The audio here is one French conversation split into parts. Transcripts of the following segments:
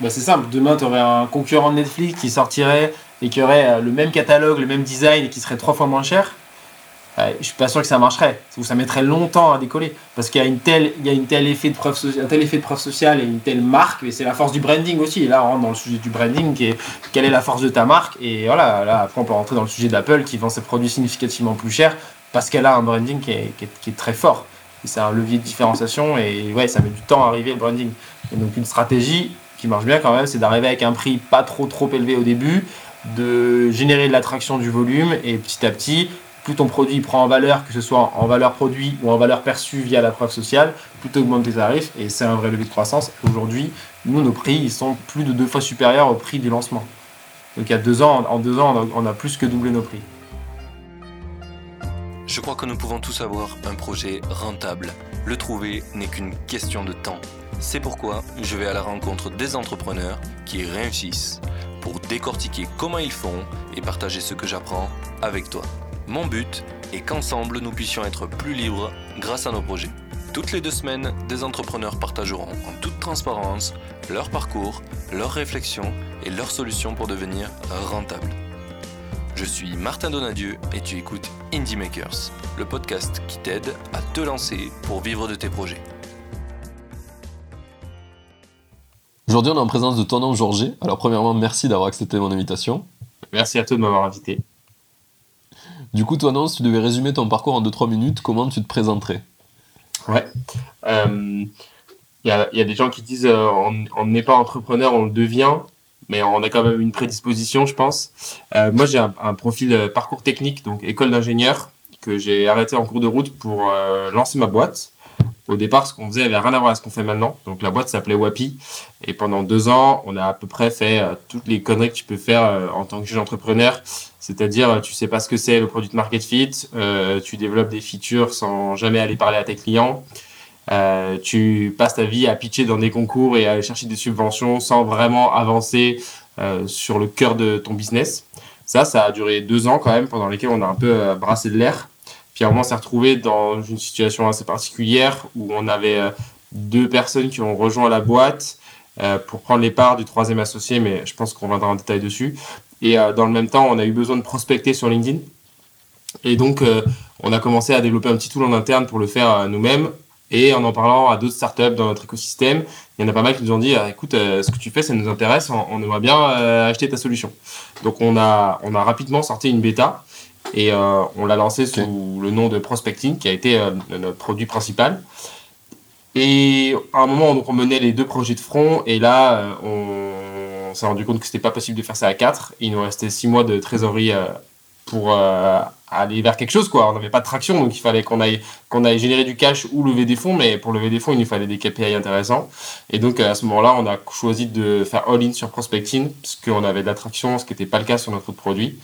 bah, C'est simple, demain tu aurais un concurrent de Netflix qui sortirait et qui aurait euh, le même catalogue, le même design et qui serait trois fois moins cher. Je suis pas sûr que ça marcherait, ça mettrait longtemps à décoller, parce qu'il y a une telle, il y a une telle effet de preuve un tel effet de preuve sociale et une telle marque, et c'est la force du branding aussi. Et là, on rentre dans le sujet du branding, qui est quelle est la force de ta marque, et voilà, là après on peut rentrer dans le sujet d'Apple qui vend ses produits significativement plus chers parce qu'elle a un branding qui est, qui est, très fort. C'est un levier de différenciation et ouais, ça met du temps à arriver le branding. Et donc une stratégie marche bien quand même, c'est d'arriver avec un prix pas trop trop élevé au début, de générer de l'attraction du volume et petit à petit plus ton produit prend en valeur, que ce soit en valeur produit ou en valeur perçue via la preuve sociale, plus tu augmentes tes tarifs et c'est un vrai levier de croissance. Aujourd'hui, nous, nos prix, ils sont plus de deux fois supérieurs au prix du lancement. Donc il y a deux ans, en deux ans, on a plus que doublé nos prix. Je crois que nous pouvons tous avoir un projet rentable. Le trouver n'est qu'une question de temps. C'est pourquoi je vais à la rencontre des entrepreneurs qui réussissent pour décortiquer comment ils font et partager ce que j'apprends avec toi. Mon but est qu'ensemble nous puissions être plus libres grâce à nos projets. Toutes les deux semaines, des entrepreneurs partageront en toute transparence leur parcours, leurs réflexions et leurs solutions pour devenir rentables. Je suis Martin Donadieu et tu écoutes Indie Makers, le podcast qui t'aide à te lancer pour vivre de tes projets. Aujourd'hui, on est en présence de ton nom Georges. Alors, premièrement, merci d'avoir accepté mon invitation. Merci à toi de m'avoir invité. Du coup, toi, non, si tu devais résumer ton parcours en 2-3 minutes, comment tu te présenterais? Ouais. Il euh, y, a, y, a, des gens qui disent euh, on n'est pas entrepreneur, on le devient, mais on a quand même une prédisposition, je pense. Euh, moi, j'ai un, un, profil parcours technique, donc école d'ingénieur, que j'ai arrêté en cours de route pour lancer ma boîte. Au départ, ce qu'on faisait avait rien à voir avec ce qu'on fait maintenant. Donc la boîte s'appelait Wapi. Et pendant deux ans, on a à peu près fait toutes les conneries que tu peux faire en tant que jeune entrepreneur. C'est-à-dire, tu sais pas ce que c'est le produit de market fit, euh, tu développes des features sans jamais aller parler à tes clients, euh, tu passes ta vie à pitcher dans des concours et à aller chercher des subventions sans vraiment avancer euh, sur le cœur de ton business. Ça, ça a duré deux ans quand même, pendant lesquels on a un peu brassé de l'air. Moment, on s'est retrouvé dans une situation assez particulière où on avait deux personnes qui ont rejoint la boîte pour prendre les parts du troisième associé, mais je pense qu'on viendra en détail dessus. Et euh, dans le même temps, on a eu besoin de prospecter sur LinkedIn. Et donc, euh, on a commencé à développer un petit tool en interne pour le faire euh, nous-mêmes. Et en en parlant à d'autres startups dans notre écosystème, il y en a pas mal qui nous ont dit écoute, ce que tu fais, ça nous intéresse, on, aimerait bien acheter ta solution. Donc, on a rapidement sorti une bêta et on l'a lancé sous le nom de Prospecting, qui a été notre produit principal. Et à un moment, donc, on menait les deux projets de front, et là, on s'est rendu compte que c'était pas possible de faire ça à 4. Il nous restait 6 mois de trésorerie euh, pour euh, aller vers quelque chose. Quoi. On n'avait pas de traction, donc il fallait qu'on aille, qu'on aille générer du cash ou lever des fonds. Mais pour lever des fonds, il nous fallait des KPI intéressants. Et donc à ce moment-là, on a choisi de faire all-in sur prospecting, parce qu'on avait de l'attraction, ce qui n'était pas le cas sur notre autre produit.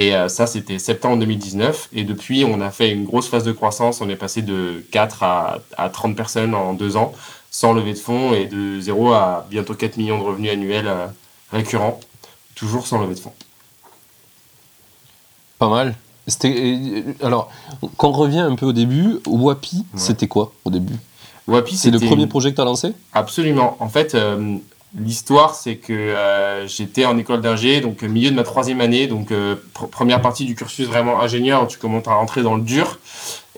Et euh, ça, c'était septembre 2019. Et depuis, on a fait une grosse phase de croissance. On est passé de 4 à, à 30 personnes en deux ans, sans lever de fonds, et de 0 à bientôt 4 millions de revenus annuels récurrent, toujours sans lever de fonds. Pas mal. Alors, quand on revient un peu au début, Wapi, c'était quoi au début? Wapi, c'est le premier projet que tu as lancé? Absolument. En fait, euh, l'histoire, c'est que euh, j'étais en école d'ingé, donc au milieu de ma troisième année, donc euh, première partie du cursus vraiment ingénieur, tu commences à rentrer dans le dur.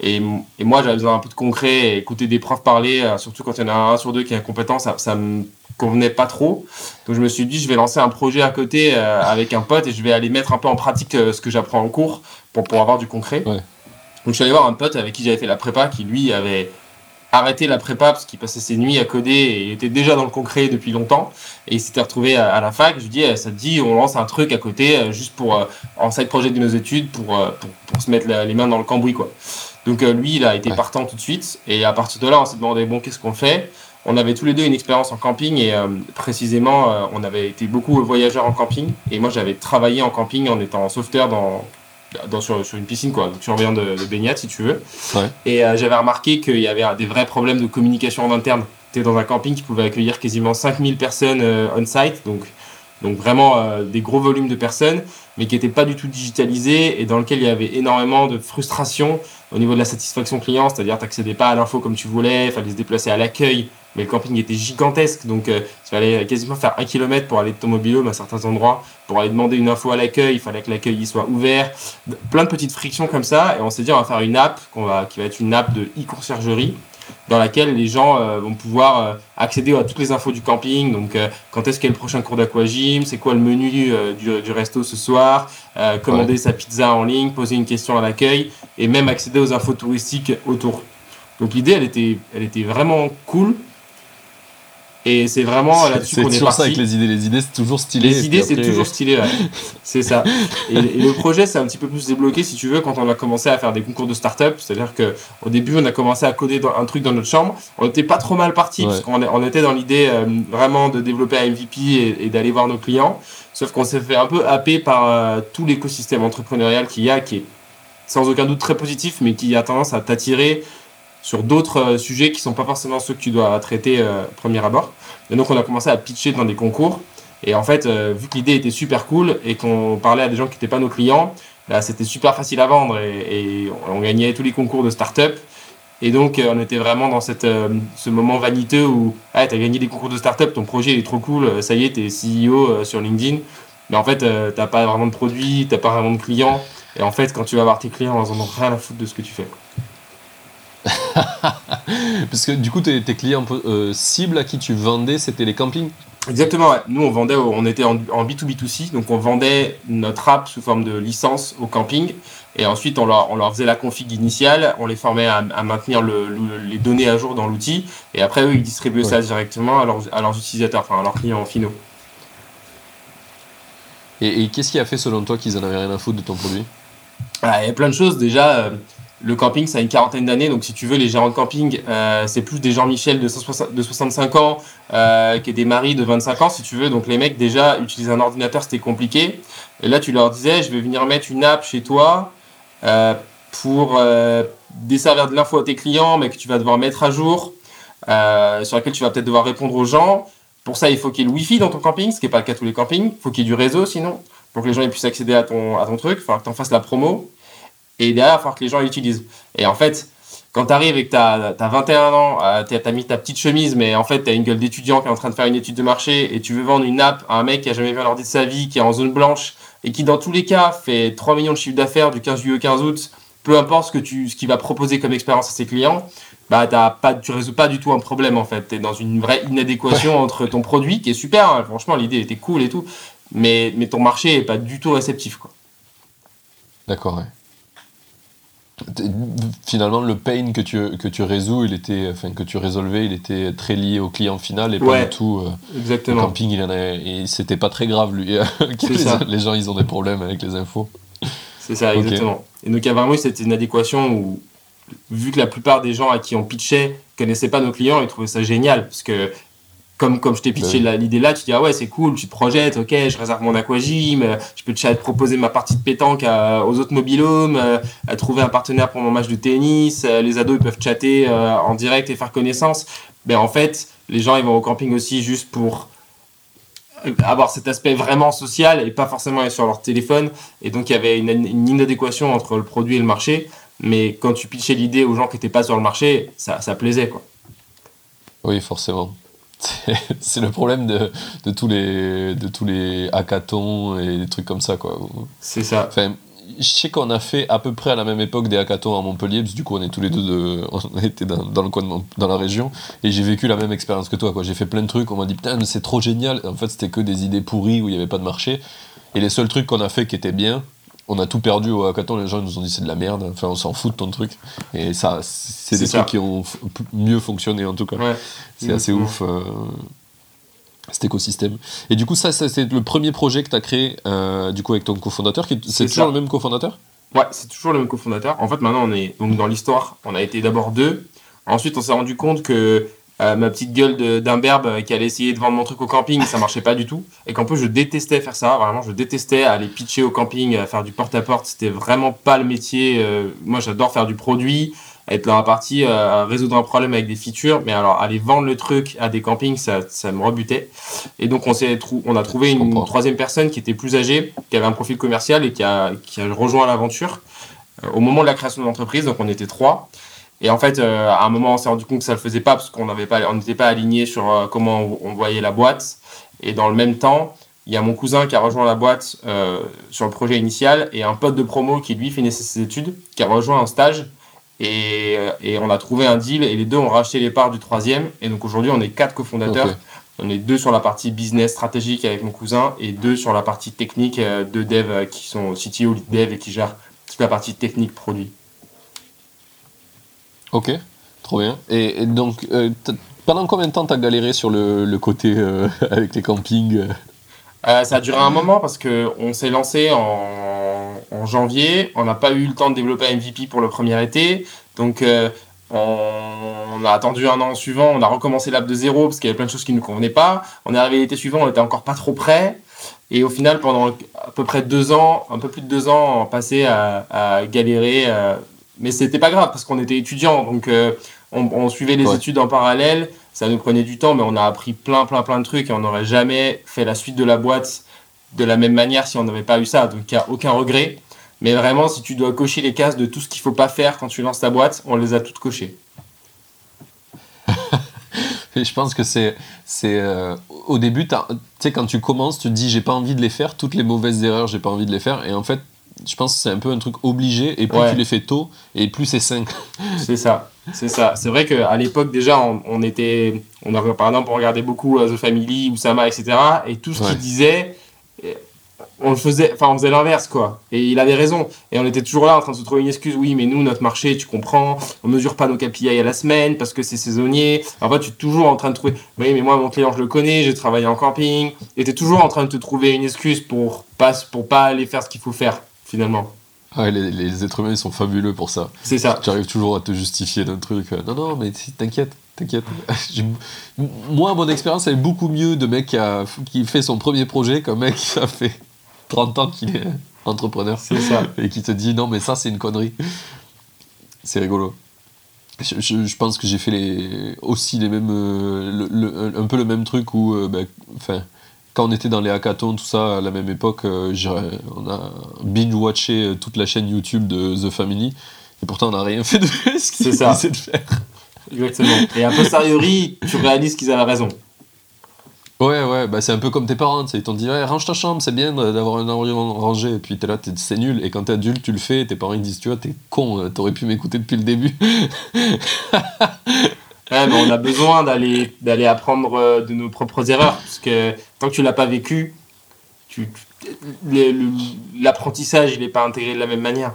Et, moi, j'avais besoin un peu de concret, et écouter des profs parler, surtout quand il y en a un sur deux qui est incompétent, ça, ça me convenait pas trop. Donc je me suis dit, je vais lancer un projet à côté euh, avec un pote et je vais aller mettre un peu en pratique euh, ce que j'apprends en cours pour, pour avoir du concret. Donc je suis allé voir un pote avec qui j'avais fait la prépa qui lui avait arrêté la prépa parce qu'il passait ses nuits à coder et il était déjà dans le concret depuis longtemps et il s'était retrouvé à, la fac. Je lui dis, eh, ça te dit, on lance un truc à côté euh, juste pour en side projet de nos études pour, pour, pour se mettre les mains dans le cambouis quoi. Donc lui, il a été partant tout de suite et à partir de là, on s'est demandé bon, qu'est-ce qu'on fait? On avait tous les deux une expérience en camping et euh, précisément, euh, on avait été beaucoup voyageurs en camping. Et moi, j'avais travaillé en camping en étant sauveteur dans, dans sur, une piscine, quoi. Donc, surveillant de, de baignade, si tu veux. Et euh, j'avais remarqué qu'il y avait des vrais problèmes de communication en interne. Tu es dans un camping qui pouvait accueillir quasiment 5000 personnes on-site, donc, donc vraiment des gros volumes de personnes, mais qui n'étaient pas du tout digitalisés et dans lequel il y avait énormément de frustration au niveau de la satisfaction client, c'est-à-dire tu n'accédais pas à l'info comme tu voulais, il fallait se déplacer à l'accueil mais le camping était gigantesque, donc il fallait quasiment faire un kilomètre pour aller de ton mobilhome à certains endroits, pour aller demander une info à l'accueil, il fallait que l'accueil soit ouvert, plein de petites frictions comme ça, et on s'est dit on va faire une app qu'on va, qui va être une app de e-conciergerie, dans laquelle les gens euh, vont pouvoir euh, accéder à toutes les infos du camping. Donc, euh, quand est-ce qu'est le prochain cours d'aquagym, c'est quoi le menu du, du, resto ce soir, commander sa pizza en ligne, poser une question à l'accueil et même accéder aux infos touristiques autour. Donc l'idée, elle était, elle était vraiment cool. Et c'est vraiment là-dessus qu'on est, toujours ça avec les idées. Les idées, c'est toujours stylé. Les idées, c'est toujours stylé, ouais. c'est ça. Et, le projet, c'est un petit peu plus débloqué, si tu veux, quand on a commencé à faire des concours de start-up. C'est-à-dire qu'au début, on a commencé à coder un truc dans notre chambre. On était pas trop mal parti, parce qu'on on était dans l'idée euh, vraiment de développer un MVP et, d'aller voir nos clients. Sauf qu'on s'est fait un peu happer par euh, tout l'écosystème entrepreneurial qu'il y a, qui est sans aucun doute très positif, mais qui a tendance à t'attirer sur d'autres euh, sujets qui sont pas forcément ceux que tu dois traiter euh, premier abord. Et donc on a commencé à pitcher dans des concours. Et en fait, euh, vu que l'idée était super cool et qu'on parlait à des gens qui n'étaient pas nos clients, bah, c'était super facile à vendre et, on gagnait tous les concours de start-up. Et donc on était vraiment dans cette, ce moment vaniteux où ah, tu as gagné des concours de start-up, ton projet est trop cool, ça y est, tu es CEO sur LinkedIn. Mais en fait, tu n'as pas vraiment de produit, tu n'as pas vraiment de clients. Et en fait, quand tu vas voir tes clients, ils n'en ont rien à foutre de ce que tu fais. Parce que du coup, tes, tes clients euh, cibles à qui tu vendais, c'était les campings? Exactement, ouais. Nous, on vendait, on était en, B2B2C, donc on vendait notre app sous forme de licence au camping. Et ensuite, on leur, on leur faisait la config initiale, on les formait à, maintenir le, les données à jour dans l'outil. Et après, eux, ils distribuaient ça directement à leurs, à leurs utilisateurs, enfin à leurs clients finaux. Et, qu'est-ce qui a fait, selon toi, qu'ils en avaient rien à foutre de ton produit? Ah, Il y a plein de choses. Déjà, euh, le camping, ça a une quarantaine d'années, donc si tu veux, les gérants de camping, euh, c'est plus des Jean-Michel de, 65 ans euh, que des maris de 25 ans, si tu veux. Donc les mecs, déjà, utiliser un ordinateur, c'était compliqué. Et là, tu leur disais, je vais venir mettre une app chez toi euh, pour desservir de l'info à tes clients, mais que tu vas devoir mettre à jour, sur laquelle tu vas peut-être devoir répondre aux gens. Pour ça, il faut qu'il y ait le Wi-Fi dans ton camping, ce qui n'est pas le cas tous les campings. Il faut qu'il y ait du réseau, sinon, pour que les gens puissent accéder à ton, à ton truc. Il faut que tu en fasses la promo. Et derrière, il va falloir que les gens l'utilisent. Et en fait, quand tu arrives et que tu as, 21 ans, euh, tu as mis ta petite chemise, mais en fait, tu as une gueule d'étudiant qui est en train de faire une étude de marché et tu veux vendre une app à un mec qui a jamais vu un ordi de sa vie, qui est en zone blanche et qui, dans tous les cas, fait 3 millions de chiffres d'affaires du 15 juillet au 15 août, peu importe ce que tu, ce qu'il va proposer comme expérience à ses clients, bah, t'as pas, tu résous pas du tout un problème, en fait. Tu es dans une vraie inadéquation entre ton produit, qui est super, hein. franchement, l'idée était cool et tout, mais, mais ton marché est pas du tout réceptif, quoi. D'accord, ouais finalement le pain que tu, que tu résous il était enfin que tu résolvais il était très lié au client final et pas du tout euh, exactement. le camping il en a, c'était pas très grave lui les, les, gens ils ont des problèmes avec les infos. C'est ça exactement. Et donc il y a vraiment eu cette inadéquation où vu que la plupart des gens à qui on pitchait connaissaient pas nos clients ils trouvaient ça génial parce que comme, comme je t'ai pitché bah l'idée là, tu dis ah ouais c'est cool, tu te projettes, ok, je réserve mon aquagym, euh, je peux te proposer ma partie de pétanque aux autres mobilhomes, euh, à trouver un partenaire pour mon match de tennis, euh, les ados ils peuvent chatter en direct et faire connaissance. Ben en fait, les gens ils vont au camping aussi juste pour avoir cet aspect vraiment social et pas forcément être sur leur téléphone. Et donc il y avait une, une inadéquation entre le produit et le marché. Mais quand tu pitchais l'idée aux gens qui n'étaient pas sur le marché, ça, ça plaisait quoi. Oui, forcément. C'est le problème de, de, tous les, de tous les hackathons et des trucs comme ça, quoi. C'est ça. Enfin, je sais qu'on a fait à peu près à la même époque des hackathons à Montpellier, parce que du coup on est tous les deux de, on était dans, dans, le coin dans la région, et j'ai vécu la même expérience que toi. Quoi. J'ai fait plein de trucs, on m'a dit putain mais c'est trop génial. En fait c'était que des idées pourries où il n'y avait pas de marché. Et les seuls trucs qu'on a fait qui étaient bien, on a tout perdu au hackathon, les gens nous ont dit c'est de la merde, enfin on s'en fout de ton truc. Et ça, c'est des trucs qui ont mieux fonctionné en tout cas. c'est assez ouf euh, cet écosystème. Et du coup, ça, c'est le premier projet que tu as créé euh, du coup avec ton cofondateur. C'est toujours le même cofondateur? Ouais, c'est toujours le même cofondateur. En fait, maintenant, on est donc dans l'histoire, on a été d'abord deux. Ensuite, on s'est rendu compte que euh, ma petite gueule d'imberbe euh, qui allait essayer de vendre mon truc au camping, ça marchait pas du tout. Et qu'en plus, je détestais faire ça. Vraiment, je détestais aller pitcher au camping, faire du porte-à-porte. C'était vraiment pas le métier. Euh, moi, j'adore faire du produit, être dans la partie, résoudre un problème avec des features. Mais alors, aller vendre le truc à des campings, ça, ça me rebutait. Et donc, on, on a trouvé une, troisième personne qui était plus âgée, qui avait un profil commercial et qui a, qui a rejoint l'aventure au moment de la création de l'entreprise. Donc, on était trois. Et en fait, euh, à un moment, on s'est rendu compte que ça le faisait pas parce qu'on n'avait pas, on n'était pas aligné sur euh, comment on, on voyait la boîte. Et dans le même temps, il y a mon cousin qui a rejoint la boîte euh, sur le projet initial et un pote de promo qui lui finissait ses études, qui a rejoint un stage. Et, et on a trouvé un deal et les deux ont racheté les parts du troisième. Et donc aujourd'hui, on est quatre cofondateurs. On est deux sur la partie business stratégique avec mon cousin et deux sur la partie technique de dev qui sont CTO, lead dev et qui gèrent toute la partie technique produit. Ok, trop bien. Et, donc, euh, pendant combien de temps t'as galéré sur le, côté euh, avec les campings euh? Ça a duré un moment parce que on s'est lancé en, en janvier. On n'a pas eu le temps de développer un MVP pour le premier été. Donc, on, a attendu un an suivant. On a recommencé l'app de zéro parce qu'il y avait plein de choses qui ne nous convenaient pas. On est arrivé l'été suivant, on était encore pas trop prêt. Et au final, pendant à peu près deux ans, un peu plus de deux ans, on passé à, à galérer. Mais c'était pas grave parce qu'on était étudiants. Donc, euh, on, on suivait les Ouais. études en parallèle. Ça nous prenait du temps, mais on a appris plein, plein, plein de trucs et on n'aurait jamais fait la suite de la boîte de la même manière si on n'avait pas eu ça. Donc, il n'y a aucun regret. Mais vraiment, si tu dois cocher les cases de tout ce qu'il faut pas faire quand tu lances ta boîte, on les a toutes cochées. Je pense que c'est. c'est euh, au début, tu sais, quand tu commences, tu te dis j'ai pas envie de les faire, toutes les mauvaises erreurs, j'ai pas envie de les faire. Et en fait, je pense que c'est un peu un truc obligé. Et plus Ouais. tu les fais tôt, et plus c'est simple. C'est ça, c'est ça. C'est vrai qu'à l'époque, déjà, on, on était. On a, par exemple, on regardait beaucoup euh, The Family, Oussama, etc. Et tout ce Ouais. qu'il disait, euh, on le faisait. Enfin, on faisait l'inverse, quoi. Et il avait raison. Et on était toujours là en train de se trouver une excuse. Oui, mais nous, notre marché, tu comprends, on mesure pas nos KPI à la semaine parce que c'est saisonnier. En fait, tu es toujours en train de trouver. Oui, mais moi, mon client, je le connais, j'ai travaillé en camping. Et tu es toujours en train de te trouver une excuse pour pas, pour pas aller faire ce qu'il faut faire, finalement. Ah, les, les êtres humains, ils sont fabuleux pour ça. C'est ça. Tu arrives toujours à te justifier d'un truc. euh, Non, non, mais t'inquiète, t'inquiète. Moi, mon expérience, elle est beaucoup mieux de mec qui, a, qui fait son premier projet qu'un mec qui a fait 30 ans qu'il est entrepreneur C'est ça. et qui te dit non, mais ça, c'est une connerie. C'est rigolo. Je, je- je pense que j'ai fait les, aussi les mêmes, euh, le- le- un peu le même truc où, euh, ben, enfin, quand on était dans les hackathons, tout ça, à la même époque, euh, on a binge-watché euh, toute la chaîne YouTube de The Family, et pourtant on n'a rien fait de ce C'est qu'ils ça. disaient de faire. Exactement. Et a posteriori, tu réalises qu'ils avaient raison. Ouais, ouais, bah c'est un peu comme tes parents, ils t'ont dit ouais, range ta chambre, c'est bien d'avoir un environnement rangé, et puis t'es là, c'est nul, et quand t'es adulte, tu le fais, et tes parents ils disent, tu vois, t'es con, euh, t'aurais pu m'écouter depuis le début. Ouais, mais on a besoin d'aller d'aller apprendre euh, de nos propres erreurs parce que tant que tu l'as pas vécu, l'apprentissage il n'est pas intégré de la même manière.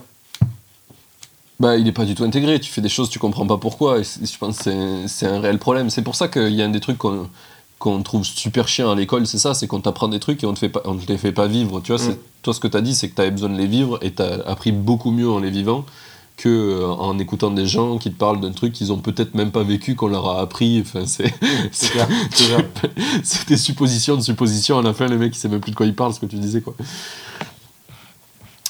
Bah, il est pas du tout intégré. Tu fais des choses, tu comprends pas pourquoi. Et je pense que c'est- un réel problème. C'est pour ça qu'il y a un des trucs qu'on qu'on trouve super chiant à l'école, c'est ça, c'est qu'on t'apprend des trucs et on te fait pas, on te les fait pas vivre. Tu vois, Mm. toi ce que tu as dit, c'est que tu avais besoin de les vivre et tu as appris beaucoup mieux en les vivant que euh, en écoutant des gens qui te parlent d'un truc qu'ils ont peut-être même pas vécu, qu'on leur a appris. Enfin, c'est C'est des suppositions de suppositions. À la fin, le mec, il sait même plus de quoi il parle, ce que tu disais, quoi.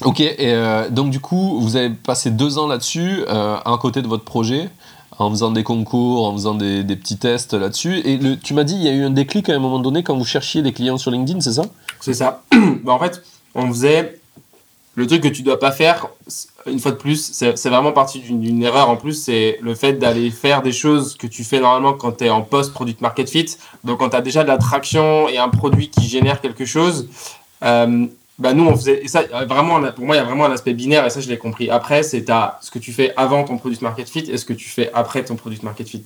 Ok, et euh, donc du coup, vous avez passé deux ans là-dessus, euh, à côté de votre projet, en faisant des concours, en faisant des, des petits tests là-dessus. Et le, tu m'as dit, il y a eu un déclic à un moment donné quand vous cherchiez des clients sur LinkedIn, c'est ça? C'est ça. Bah, en fait, on faisait le truc que tu dois pas faire. Une fois de plus, c'est vraiment parti d'une erreur en plus. C'est le fait d'aller faire des choses que tu fais normalement quand tu es en post-product market fit. Donc, quand tu as déjà de la traction et un produit qui génère quelque chose. euh, bah nous on faisait et ça vraiment pour moi il y a vraiment un aspect binaire et ça je l'ai compris après c'est ce que tu fais avant ton product market fit et ce que tu fais après ton product market fit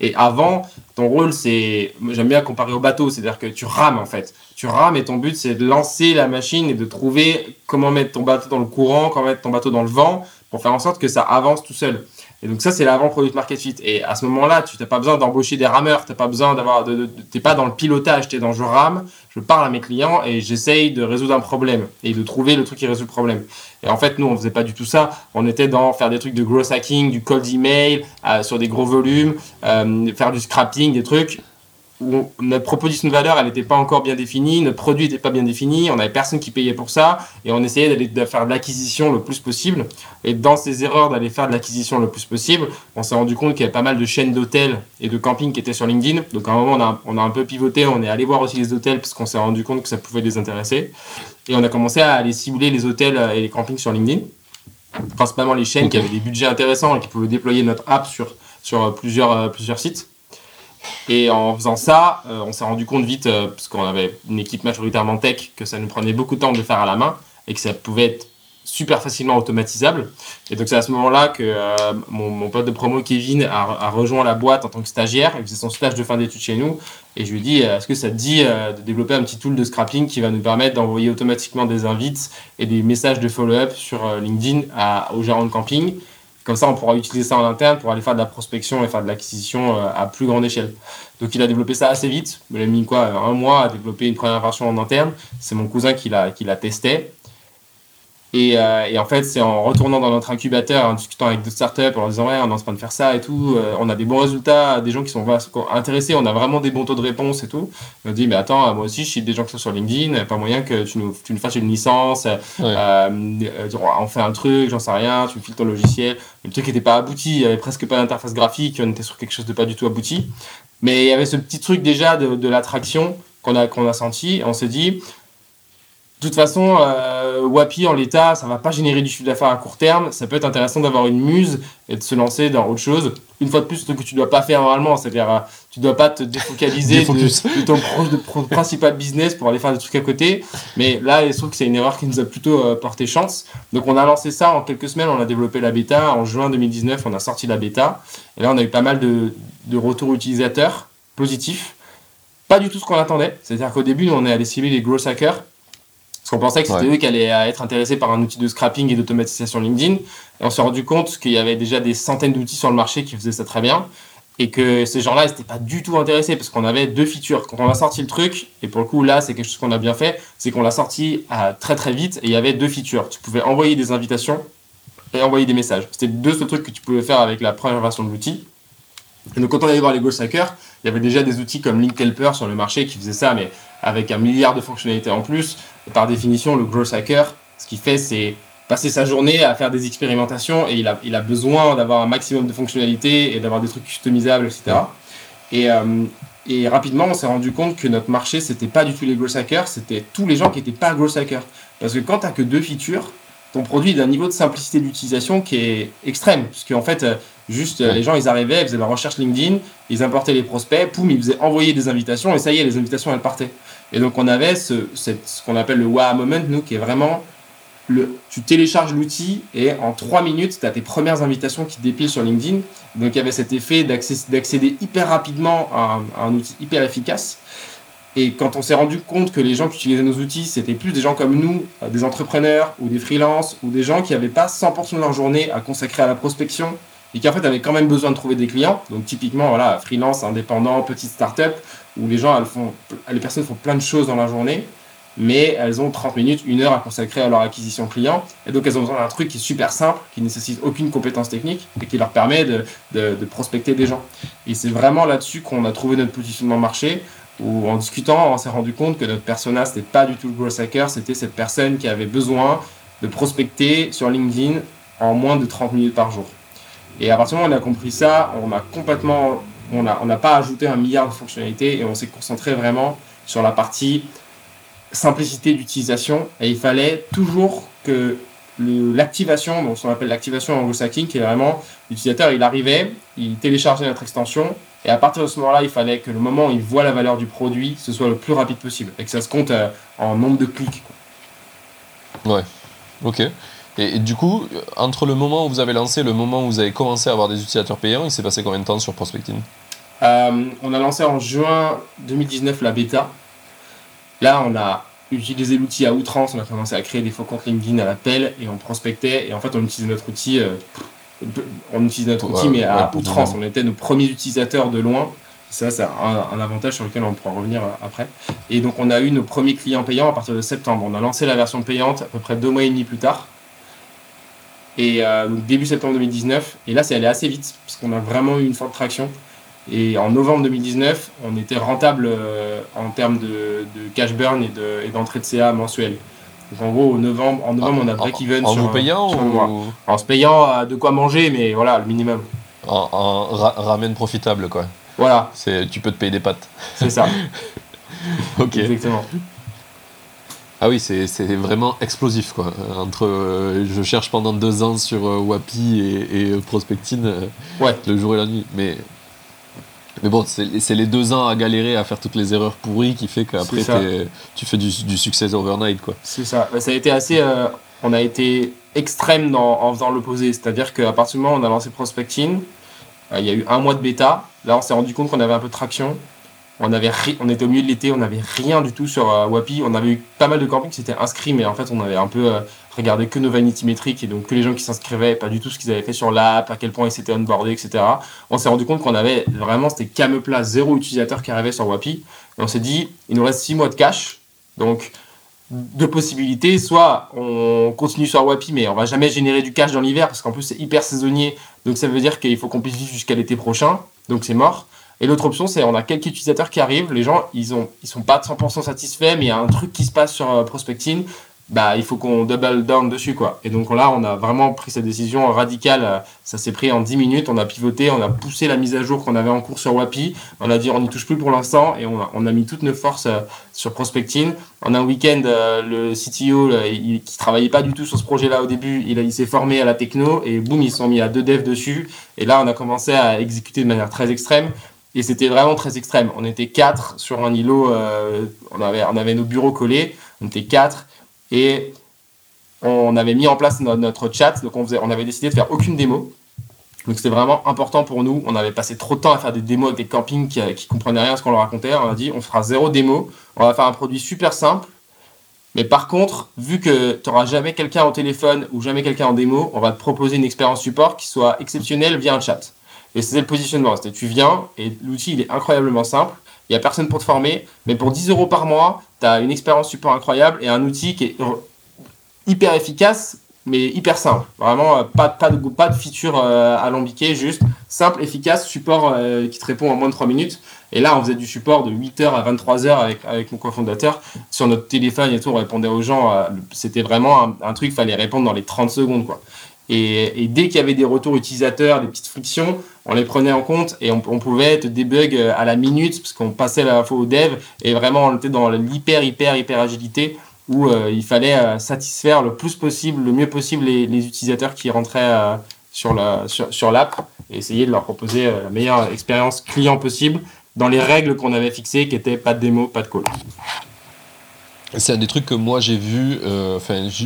et avant ton rôle c'est j'aime bien comparer au bateau c'est à dire que tu rames en fait. Tu rames et ton but c'est de lancer la machine et de trouver comment mettre ton bateau dans le courant comment mettre ton bateau dans le vent pour faire en sorte que ça avance tout seul. Et donc ça c'est l'avant product market fit. Et à ce moment là tu n'as pas besoin d'embaucher des rameurs t'as pas besoin d'avoir pas dans le pilotage t'es dans je rame je parle à mes clients et j'essaye de résoudre un problème et de trouver le truc qui résout le problème. Et en fait, nous, on faisait pas du tout ça. On était dans faire des trucs de growth hacking, du cold email, euh, sur des gros volumes, euh, faire du scrapping, des trucs on- notre proposition de valeur, elle n'était pas encore bien définie, notre produit n'était pas bien défini, on avait personne qui payait pour ça, et on essayait d'aller faire de l'acquisition le plus possible. Et dans ces erreurs d'aller faire de l'acquisition le plus possible, on s'est rendu compte qu'il y avait pas mal de chaînes d'hôtels et de camping qui étaient sur LinkedIn. Donc à un moment, on a, un peu pivoté, on est allé voir aussi les hôtels parce qu'on s'est rendu compte que ça pouvait les intéresser. Et on a commencé à aller cibler les hôtels et les campings sur LinkedIn. principalement les chaînes qui avaient des budgets intéressants et qui pouvaient déployer notre app sur, euh, euh, plusieurs sites. Et en faisant ça, euh, on s'est rendu compte vite, euh, parce qu'on avait une équipe majoritairement tech, que ça nous prenait beaucoup de temps de le faire à la main et que ça pouvait être super facilement automatisable. Et donc c'est à ce moment-là que euh, mon, pote de promo Kevin a, rejoint la boîte en tant que stagiaire. Il faisait son stage de fin d'études chez nous. Et je lui dit, euh, est-ce que ça te dit de développer un petit tool de scrapping qui va nous permettre d'envoyer automatiquement des invites et des messages de follow-up sur LinkedIn à, aux gérants de camping? Comme ça, on pourra utiliser ça en interne pour aller faire de la prospection et faire de l'acquisition euh, à plus grande échelle. Donc il a développé ça assez vite. Il a mis quoi, un mois à développer une première version en interne. C'est mon cousin qui l'a qui l'a testé. Et, euh, et en fait, c'est en retournant dans notre incubateur, en discutant avec d'autres startups, en leur disant ouais, on est en train de faire ça et tout, euh, on a des bons résultats, des gens qui sont intéressés, on a vraiment des bons taux de réponse et tout. On a dit mais attends, moi aussi je suis des gens qui sont sur LinkedIn, pas moyen que tu nous, tu nous fasses une licence, euh, Ouais. euh, on fait un truc, j'en sais rien, tu me files ton logiciel. Le truc n'était pas abouti, il y avait presque pas d'interface graphique, on était sur quelque chose de pas du tout abouti. Mais il y avait ce petit truc déjà de, de l'attraction qu'on a, qu'on a senti, et on s'est dit, de toute façon, euh, Wapi en l'état, ça va pas générer du chiffre d'affaires à court terme. Ça peut être intéressant d'avoir une muse et de se lancer dans autre chose. Une fois de plus, ce que tu dois pas faire normalement, c'est-à-dire euh, tu dois pas te défocaliser de, de ton de principal business pour aller faire des trucs à côté. Mais là, je trouve que c'est une erreur qui nous a plutôt euh, porté chance. Donc on a lancé ça en quelques semaines, on a développé la bêta. En juin 2019, on a sorti la bêta. Et là, on a eu pas mal de, de retours utilisateurs positifs. Pas du tout ce qu'on attendait. C'est-à-dire qu'au début, nous, on est allé cibler les gros hackers. Parce qu'on pensait que c'était Ouais. eux qui allaient euh, être intéressés par un outil de scrapping et d'automatisation LinkedIn. Et on s'est rendu compte qu'il y avait déjà des centaines d'outils sur le marché qui faisaient ça très bien. Et que ces gens-là, ils n'étaient pas du tout intéressés parce qu'on avait deux features. Quand on a sorti le truc, et pour le coup, là, c'est quelque chose qu'on a bien fait, c'est qu'on l'a sorti à très très vite et il y avait deux features. Tu pouvais envoyer des invitations et envoyer des messages. C'était deux seuls trucs que tu pouvais faire avec la première version de l'outil. Et donc, quand on allait voir les Ghost Hackers, il y avait déjà des outils comme Link Helper sur le marché qui faisaient ça, mais avec un milliard de fonctionnalités en plus. Par définition, le Growth Hacker, ce qu'il fait, c'est passer sa journée à faire des expérimentations et il a, besoin d'avoir un maximum de fonctionnalités et d'avoir des trucs customisables, etc. Et, euh, et rapidement, on s'est rendu compte que notre marché, c'était pas du tout les Growth Hackers, c'était tous les gens qui n'étaient pas Growth Hackers. Parce que quand tu que deux features, ton produit est d'un niveau de simplicité d'utilisation qui est extrême. Puisque en fait, euh, juste euh, les gens, ils arrivaient, ils faisaient leur recherche LinkedIn, ils importaient les prospects, poum, ils faisaient envoyer des invitations et ça y est, les invitations, elles partaient. Et donc on avait ce, ce qu'on appelle le wow moment, nous, qui est vraiment le, tu télécharges l'outil et en trois minutes, tu as tes premières invitations qui dépilent sur LinkedIn. Donc il y avait cet effet d'accéder hyper rapidement à un, à un outil hyper efficace. Et quand on s'est rendu compte que les gens qui utilisaient nos outils, c'était plus des gens comme nous, euh, des entrepreneurs ou des freelances ou des gens qui n'avaient pas 100% de leur journée à consacrer à la prospection et qui en fait avaient quand même besoin de trouver des clients. Donc typiquement, voilà, freelance, indépendant, petite start-up, où les gens, personnes font plein de choses dans la journée, mais elles ont 30 minutes, une heure à consacrer à leur acquisition client. Et donc elles ont besoin d'un truc qui est super simple, qui nécessite aucune compétence technique et qui leur permet de, prospecter des gens. Et c'est vraiment là-dessus qu'on a trouvé notre positionnement marché, où en discutant, on s'est rendu compte que notre persona, c'était pas du tout le growth hacker, c'était cette personne qui avait besoin de prospecter sur LinkedIn en moins de 30 minutes par jour. Et à partir du moment où on a compris ça, on a complètement, on n'a pas ajouté un milliard de fonctionnalités et on s'est concentré vraiment sur la partie simplicité d'utilisation. Et il fallait toujours que l'activation, donc ce qu'on appelle l'activation en growth hacking, qui est vraiment l'utilisateur, il arrivait, il téléchargeait notre extension et à partir de ce moment-là, il fallait que le moment où il voit la valeur du produit, ce soit le plus rapide possible et que ça se compte euh, en nombre de clics. quoi. Ok. Et, et du coup, entre le moment où vous avez lancé et le moment où vous avez commencé à avoir des utilisateurs payants, il s'est passé combien de temps sur Prospecting Euh, on a lancé en juin 2019 la bêta. Là, on a utilisé l'outil à outrance. On a commencé à créer des faux comptes LinkedIn à l'appel et on prospectait. Et en fait, on utilisait notre outil. euh, on utilisait notre Ouais, outil, mais à ouais, outrance. On était nos premiers utilisateurs de loin. Ça, c'est un, un avantage sur lequel on pourra revenir euh, après. Et donc, on a eu nos premiers clients payants à partir de septembre. On a lancé la version payante à peu près deux mois et demi plus tard. Et euh, donc début septembre 2019. Et là, c'est allé assez vite parce qu'on a vraiment eu une forte traction. Et en novembre 2019, on était rentable euh, en termes de, de cash burn et de- et d'entrée de, CA mensuel. Donc en gros, au novembre, en novembre, on a break-even En sur, vous un- payant sur un mois. ou En se payant euh, de quoi manger, mais voilà, le minimum. en, en ra- ramen profitable quoi Voilà, C'est tu peux te payer des pâtes. c'est ça, Ok. exactement. Ah oui, c'est vraiment explosif quoi. Entre euh, je cherche pendant deux ans sur euh, Wapi et, et, euh, Prospectine euh, Ouais. le jour et la nuit. Mais, mais bon, c'est les deux ans à galérer à faire toutes les erreurs pourries qui fait qu'après tu fais du, du succès overnight quoi. C'est ça. Bah, Ça a été assez. on a été extrême dans, en faisant l'opposé. C'est-à-dire qu'à partir du moment où on a lancé Prospecting, euh, il y a eu un mois de bêta. Là, on s'est rendu compte qu'on avait un peu de traction. On, avait on était au milieu de l'été, on n'avait rien du tout sur euh, Wapi. On avait eu pas mal de campings qui s'étaient inscrits, mais en fait, on avait un peu euh, regardé que nos vanity métriques et donc que les gens qui s'inscrivaient, pas du tout ce qu'ils avaient fait sur l'app, à quel point ils s'étaient onboardés, etc. On s'est rendu compte qu'on avait vraiment, c'était came zéro utilisateur qui arrivait sur Wapi. Et on s'est dit, il nous reste 6 mois de cash. Donc, deux possibilités. Soit on continue sur Wapi, mais on va jamais générer du cash dans l'hiver parce qu'en plus c'est hyper saisonnier. Donc ça veut dire qu'il faut qu'on puisse vivre jusqu'à l'été prochain. Donc c'est mort. Et l'autre option, c'est on a quelques utilisateurs qui arrivent. Les gens, ils ont, ils sont pas 100% satisfaits, mais il y a un truc qui se passe sur euh, Prospecting. Bah, il faut qu'on double down dessus, quoi. Et donc là, on a vraiment pris cette décision radicale. Euh, Ça s'est pris en 10 minutes. On a pivoté, on a poussé la mise à jour qu'on avait en cours sur Wapi. On a dit on n'y touche plus pour l'instant et on a, mis toutes nos forces euh, sur Prospecting. En un week-end, le CTO, il, qui travaillait pas du tout sur ce projet-là au début, il, il s'est formé à la techno et boum, ils sont mis à deux devs dessus. Et là, on a commencé à exécuter de manière très extrême. Et c'était vraiment très extrême. On était quatre sur un îlot, euh, on, avait, nos bureaux collés, on était quatre. Et on avait mis en place no- notre chat, donc on, on avait décidé de faire aucune démo. Donc c'était vraiment important pour nous. On avait passé trop de temps à faire des démos avec des campings qui, qui comprenaient rien à ce qu'on leur racontait. On a dit on fera zéro démo, on va faire un produit super simple. Mais par contre, vu que tu n'auras jamais quelqu'un au téléphone ou jamais quelqu'un en démo, on va te proposer une expérience support qui soit exceptionnelle via un chat. Et c'était le positionnement. C'était tu viens et l'outil il est incroyablement simple. Il n'y a personne pour te former, mais pour 10 euros par mois, tu as une expérience support incroyable et un outil qui est hyper efficace, mais hyper simple. Vraiment, euh, pas, pas, de, pas de feature euh, alambiquée, juste simple, efficace, support euh, qui te répond en moins de 3 minutes. Et là, on faisait du support de 8h à 23h avec, avec mon cofondateur. Sur notre téléphone et tout, on répondait aux gens. euh, C'était vraiment un, un truc, fallait répondre dans les 30 secondes. quoi. Et, dès qu'il y avait des retours utilisateurs, des petites frictions, on les prenait en compte et on, pouvait te débug euh, à la minute parce qu'on passait l'info au dev et vraiment on était dans l'hyper, hyper, hyper agilité où euh, il fallait euh, satisfaire le plus possible, le mieux possible les, utilisateurs qui rentraient sur la sur, sur l'app et essayer de leur proposer la meilleure expérience client possible dans les règles qu'on avait fixées qui étaient pas de démo, pas de call. C'est un des trucs que moi j'ai vu, euh,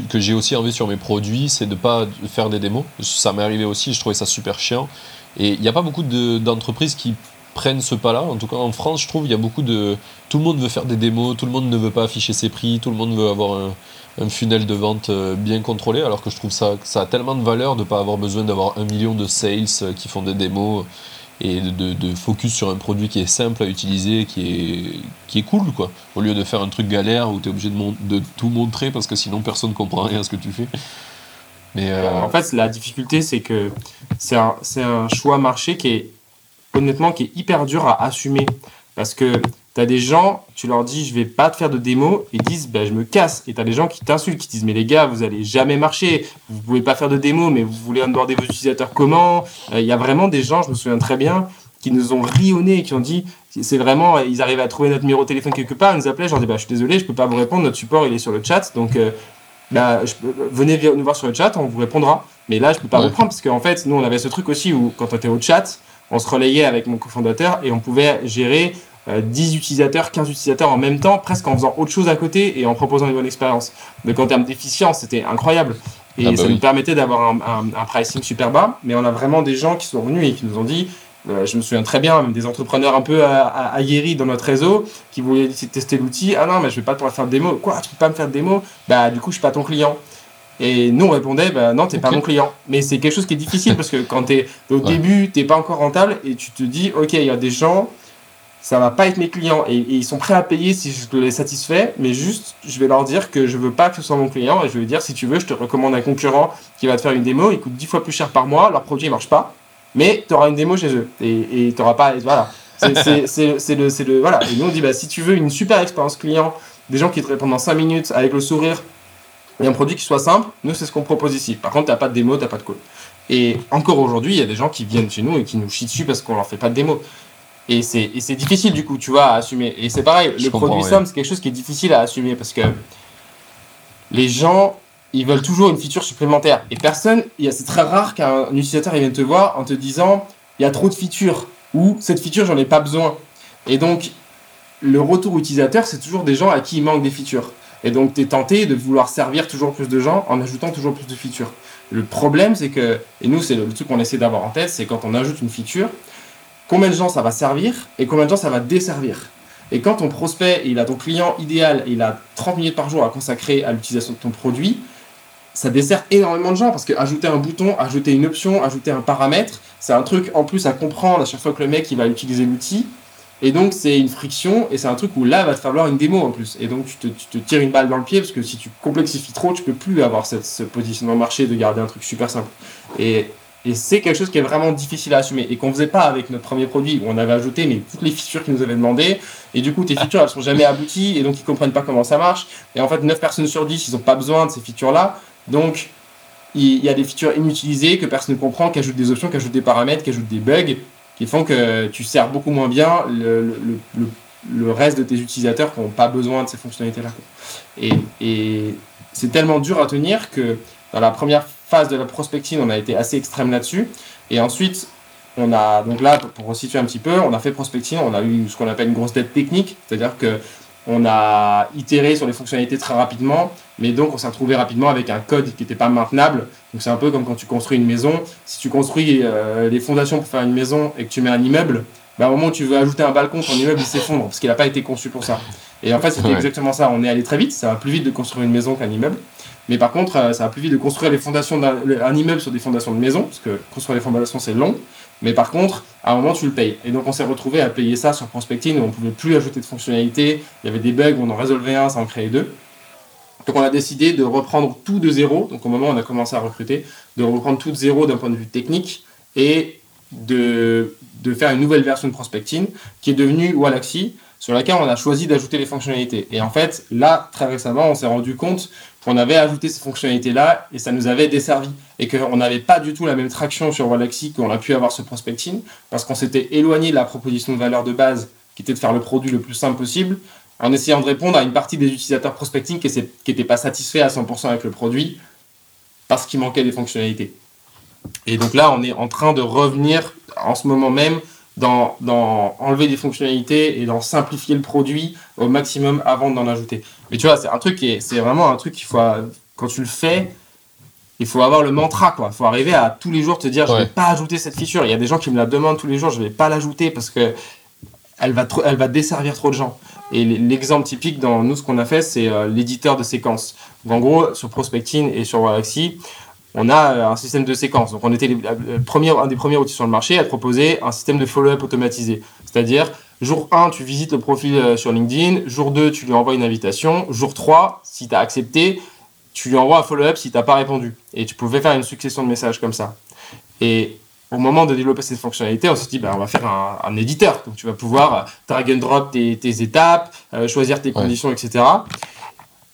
que j'ai aussi envie sur mes produits, c'est de pas faire des démos. Ça m'est arrivé aussi, je trouvais ça super chiant. Et il n'y a pas beaucoup de- d'entreprises qui prennent ce pas-là. En tout cas en France, je trouve, il y a beaucoup de... Tout le monde veut faire des démos, tout le monde ne veut pas afficher ses prix, tout le monde veut avoir un, un funnel de vente euh, bien contrôlé, alors que je trouve ça, ça a tellement de valeur de ne pas avoir besoin d'avoir un million de sales euh, qui font des démos et de, de focus sur un produit qui est simple à utiliser, qui est, qui est cool, quoi. Au lieu de faire un truc galère où tu es obligé de, mon- de tout montrer parce que sinon personne comprend rien à ce que tu fais. Mais euh, En fait, la difficulté, c'est que c'est un, un choix marché qui est, honnêtement, qui est hyper dur à assumer. Parce que tu as des gens, tu leur dis, je vais pas te faire de démo, ils disent, ben, je me casse. Et tu as des gens qui t'insultent, qui disent, mais les gars, vous allez jamais marcher, vous pouvez pas faire de démo, mais vous voulez onboarder vos utilisateurs comment? Euh, Il y a vraiment des gens, je me souviens très bien, qui nous ont rionné et qui ont dit, c'est vraiment, ils arrivaient à trouver notre numéro de téléphone quelque part, ils nous appelaient, je leur dis, bah, je suis désolé, je peux pas vous répondre, notre support, il est sur le chat, donc euh, bah, je venez nous voir sur le chat, on vous répondra. Mais là, je peux pas Ouais. reprendre parce qu'en fait, nous, on avait ce truc aussi où, quand on était au chat, on se relayait avec mon cofondateur et on pouvait gérer 10 utilisateurs, 15 utilisateurs en même temps, presque en faisant autre chose à côté et en proposant une bonne expérience. Donc, en termes d'efficience, c'était incroyable. Et Ah bah ça oui. nous permettait d'avoir un, un- un pricing super bas. Mais on a vraiment des gens qui sont venus et qui nous ont dit, euh, je me souviens très bien, même des entrepreneurs un peu a- aguerris dans notre réseau qui voulaient tester l'outil. Ah non, mais je vais pas pouvoir faire de démo. Quoi, tu peux pas me faire de démo? Bah, du coup, je suis pas ton client. Et nous, on répondait, bah non, t'es pas Ok. mon client. Mais c'est quelque chose qui est difficile parce que quand t'es au Ouais. début, t'es pas encore rentable et tu te dis, ok, il y a des gens, ça va pas être mes clients et, et ils sont prêts à payer si je les satisfais, mais juste, je vais leur dire que je veux pas que ce soit mon client et je vais dire, si tu veux, je te recommande un concurrent qui va te faire une démo, il coûte 10 fois plus cher par mois, leur produit il marche pas, mais tu auras une démo chez eux et et t'auras pas, voilà. C'est- le, le, voilà. Et nous, on dit, bah, si tu veux une super expérience client, des gens qui te répondent en 5 minutes avec le sourire et un produit qui soit simple, nous, c'est ce qu'on propose ici. Par contre, t'as pas de démo, t'as pas de call. Et encore aujourd'hui, il y a des gens qui viennent chez nous et qui nous chient dessus parce qu'on leur fait pas de démo. Et c'est et c'est difficile, du coup, tu vois, à assumer. Et c'est pareil, Je le produit ouais. somme, c'est quelque chose qui est difficile à assumer parce que les gens, ils veulent toujours une feature supplémentaire. Et personne, c'est très rare qu'un utilisateur vienne te voir en te disant il y a trop de features ou cette feature, j'en ai pas besoin. Et donc, le retour utilisateur, c'est toujours des gens à qui il manque des features. Et donc, tu es tenté de vouloir servir toujours plus de gens en ajoutant toujours plus de features. Le problème, c'est que, et nous, c'est le, truc qu'on essaie d'avoir en tête, c'est quand on ajoute une feature, combien de gens ça va servir et combien de gens ça va desservir. Et quand ton prospect, il a ton client idéal, il a 30 minutes par jour à consacrer à l'utilisation de ton produit, ça dessert énormément de gens parce que ajouter un bouton, ajouter une option, ajouter un paramètre, c'est un truc en plus à comprendre à chaque fois que le mec va utiliser l'outil. Et donc c'est une friction et c'est un truc où là va te falloir une démo en plus. Et donc tu te, tu te, tires une balle dans le pied parce que si tu complexifies trop, tu peux plus avoir cette, ce positionnement marché de garder un truc super simple. Et, et c'est quelque chose qui est vraiment difficile à assumer et qu'on faisait pas avec notre premier produit où on avait ajouté mais toutes les features qu'ils nous avaient demandé. Et du coup tes features elles sont jamais abouties et donc ils comprennent pas comment ça marche. Et en fait 9 personnes sur 10 ils ont pas besoin de ces features là donc il y a des features inutilisées que personne ne comprend, qui ajoutent des options, qui ajoutent des paramètres, qui ajoutent des bugs, qui font que tu sers beaucoup moins bien le, le, le, reste de tes utilisateurs qui n'ont pas besoin de ces fonctionnalités-là. Et, et c'est tellement dur à tenir que dans la première phase de la prospecting, on a été assez extrême là-dessus. Et ensuite, on a, donc là, pour resituer un petit peu, on a fait prospecting, on a eu ce qu'on appelle une grosse dette technique, c'est-à-dire que on a itéré sur les fonctionnalités très rapidement, mais donc on s'est retrouvé rapidement avec un code qui n'était pas maintenable. Donc c'est un peu comme quand tu construis une maison. Si tu construis euh, les fondations pour faire une maison et que tu mets un immeuble, bah, au moment où tu veux ajouter un balcon, ton immeuble s'effondre parce qu'il n'a pas été conçu pour ça. Et en fait, c'était exactement ça. On est allé très vite. Ça va plus vite de construire une maison qu'un immeuble. Mais par contre, euh, ça va plus vite de construire les fondations d'un immeuble sur des fondations de maison, parce que construire les fondations, c'est long. Mais par contre, à un moment, tu le payes. Et donc, on s'est retrouvé à payer ça sur Prospecting, où on ne pouvait plus ajouter de fonctionnalités. Il y avait des bugs, on en résolvait un, ça en créait deux. Donc, on a décidé de reprendre tout de zéro. Donc, au moment où on a commencé à recruter, de reprendre tout de zéro d'un point de vue technique et de, de faire une nouvelle version de Prospecting qui est devenue Walaxy, sur laquelle on a choisi d'ajouter les fonctionnalités. Et en fait, là, très récemment, on s'est rendu compte qu'on avait ajouté ces fonctionnalités-là et ça nous avait desservi. Et qu'on n'avait pas du tout la même traction sur Walaxy qu'on a pu avoir sur Prospecting parce qu'on s'était éloigné de la proposition de valeur de base qui était de faire le produit le plus simple possible en essayant de répondre à une partie des utilisateurs prospecting qui n'étaient pas satisfaits à 100% avec le produit parce qu'il manquait des fonctionnalités. Et donc là, on est en train de revenir en ce moment même dans, enlever des fonctionnalités et d'en simplifier le produit au maximum avant d'en ajouter. Mais tu vois, c'est un truc qui est, c'est vraiment un truc qu'il faut, quand tu le fais, il faut avoir le mantra, quoi. Il faut arriver à tous les jours te dire, je vais pas ajouter cette feature. Il y a des gens qui me la demandent tous les jours, je vais pas l'ajouter parce que elle va, elle va desservir trop de gens. Et l'exemple typique dans nous, ce qu'on a fait, c'est euh, l'éditeur de séquences. Donc, en gros, sur Prospecting et sur Galaxy, on a euh, un système de séquence. Donc on était un des premiers outils sur le marché à proposer un système de follow-up automatisé. C'est-à-dire, jour 1, tu visites le profil euh, sur LinkedIn, jour 2, tu lui envoies une invitation, jour 3, si tu as accepté, tu lui envoies un follow-up si tu n'as pas répondu. Et tu pouvais faire une succession de messages comme ça. Et au moment de développer cette fonctionnalité, on s'est dit, bah, on va faire un, éditeur. Donc tu vas pouvoir euh, drag and drop tes, étapes, choisir tes conditions, etc.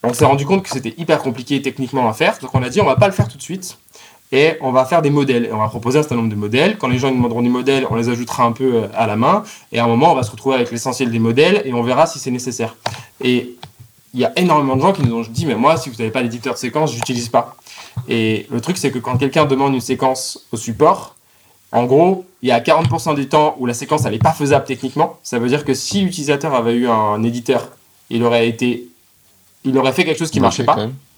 On s'est rendu compte que c'était hyper compliqué techniquement à faire, donc on a dit on va pas le faire tout de suite et on va faire des modèles. Et on va proposer un certain nombre de modèles. Quand les gens nous demanderont des modèles, on les ajoutera un peu euh, à la main. Et à un moment, on va se retrouver avec l'essentiel des modèles et on verra si c'est nécessaire. Et il y a énormément de gens qui nous ont dit mais moi, si vous n'avez pas d'éditeur de séquence, j'utilise pas. Et le truc, c'est que quand quelqu'un demande une séquence au support, en gros, il y a 40% du temps où la séquence n'est pas faisable techniquement. Ça veut dire que si l'utilisateur avait eu un éditeur, il aurait été il aurait fait quelque chose qui ne marchait pas.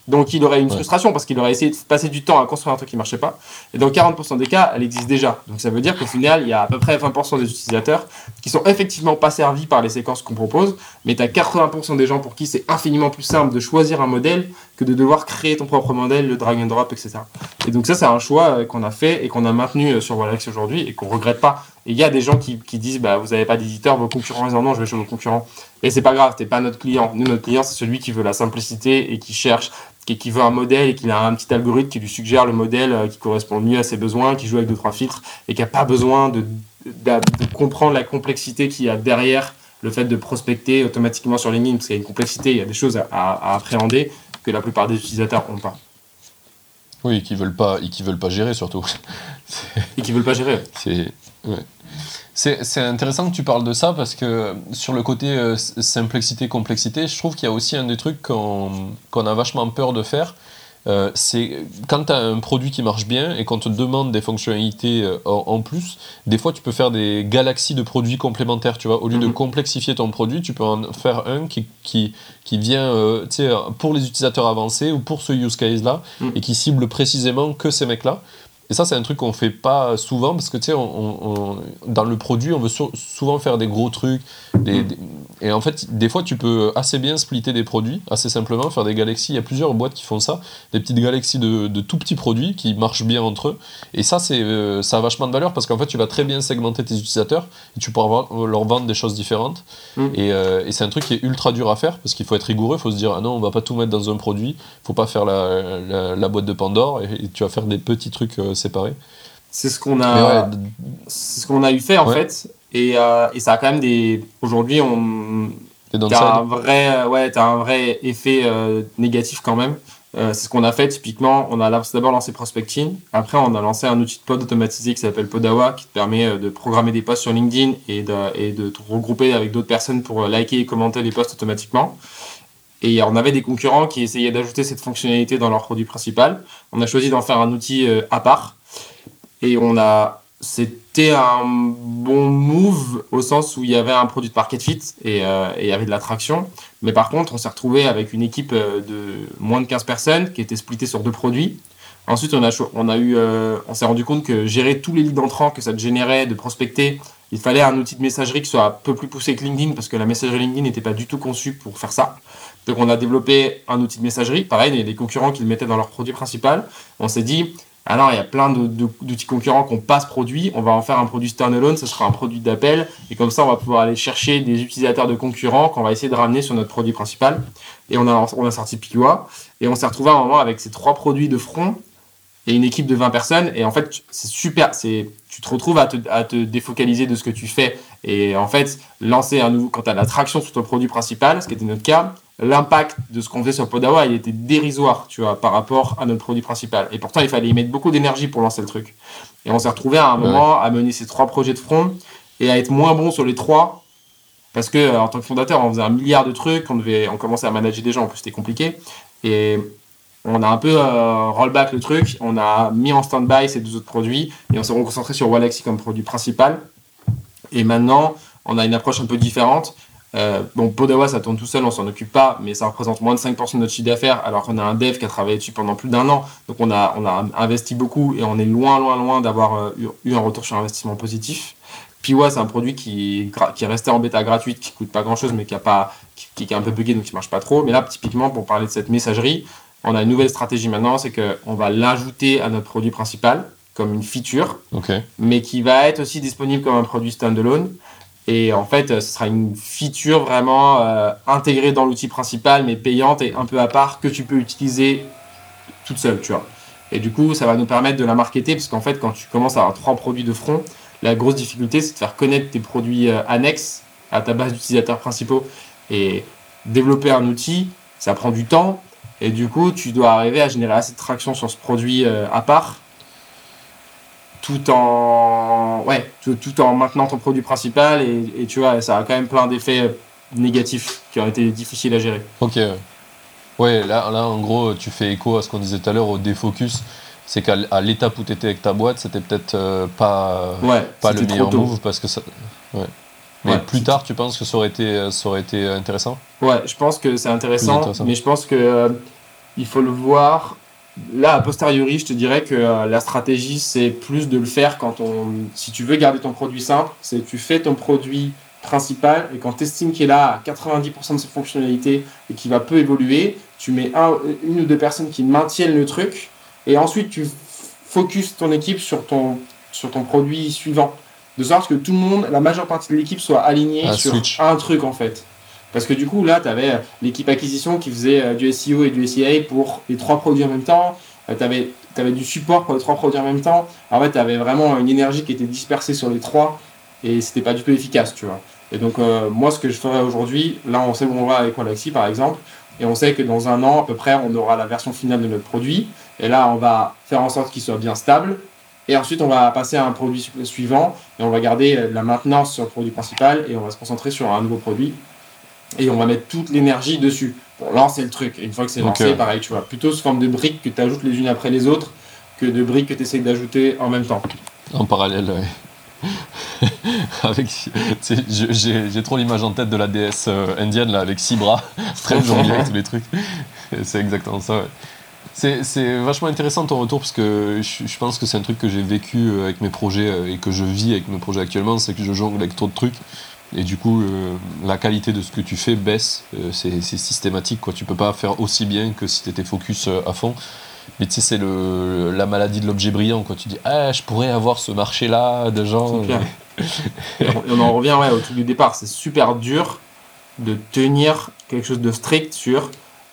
Donc il aurait une frustration parce qu'il aurait essayé de passer du temps à construire un truc qui ne marchait pas. Et dans 40% des cas, elle existe déjà. Donc ça veut dire qu'au final, il y a à peu près 20% des utilisateurs qui sont effectivement pas servis par les séquences qu'on propose, mais tu as 80% des gens pour qui c'est infiniment plus simple de choisir un modèle que de devoir créer ton propre modèle, le drag and drop, etc. Et donc ça, c'est un choix euh, qu'on a fait et qu'on a maintenu euh, sur Wallax aujourd'hui et qu'on regrette pas. Et il y a des gens qui, qui disent, bah, vous n'avez pas d'éditeur, vos concurrents, ils en ont, je vais chez vos concurrents. Et c'est pas grave, t'es pas notre client. Nous, notre client, c'est celui qui veut la simplicité et qui cherche qui, qui veut un modèle et qui a un petit algorithme qui lui suggère le modèle euh, qui correspond mieux à ses besoins, qui joue avec deux trois filtres et qui n'a pas besoin de, comprendre la complexité qu'il y a derrière le fait de prospecter automatiquement sur les lignes, parce qu'il y a une complexité, il y a des choses à, appréhender que la plupart des utilisateurs n'ont pas. Oui, et qui veulent pas, et qui veulent pas gérer surtout. et qui veulent pas gérer. C'est, C'est c'est intéressant que tu parles de ça parce que sur le côté euh, simplicité, complexité, je trouve qu'il y a aussi un des trucs qu'on a vachement peur de faire. Euh, c'est quand tu as un produit qui marche bien et qu'on te demande des fonctionnalités euh, en, plus, des fois tu peux faire des galaxies de produits complémentaires. Tu vois, au lieu de Mhm. complexifier ton produit, tu peux en faire un qui, qui, qui vient euh, pour les utilisateurs avancés ou pour ce use case-là Mhm. et qui cible précisément que ces mecs-là. Et ça, c'est un truc qu'on fait pas souvent parce que tu sais, on, on- on- dans le produit, on veut sou- souvent faire des gros trucs. des- des- et en fait, des fois, tu peux assez bien splitter des produits, assez simplement, faire des galaxies. Il y a plusieurs boîtes qui font ça, des petites galaxies de, de tout petits produits qui marchent bien entre eux. Et ça, c'est, euh, ça a vachement de valeur parce qu'en fait, tu vas très bien segmenter tes utilisateurs et tu pourras leur vendre des choses différentes. Mm. Et, euh, et c'est un truc qui est ultra dur à faire parce qu'il faut être rigoureux, il faut se dire, ah non, on va pas tout mettre dans un produit, faut pas faire la, la, la boîte de Pandore et, et tu vas faire des petits trucs euh, séparés. C'est ce qu'on a, ouais, ce qu'on a eu fait en Ouais. fait. Et, euh, et ça a quand même des. Aujourd'hui, on. le T'as un vrai, euh, ouais, t'as un vrai effet euh, négatif quand même. Euh, c'est ce qu'on a fait typiquement. On a d'abord lancé Prospecting. Après, on a lancé un outil de pod automatisé qui s'appelle Podawa, qui te permet euh, de programmer des posts sur LinkedIn et de, et de te regrouper avec d'autres personnes pour euh, liker et commenter les posts automatiquement. Et on avait des concurrents qui essayaient d'ajouter cette fonctionnalité dans leur produit principal. On a choisi d'en faire un outil euh, à part. Et on a, c'était un bon move au sens où il y avait un produit de market fit et, euh, il y avait de l'attraction. Mais par contre, on s'est retrouvé avec une équipe euh, de moins de 15 personnes qui était splittée sur deux produits. Ensuite, on a, on a eu, euh, on s'est rendu compte que gérer tous les leads entrants que ça te générait, de prospecter, il fallait un outil de messagerie qui soit un peu plus poussé que LinkedIn parce que la messagerie LinkedIn n'était pas du tout conçue pour faire ça. Donc, on a développé un outil de messagerie. Pareil, il y a des concurrents qui le mettaient dans leur produit principal. On s'est dit, alors il y a plein d'outils concurrents qui n'ont pas ce produit. On va en faire un produit standalone. Ce sera un produit d'appel. Et comme ça, on va pouvoir aller chercher des utilisateurs de concurrents qu'on va essayer de ramener sur notre produit principal. Et on a, on a sorti Piwa. Et on s'est retrouvé à un moment avec ces trois produits de front et une équipe de 20 personnes. Et en fait, c'est super. Tu te retrouves à te, défocaliser de ce que tu fais. Et en fait, lancer un nouveau, quand tu as la traction sur ton produit principal, ce qui était notre cas, l'impact de ce qu'on faisait sur Podawa, il était dérisoire, tu vois, par rapport à notre produit principal. Et pourtant, il fallait y mettre beaucoup d'énergie pour lancer le truc. Et on s'est retrouvé à un Ouais. moment à mener ces trois projets de front et à être moins bon sur les trois. Parce que, euh, en tant que fondateur, on faisait un milliard de trucs, on, devait, on commençait à manager des gens, en plus c'était compliqué. Et on a un peu euh, rollback le truc, on a mis en stand-by ces deux autres produits et on s'est concentré sur Walaxy comme produit principal. Et maintenant, on a une approche un peu différente. Euh, bon, Podawa, ça tourne tout seul, on s'en occupe pas, mais ça représente moins de 5% de notre chiffre d'affaires, alors qu'on a un dev qui a travaillé dessus pendant plus d'un an. Donc on a, on a investi beaucoup et on est loin, loin, loin d'avoir euh, eu, un retour sur investissement positif. Piwa, c'est un produit qui, qui est resté en bêta gratuite, qui coûte pas grand chose, mais qui, a pas, qui, qui est un peu bugué, donc qui marche pas trop. Mais là, typiquement, pour parler de cette messagerie, on a une nouvelle stratégie maintenant, c'est qu'on va l'ajouter à notre produit principal comme une feature mais qui va être aussi disponible comme un produit standalone. Et en fait, euh, ce sera une feature vraiment euh, intégrée dans l'outil principal, mais payante et un peu à part que tu peux utiliser toute seule. Et du coup, ça va nous permettre de la marketer, parce qu'en fait, quand tu commences à avoir trois produits de front, la grosse difficulté, c'est de faire connaître tes produits euh, annexes à ta base d'utilisateurs principaux. Et développer un outil, ça prend du temps. Et du coup, tu dois arriver à générer assez de traction sur ce produit à part tout en ouais tout, tout en maintenant ton produit principal et, et tu vois ça a quand même plein d'effets euh, négatifs qui ont été difficiles à gérer Ok. ouais. Là, là, en gros, tu fais écho à ce qu'on disait tout à l'heure au défocus. C'est qu'à l'étape où tu étais avec ta boîte, c'était peut-être euh, pas, ouais pas le meilleur move parce que ça. Ouais. Mais Ouais, plus tard, tu penses que ça aurait été, euh, ça aurait été intéressant? Ouais je pense que c'est intéressant, intéressant. mais je pense que euh, il faut le voir là a posteriori je te dirais que euh, la stratégie c'est plus de le faire quand on si tu veux garder ton produit simple c'est tu fais ton produit principal et quand tu estimes qu'il est là à 90% de ses fonctionnalités et qu'il va peu évoluer, tu mets un, une ou deux personnes qui maintiennent le truc et ensuite tu focuses ton équipe sur ton, sur ton produit suivant. De sorte que tout le monde, la majeure partie de l'équipe soit alignée Un sur switch. un truc en fait. Parce que du coup, là, tu avais l'équipe acquisition qui faisait euh, du SEO et du SEA pour les trois produits en même temps. tu avais, du support pour les trois produits en même temps. En fait, tu avais vraiment une énergie qui était dispersée sur les trois et c'était pas du tout efficace, tu vois. Et donc, euh, moi, ce que je ferais aujourd'hui, là, on sait où on va avec Walaxy, par exemple, et on sait que dans un an, à peu près, on aura la version finale de notre produit. Et là, on va faire en sorte qu'il soit bien stable. Et ensuite, on va passer à un produit su- suivant et on va garder euh, la maintenance sur le produit principal et on va se concentrer sur un nouveau produit. Et on va mettre toute l'énergie dessus pour lancer le truc. Et une fois que c'est lancé, pareil, tu vois, plutôt sous forme de briques que tu ajoutes les unes après les autres que de briques que tu essayes d'ajouter en même temps. En parallèle, avec, je- j'ai j'ai trop l'image en tête de la déesse euh, indienne là, avec six bras, très jongler avec tous les trucs. C'est exactement ça. ouais. C'est c'est vachement intéressant ton retour parce que je, je pense que c'est un truc que j'ai vécu euh, avec mes projets euh, et que je vis avec mes projets actuellement, c'est que je jongle avec trop de trucs. Et du coup, euh, la qualité de ce que tu fais baisse, euh, c'est systématique. Quoi. Tu peux pas faire aussi bien que si tu étais focus euh, à fond. Mais tu sais, c'est le- la maladie de l'objet brillant. Quoi. Tu dis, ah, je pourrais avoir ce marché-là de gens. Et on, en revient ouais, au tout du départ. C'est super dur de tenir quelque chose de strict sur.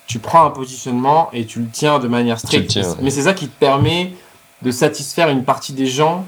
Tu prends un positionnement et tu le tiens de manière stricte. tiens, ouais. Mais c'est ça qui te permet de satisfaire une partie des gens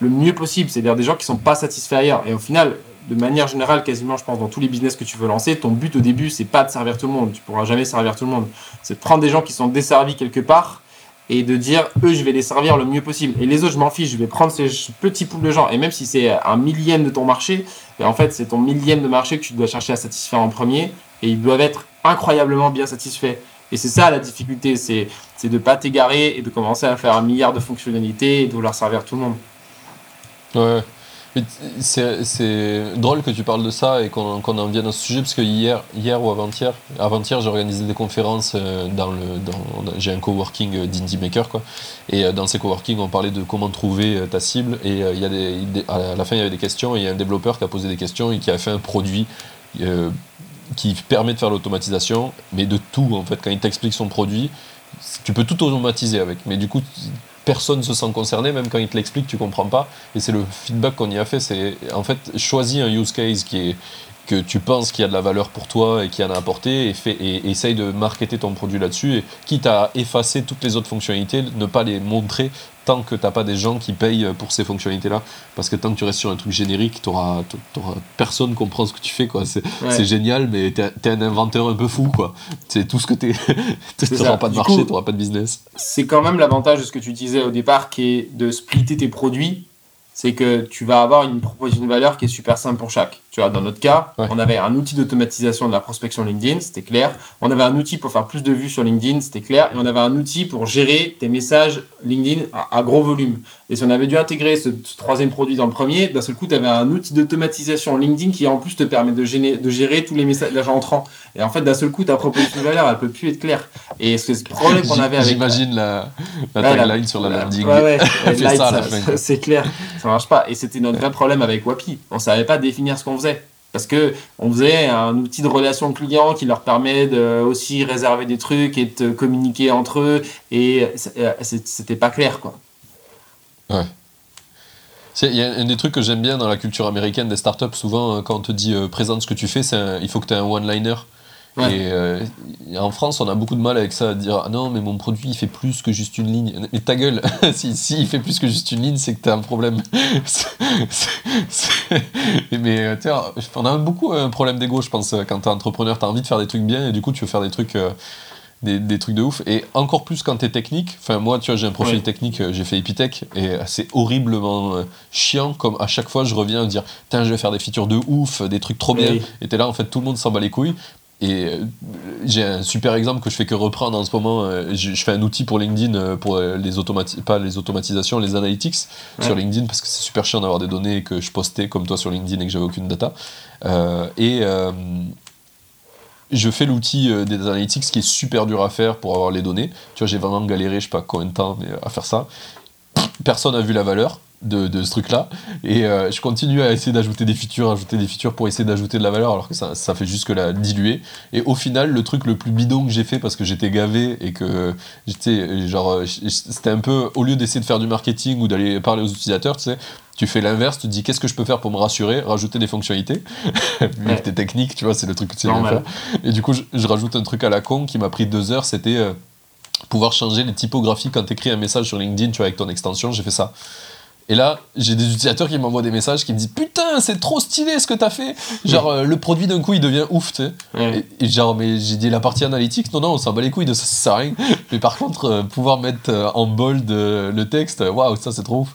le mieux possible. C'est-à-dire des gens qui sont pas satisfaits ailleurs. Et au final, de manière générale, quasiment, je pense, dans tous les business que tu veux lancer, ton but au début, c'est pas de servir tout le monde. Tu pourras jamais servir tout le monde. C'est de prendre des gens qui sont desservis quelque part et de dire, eux, je vais les servir le mieux possible. Et les autres, je m'en fiche. Je vais prendre ces petits poules de gens. Et même si c'est un millième de ton marché, ben, en fait, c'est ton millième de marché que tu dois chercher à satisfaire en premier. Et ils doivent être incroyablement bien satisfaits. Et c'est ça la difficulté, c'est de pas t'égarer et de commencer à faire un milliard de fonctionnalités et de vouloir servir tout le monde. Ouais. C'est drôle que tu parles de ça et qu'on en vienne à ce sujet parce que hier, hier ou avant-hier, avant-hier j'ai organisé des conférences euh, dans le, dans, j'ai un coworking euh, d'indie maker quoi, et euh, dans ces coworking on parlait de comment trouver ta cible. Et il y a des, à la fin il y avait des questions et il y a un développeur qui a posé des questions et qui a fait un produit qui permet de faire l'automatisation, mais de tout en fait. Quand il t'explique son produit, tu peux tout automatiser avec, mais du coup personne se sent concerné, même quand il te l'explique, tu comprends pas. Et c'est le feedback qu'on y a fait, c'est en fait choisis un use case qui est que tu penses qu'il y a de la valeur pour toi et qui en a apporté et, fait, et essaye de marketer ton produit là-dessus et quitte à effacer toutes les autres fonctionnalités, ne pas les montrer tant que t'as pas des gens qui payent pour ces fonctionnalités-là. Parce que tant que tu restes sur un truc générique, t'auras, t'auras- personne comprend ce que tu fais. Quoi. C'est, Ouais. c'est génial, mais t'es, t'es un inventeur un peu fou. Quoi. C'est tout ce que t'es. T'auras pas de Du marché, coup- t'auras pas de business. c'est quand même l'avantage de ce que tu disais au départ, qui est de splitter tes produits. C'est que tu vas avoir une proposition de valeur qui est super simple pour chaque. Tu vois, dans notre cas, Ouais. on avait un outil d'automatisation de la prospection LinkedIn, c'était clair. On avait un outil pour faire plus de vues sur LinkedIn, c'était clair. Et on avait un outil pour gérer tes messages LinkedIn à, à gros volume. Et si on avait dû intégrer ce, ce troisième produit dans le premier, d'un seul coup, tu avais un outil d'automatisation LinkedIn qui en plus te permet de, gêner- de gérer tous les messages entrants. Et en fait, d'un seul coup, ta proposition de valeur, elle peut plus être claire. Et c'est ce problème qu'on avait avec J'imagine la, la tagline sur la landing. Ouais, ouais, c'est clair, ça marche pas. Et c'était notre vrai problème avec Wapi. On savait pas définir ce qu'on faisait. Parce que on faisait un outil de relation client qui leur permet de aussi réserver des trucs et de communiquer entre eux. Et euh, c'était pas clair, quoi. C'est- Il y a un des trucs que j'aime bien dans la culture américaine des startups, souvent euh, quand on te dit euh, présente ce que tu fais, il faut que tu aies un one-liner. Ouais. Et euh, en France, on a beaucoup de mal avec ça, à dire ah non, mais mon produit il fait plus que juste une ligne. Mais ta gueule, si, si il fait plus que juste une ligne, c'est que tu as un problème. Mais euh, tiens, on a beaucoup un problème d'ego, je pense, euh, quand tu es entrepreneur, tu as envie de faire des trucs bien et du coup tu veux faire des trucs. euh, des, des trucs de ouf et encore plus quand t'es technique enfin moi tu vois j'ai un profil Ouais. technique euh, j'ai fait Epitech et euh, c'est horriblement euh, chiant comme à chaque fois je reviens à me dire Putain, je vais faire des features de ouf des trucs trop bien Oui. et t'es là en fait tout le monde s'en bat les couilles et euh, j'ai un super exemple que je fais que reprendre en ce moment euh, je, je fais un outil pour LinkedIn euh, pour les automati pas les automatisations les analytics sur. LinkedIn parce que c'est super chiant d'avoir des données que je postais comme toi sur LinkedIn et que j'avais aucune data Euh, et euh, je fais l'outil des analytics qui est super dur à faire pour avoir les données. Tu vois, j'ai vraiment galéré, je sais pas combien de temps, mais à faire ça. Personne n'a vu la valeur de, de ce truc-là. Et euh, je continue à essayer d'ajouter des features, ajouter des features pour essayer d'ajouter de la valeur, alors que ça, ça fait juste que la diluer. Et au final, le truc le plus bidon que j'ai fait, parce que j'étais gavé et que j'étais, genre, euh, c'était un peu, au lieu d'essayer de faire du marketing ou d'aller parler aux utilisateurs, tu sais, tu fais l'inverse, tu te dis qu'est-ce que je peux faire pour me rassurer, rajouter des fonctionnalités. Vu que t'es technique, tu vois, c'est le truc que tu sais faire. Et du coup, je, je rajoute un truc à la con qui m'a pris deux heures, c'était euh, pouvoir changer les typographies quand tu écris un message sur LinkedIn, tu vois, avec ton extension, j'ai fait ça. Et là, j'ai des utilisateurs qui m'envoient des messages qui me disent Putain, c'est trop stylé ce que t'as fait Genre, euh, le produit d'un coup, il devient ouf, tu sais. Ouais. Et, et genre, mais j'ai dit la partie analytique, non, non, on s'en bat les couilles de ça, ça sert à rien. Mais par contre, euh, pouvoir mettre euh, en bold le texte, waouh, ça c'est trop ouf.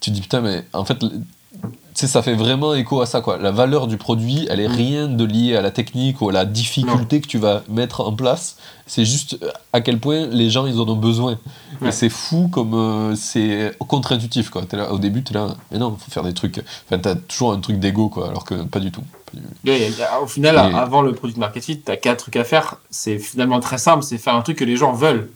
Tu te dis Putain, mais en fait, tu sais, ça fait vraiment écho à ça, quoi. La valeur du produit, elle est Mm. rien de liée à la technique ou à la difficulté que tu vas mettre en place. C'est juste à quel point les gens, ils en ont besoin. C'est fou comme euh, c'est contre-intuitif, quoi. T'es là, au début, t'es là, mais non, faut faire des trucs. Enfin, t'as toujours un truc d'ego, quoi, alors que pas du tout. A- au final, Et- avant le product market fit, tu as quatre trucs à faire. C'est finalement très simple, c'est faire un truc que les gens veulent.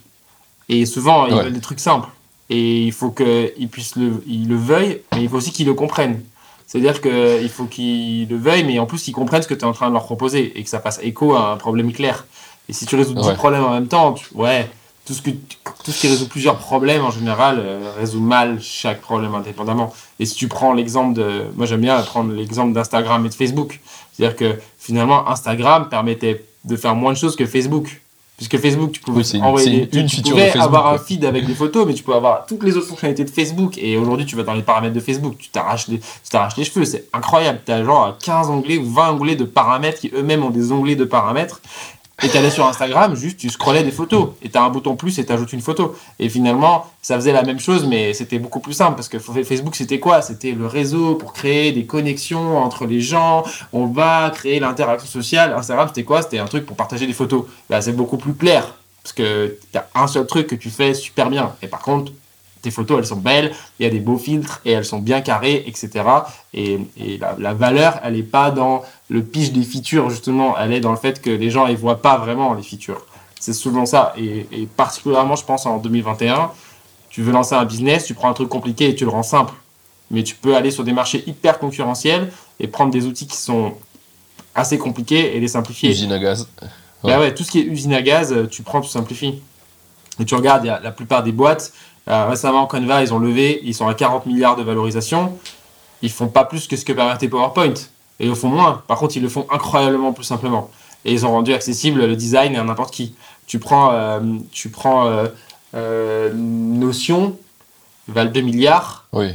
Et souvent, ils Ouais. veulent des trucs simples. Et il faut qu'ils puissent le, ils le veuillent, mais il faut aussi qu'ils le comprennent. C'est-à-dire qu'il faut qu'ils le veuillent, mais en plus qu'ils comprennent ce que tu es en train de leur proposer et que ça fasse écho à un problème clair. Et si tu résous 10 Ouais. problèmes en même temps, tu- ouais, tout ce, que, tout ce qui résout plusieurs problèmes en général euh, résout mal chaque problème indépendamment. Et si tu prends l'exemple de. Moi j'aime bien prendre l'exemple d'Instagram et de Facebook. C'est-à-dire que finalement Instagram permettait de faire moins de choses que Facebook. Puisque Facebook, tu pouvais Oui, envoyer une- tu- une tu pouvais Facebook, avoir un feed avec des photos, mais tu peux avoir toutes les autres fonctionnalités de Facebook. Et aujourd'hui, tu vas dans les paramètres de Facebook, tu t'arraches les, tu t'arraches les cheveux. C'est incroyable. Tu as genre 15 onglets ou 20 onglets de paramètres qui eux-mêmes ont des onglets de paramètres. Et t'allais sur Instagram, juste tu scrollais des photos. Et t'as un bouton plus et t'ajoutes une photo. Et finalement, ça faisait la même chose, mais c'était beaucoup plus simple. Parce que Facebook, c'était quoi? C'était le réseau pour créer des connexions entre les gens. On va créer l'interaction sociale. Instagram, c'était quoi? C'était un truc pour partager des photos. Là, c'est beaucoup plus clair. Parce que t'as un seul truc que tu fais super bien. Et par contre, tes photos, elles sont belles, il y a des beaux filtres et elles sont bien carrées, etc. Et, la valeur, elle n'est pas dans le pitch des features, justement, elle est dans le fait que les gens ne voient pas vraiment les features. C'est souvent ça. Et, et particulièrement, je pense, en 2021, tu veux lancer un business, tu prends un truc compliqué et tu le rends simple. Mais tu peux aller sur des marchés hyper concurrentiels et prendre des outils qui sont assez compliqués et les simplifier. Usine à gaz. Bah ouais, tout ce qui est usine à gaz, euh, tu prends, tu simplifies. Et tu regardes, y a la plupart des boîtes, euh, récemment Canva, ils ont levé, ils sont à 40 milliards de valorisation. Ils font pas plus que ce que permettait PowerPoint. Et ils le font moins. Par contre, ils le font incroyablement plus simplement. Et ils ont rendu accessible le design à n'importe qui. Tu prends, euh, tu prends euh, euh, Notion, valent 2 milliards. Oui.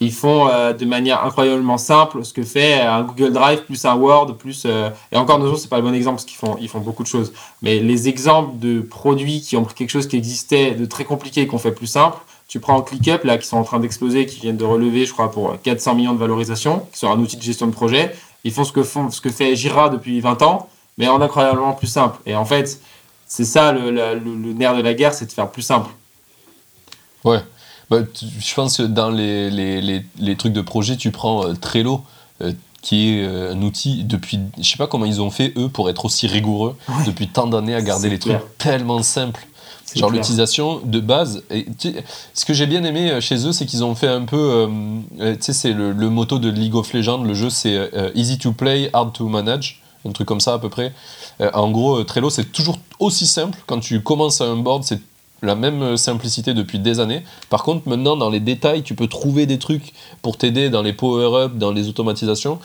Ils font de manière incroyablement simple ce que fait un Google Drive plus un Word plus et encore Notion c'est pas le bon exemple parce qu'ils font ils font beaucoup de choses mais les exemples de produits qui ont pris quelque chose qui existait de très compliqué et qu'on fait plus simple tu prends ClickUp là qui sont en train d'exploser qui viennent de relever je crois pour 400 millions de valorisation qui sont un outil de gestion de projet ils font ce que font ce que fait Jira depuis 20 ans mais en incroyablement plus simple et en fait c'est ça le, le, le- le nerf de la guerre c'est de faire plus simple Ouais. Bah, tu- je pense que dans les, les, les, les trucs de projet, tu prends euh, Trello, euh, qui est euh, un outil depuis. Je sais pas comment ils ont fait, eux, pour être aussi rigoureux depuis tant d'années à garder les clair. trucs tellement simples. Genre l'utilisation de base. Et, ce que j'ai bien aimé euh, chez eux, c'est qu'ils ont fait un peu. euh, euh, tu sais, c'est le, le motto de League of Legends. Le jeu, c'est euh, easy to play, hard to manage. Un truc comme ça à peu près. Euh, en gros, Trello, c'est toujours aussi simple. Quand tu commences à un board, c'est la même simplicité depuis des années. Par contre, maintenant, dans les détails, tu peux trouver des trucs pour t'aider dans les power-up, dans les automatisations.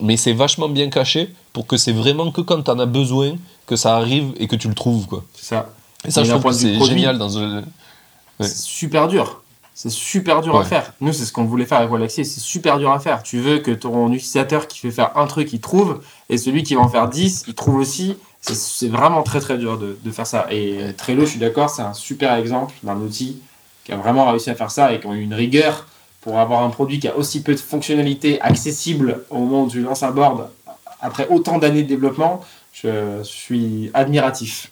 Mais c'est vachement bien caché pour que c'est vraiment que quand tu en as besoin que ça arrive et que tu le trouves. Quoi. c'est ça Et ça, je trouve que c'est génial dans. Ouais. C'est super dur. C'est super dur à faire. Nous, c'est ce qu'on voulait faire avec Wallaxy. C'est super dur à faire. Tu veux que ton utilisateur qui fait faire un truc, il trouve, et celui qui va en faire 10, il trouve aussi. C'est- C'est vraiment très très dur de, de faire ça. Et Trello, je suis d'accord, c'est un super exemple d'un outil qui a vraiment réussi à faire ça et qui a eu une rigueur pour avoir un produit qui a aussi peu de fonctionnalités accessibles au moment où tu lances un board après autant d'années de développement. Je suis admiratif.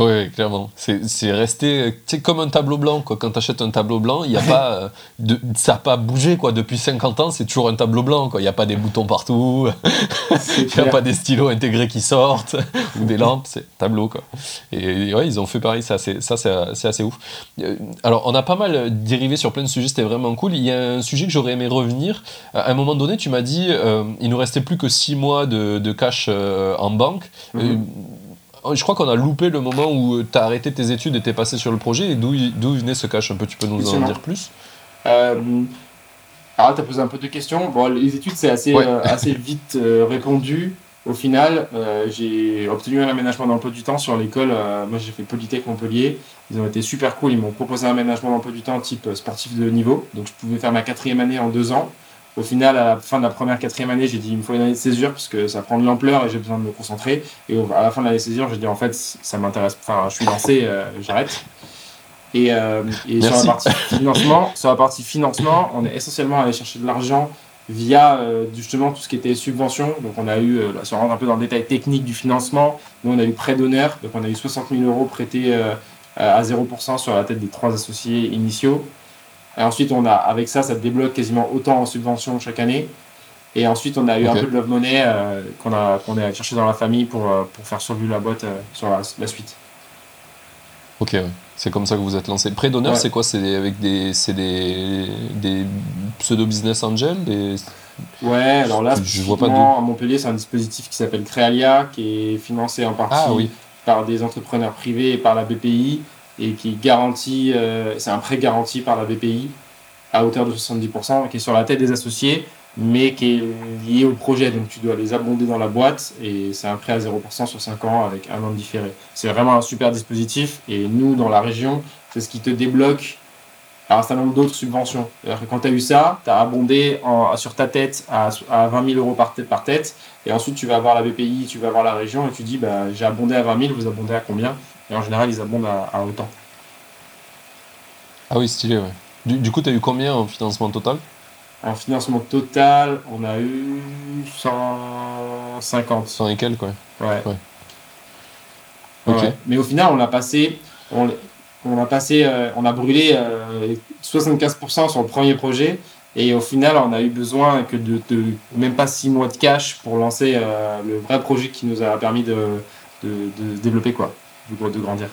Oui, clairement. C'est resté euh, comme un tableau blanc. Quoi. Quand tu achètes un tableau blanc, y a pas, euh, de, ça n'a pas bougé. Quoi. Depuis 50 ans, c'est toujours un tableau blanc. Il n'y a pas des boutons partout, il n'y a pas des stylos intégrés qui sortent, ou des lampes, c'est tableau. Quoi. Et, et ouais, ils ont fait pareil, ça c'est c'est assez ouf. Euh, Alors, on a pas mal dérivé sur plein de sujets, c'était vraiment cool. Il y a un sujet que j'aurais aimé revenir. À un moment donné, tu m'as dit, euh, il nous restait plus que 6 mois de, de cash euh, en banque. Euh, je crois qu'on a loupé le moment où tu as arrêté tes études et t'es passé sur le projet. Et d'où venait ce cash? Un peu Tu peux nous en dire plus? Euh, alors, tu as posé un peu de questions. Bon, les études, c'est assez, Ouais. euh, assez vite euh, répondu. au final, euh, j'ai obtenu un aménagement d'emploi du temps sur l'école. euh, moi, j'ai fait Polytech Montpellier. Ils ont été super cool. Ils m'ont proposé un aménagement d'emploi du temps type euh, sportif de haut niveau. Donc, je pouvais faire ma quatrième année en deux ans. Au final, à la fin de la première quatrième année, j'ai dit il me faut une année de césure parce que ça prend de l'ampleur et j'ai besoin de me concentrer. Et à la fin de l'année de césure, j'ai dit en fait, ça m'intéresse. Enfin, je suis lancé, euh, j'arrête. Et, euh, et sur la partie financement, sur la partie financement, on est essentiellement allé chercher de l'argent via euh, justement tout ce qui était subvention. Donc on a eu, euh, là, si on rentre un peu dans le détail technique du financement, nous on a eu prêt d'honneur, donc on a eu 60 000 euros prêtés euh, à 0% sur la tête des trois associés initiaux. Et ensuite on a, avec ça, ça débloque quasiment autant en subvention chaque année. Et ensuite on a eu un peu de love money euh, qu'on a, qu'on chercher dans la famille pour, euh, pour faire survivre la boîte euh, sur la, la suite. Ok, ouais. C'est comme ça que vous êtes lancé. Prêt d'honneur, Ouais. c'est quoi? C'est avec des, c'est des, des pseudo business angels, des... Ouais, alors là, Je vois pas à Montpellier, c'est un dispositif qui s'appelle Créalia, qui est financé en partie Ah oui. par des entrepreneurs privés et par la BPI, et qui garantit, euh, c'est un prêt garanti par la BPI à hauteur de 70%, qui est sur la tête des associés, mais qui est lié au projet. Donc tu dois les abonder dans la boîte, et c'est un prêt à 0% sur 5 ans avec un an de différé. C'est vraiment un super dispositif, et nous, dans la région, c'est ce qui te débloque un certain nombre d'autres subventions. Quand tu as eu ça, tu as abondé sur ta tête à, à 20 000 euros par tête, par tête, et ensuite tu vas voir la BPI, tu vas voir la région, et tu dis bah, j'ai abondé à 20 000, vous abondez à combien? Et en général, ils abondent à, à autant. Ah oui, stylé, ouais. Du, du coup, t'as eu combien en financement total? En financement total, on a eu 150. 100 et quelques, quoi. Ouais. Ouais. Mais au final, on a passé, on, on a passé, euh, on a brûlé euh, 75% sur le premier projet. Et au final, on a eu besoin que de, de même pas 6 mois de cash pour lancer euh, le vrai projet qui nous a permis de, de, de se développer, quoi, de, grandir.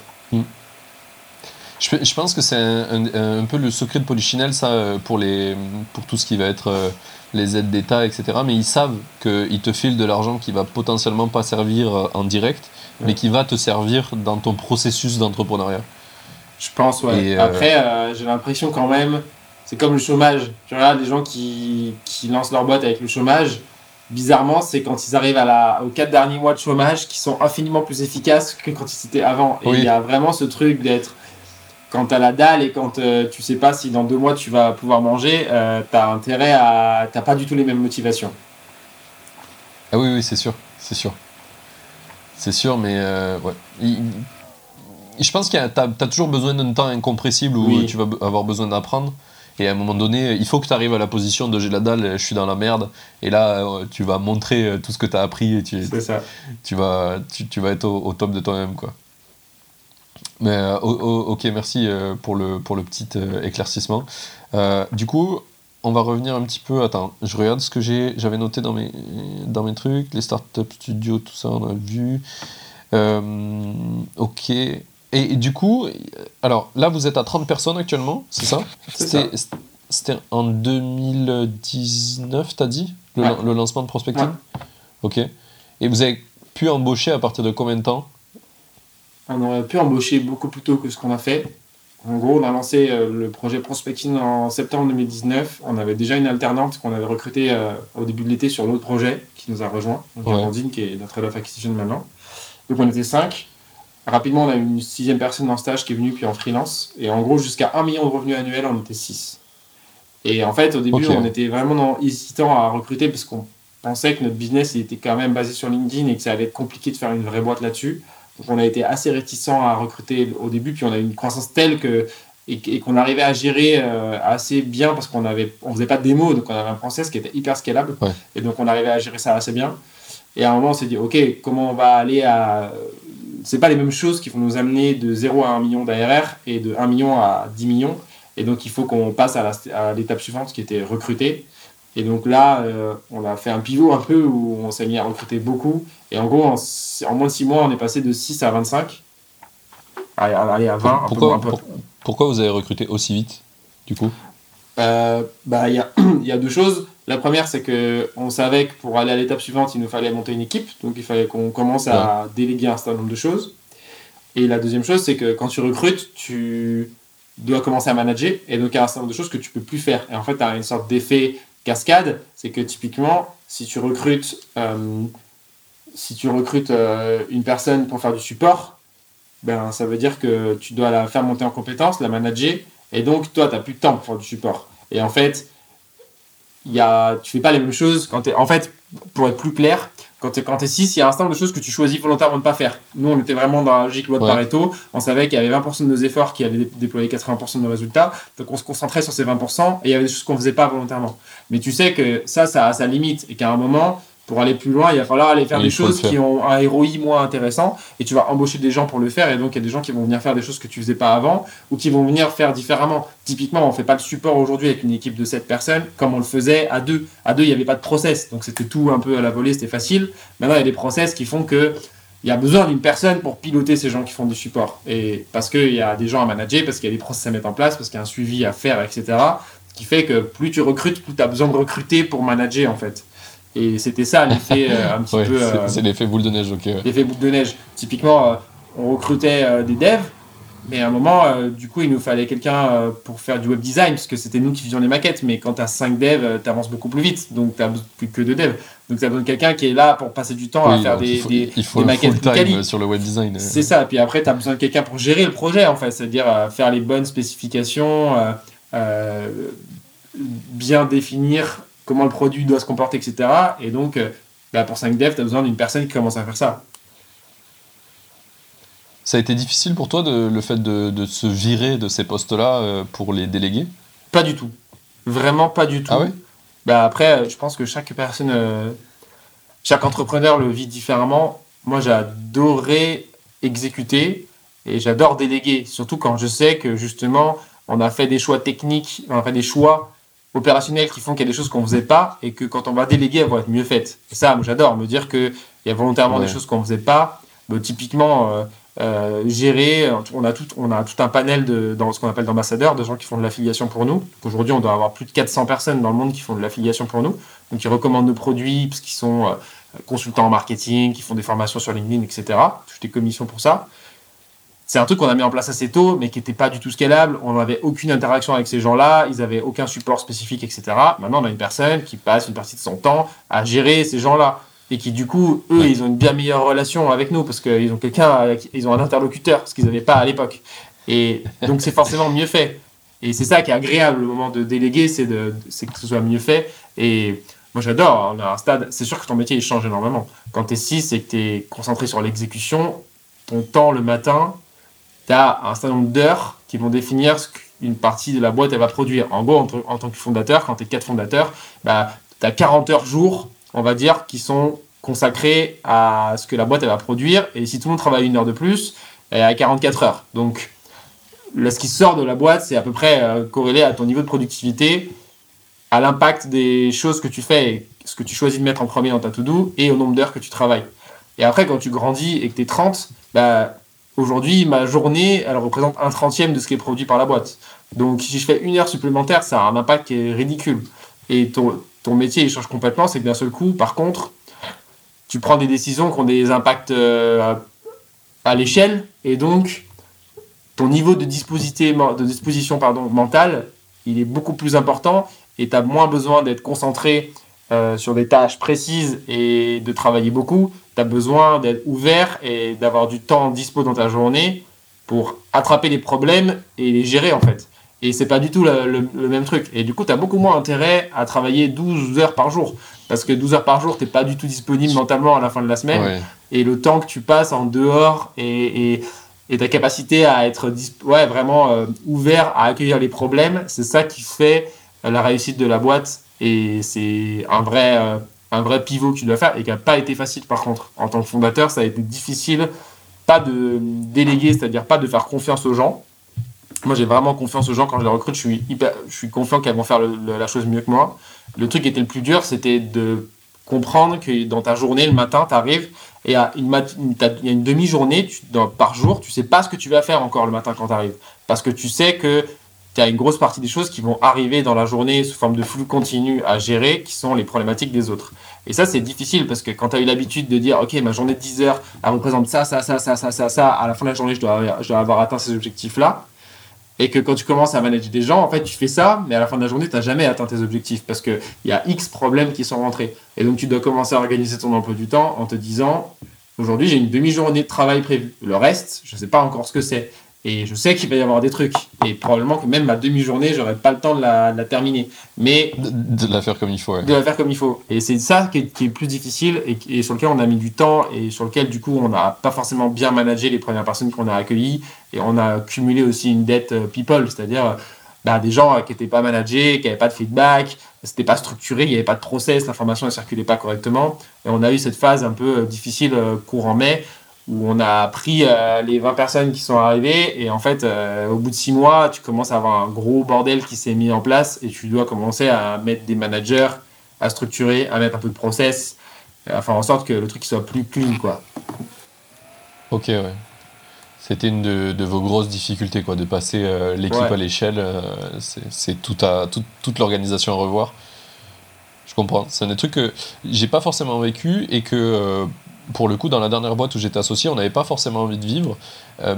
Je, je pense que c'est un, un- un peu le secret de Polichinelle, ça, euh, pour, les, pour tout ce qui va être euh, les aides d'État, etc. Mais ils savent qu'ils te filent de l'argent qui va potentiellement pas servir euh, en direct, mais qui va te servir dans ton processus d'entrepreneuriat. Je pense, ouais. Et, euh, Après, euh, j'ai l'impression quand même, c'est comme le chômage. Tu regardes les gens qui, qui lancent leur boîte avec le chômage. Bizarrement, c'est quand ils arrivent à la, aux quatre derniers mois de chômage qui sont infiniment plus efficaces que quand ils étaient avant. Et Oui. il y a vraiment ce truc d'être. Quand t'as la dalle et quand euh, tu sais pas si dans deux mois tu vas pouvoir manger, euh, t'as intérêt à. T'as pas du tout les mêmes motivations. Ah oui, oui, c'est sûr, c'est sûr. C'est sûr, mais euh, ouais. Il- je pense que tu as, toujours besoin d'un temps incompressible où Oui. tu vas avoir besoin d'apprendre. Et à un moment donné, il faut que tu arrives à la position de j'ai la dalle, je suis dans la merde. Et là, euh, tu vas montrer euh, tout ce que tu as appris et tu, C'est ça. tu, vas, tu, tu vas être au, au top de toi-même. quoi. Mais euh, ok, merci pour le, pour le petit éclaircissement. Euh, du coup, on va revenir un petit peu. Attends, je regarde ce que j'ai, j'avais noté dans mes, dans mes trucs, les startup studios, tout ça, on a vu. Euh, ok. Et, du coup, alors là, vous êtes à 30 personnes actuellement, c'est ça C'était en 2019, t'as dit le, Ouais. lan- le lancement de prospecting Ouais. Ok. Et vous avez pu embaucher à partir de combien de temps On aurait pu embaucher beaucoup plus tôt que ce qu'on a fait. En gros, on a lancé euh, le projet Prospecting en septembre 2019. On avait déjà une alternante qu'on avait recrutée euh, au début de l'été sur l'autre projet qui nous a rejoint, donc Ouais. Amandine, qui est notre head of acquisition maintenant. Donc on était cinq. Rapidement, on a eu une sixième personne en stage qui est venue, puis en freelance. Et en gros, jusqu'à 1 million de revenus annuels, on était 6. Et en fait, au début, on était vraiment dans- hésitant à recruter parce qu'on pensait que notre business il était quand même basé sur LinkedIn et que ça allait être compliqué de faire une vraie boîte là-dessus. Donc on a été assez réticent à recruter au début, puis on a eu une croissance telle que et, et qu'on arrivait à gérer euh, assez bien parce qu'on avait on faisait pas de démo, donc on avait un process qui était hyper scalable Ouais. et donc on arrivait à gérer ça assez bien. Et à un moment on s'est dit ok comment on va aller à c'est pas les mêmes choses qui vont nous amener de 0 à 1 million d'ARR et de 1 million à 10 millions et donc il faut qu'on passe à l'étape suivante qui était recruter. Et donc là, euh, on a fait un pivot un peu où on s'est mis à recruter beaucoup. Et en gros, en, en moins de 6 mois, on est passé de 6 à 25. Allez, allez, à 20, un peu pourquoi, moins, un peu. pour- pourquoi vous avez recruté aussi vite, du coup? Euh, bah, il y, a, il y a deux choses. La première, c'est que on savait que pour aller à l'étape suivante, il nous fallait monter une équipe. Donc il fallait qu'on commence à déléguer un certain nombre de choses. Et la deuxième chose, c'est que quand tu recrutes, tu dois commencer à manager. Et donc il y a un certain nombre de choses que tu peux plus faire. Et en fait, tu as une sorte d'effet cascade. C'est que typiquement, si tu recrutes euh, si tu recrutes euh, une personne pour faire du support, ben, ça veut dire que tu dois la faire monter en compétence, la manager, et donc toi, tu n'as plus de temps pour faire du support. Et en fait, y a, tu fais pas les mêmes choses quand tu En fait, pour être plus clair, quand tu es 6, il y a un certain nombre de choses que tu choisis volontairement de ne pas faire. Nous, on était vraiment dans la logique loi de Pareto. On savait qu'il y avait 20% de nos efforts qui allaient déployer 80% de nos résultats. Donc, on se concentrait sur ces 20% et il y avait des choses qu'on ne faisait pas volontairement. Mais tu sais que ça, ça a sa limite et qu'à un moment, pour aller plus loin, il va falloir aller faire des choses qui ont un ROI moins intéressant et tu vas embaucher des gens pour le faire et donc il y a des gens qui vont venir faire des choses que tu faisais pas avant ou qui vont venir faire différemment. Typiquement, on fait pas le support aujourd'hui avec une équipe de 7 personnes comme on le faisait à deux. À deux, il n'y avait pas de process, donc c'était tout un peu à la volée, c'était facile. Maintenant, il y a des process qui font que il y a besoin d'une personne pour piloter ces gens qui font du support. Et parce qu'il y a des gens à manager, parce qu'il y a des process à mettre en place, parce qu'il y a un suivi à faire, etc. Ce qui fait que plus tu recrutes, plus tu as besoin de recruter pour manager en fait. Et c'était ça l'effet euh, un petit peu. Euh, c'est l'effet boule de neige, ok. L'effet boule de neige. Typiquement, euh, on recrutait des devs, mais à un moment, du coup, il nous fallait quelqu'un pour faire du web design, parce que c'était nous qui faisions les maquettes. Mais quand tu as 5 devs, tu avances beaucoup plus vite, donc tu n'as plus que 2 devs. Donc tu as besoin de quelqu'un qui est là pour passer du temps à faire des, il faut, des, il faut maquettes full time sur le web design. C'est ça. Puis après, tu as besoin de quelqu'un pour gérer le projet, en fait, c'est-à-dire faire les bonnes spécifications, bien définir comment le produit doit se comporter, etc. Et donc, euh, bah, pour 5 dev, tu as besoin d'une personne qui commence à faire ça. Ça a été difficile pour toi de, le fait de, se virer de ces postes-là euh, pour les déléguer? Pas du tout. Vraiment pas du tout. Ah ouais? Bah après, je pense que chaque personne, euh, chaque entrepreneur le vit différemment. Moi, j'adorais exécuter et j'adore déléguer, surtout quand je sais que justement, on a fait des choix techniques, on a fait des choix opérationnels qui font qu'il y a des choses qu'on ne faisait pas et que quand on va déléguer, elles vont être mieux faites. Et ça, moi j'adore, me dire qu'il y a volontairement des choses qu'on ne faisait pas. Bah, typiquement, euh, euh, gérer, on a, tout, on a tout un panel de, dans ce qu'on appelle d'ambassadeurs, de gens qui font de l'affiliation pour nous. Aujourd'hui, on doit avoir plus de 400 personnes dans le monde qui font de l'affiliation pour nous. Donc, qui recommandent nos produits, parce qu'ils sont euh, consultants en marketing, qui font des formations sur LinkedIn, etc. Touche des commissions pour ça c'est un truc qu'on a mis en place assez tôt, mais qui n'était pas du tout scalable. On n'avait aucune interaction avec ces gens-là, ils n'avaient aucun support spécifique, etc. Maintenant, on a une personne qui passe une partie de son temps à gérer ces gens-là. Et qui, du coup, eux, ils ont une bien meilleure relation avec nous parce qu'ils ont quelqu'un, ils ont un interlocuteur, ce qu'ils n'avaient pas à l'époque. Et donc, c'est forcément mieux fait. Et c'est ça qui est agréable au moment de déléguer, c'est que ce soit mieux fait. Et moi, j'adore. On a un stade. C'est sûr que ton métier, il change énormément. Quand tu es 6 et que tu es concentré sur l'exécution, ton temps le matin, tu as un certain nombre d'heures qui vont définir ce qu'une partie de la boîte elle va produire. En gros, en, tant que fondateur, quand tu es quatre fondateurs, bah, tu as 40 heures jour, on va dire, qui sont consacrés à ce que la boîte elle va produire. Et si tout le monde travaille une heure de plus, elle à 44 heures. Donc, ce qui sort de la boîte, c'est à peu près euh, corrélé à ton niveau de productivité, à l'impact des choses que tu fais et ce que tu choisis de mettre en premier dans ta to-do et au nombre d'heures que tu travailles. Et après, quand tu grandis et que tu es 30, bah, Aujourd'hui, ma journée, elle représente un trentième de ce qui est produit par la boîte. Donc, si je fais une heure supplémentaire, ça a un impact qui est ridicule. Et ton, métier, il change complètement. C'est que d'un seul coup, par contre, tu prends des décisions qui ont des impacts euh, à l'échelle. Et donc, ton niveau de, de disposition pardon, mentale, il est beaucoup plus important. Et tu as moins besoin d'être concentré euh, sur des tâches précises et de travailler beaucoup, tu as besoin d'être ouvert et d'avoir du temps dispo dans ta journée pour attraper les problèmes et les gérer en fait. Et c'est pas du tout le, même truc. Et du coup, tu as beaucoup moins intérêt à travailler 12 heures par jour. Parce que 12 heures par jour, tu pas du tout disponible mentalement à la fin de la semaine. Et le temps que tu passes en dehors et, et, et ta capacité à être ouais, vraiment euh, ouvert à accueillir les problèmes, c'est ça qui fait la réussite de la boîte et c'est un vrai, euh, un vrai pivot que tu dois faire et qui n'a pas été facile par contre. En tant que fondateur, ça a été difficile, pas de déléguer, c'est-à-dire pas de faire confiance aux gens. Moi, j'ai vraiment confiance aux gens quand je les recrute. Je suis, hyper, je suis confiant qu'elles vont faire la chose mieux que moi. Le truc qui était le plus dur, c'était de comprendre que dans ta journée, le matin, tu arrives et il y a une demi-journée par jour, tu sais pas ce que tu vas faire encore le matin quand tu arrives. Parce que tu sais que tu as une grosse partie des choses qui vont arriver dans la journée sous forme de flux continu à gérer, qui sont les problématiques des autres. Et ça, c'est difficile parce que quand tu as eu l'habitude de dire, OK, ma journée de 10 heures, elle représente ça, ça, ça, ça, ça, ça, ça, à la fin de la journée, je dois, je dois avoir atteint ces objectifs-là. Et que quand tu commences à manager des gens, en fait, tu fais ça, mais à la fin de la journée, tu n'as jamais atteint tes objectifs parce qu'il y a X problèmes qui sont rentrés. Et donc, tu dois commencer à organiser ton emploi du temps en te disant aujourd'hui, j'ai une demi-journée de travail prévue. Le reste, je ne sais pas encore ce que c'est. Et je sais qu'il va y avoir des trucs. Et probablement que même ma demi-journée, j'aurai pas le temps de la, terminer. Mais. De, la faire comme il faut. De la faire comme il faut. Et c'est ça qui est, plus difficile et, sur lequel on a mis du temps et sur lequel, du coup, on n'a pas forcément bien managé les premières personnes qu'on a accueillies. Et on a cumulé aussi une dette euh, people, c'est-à-dire bah, des gens qui n'étaient pas managés, qui n'avaient pas de feedback, c'était pas structuré, il n'y avait pas de process, l'information ne circulait pas correctement. Et on a eu cette phase un peu euh, difficile euh, courant mai où on a pris euh, les 20 personnes qui sont arrivées et en fait euh, au bout de 6 mois tu commences à avoir un gros bordel qui s'est mis en place et tu dois commencer à mettre des managers à structurer à mettre un peu de process à faire en sorte que le truc soit plus clean quoi. Ok ouais. C'était une de, vos grosses difficultés quoi de passer euh, l'équipe à l'échelle c'est tout à, toute l'organisation à revoir. Je comprends. C'est un des trucs que j'ai pas forcément vécu et que pour le coup, dans la dernière boîte où j'étais associé, on n'avait pas forcément envie de vivre. Euh,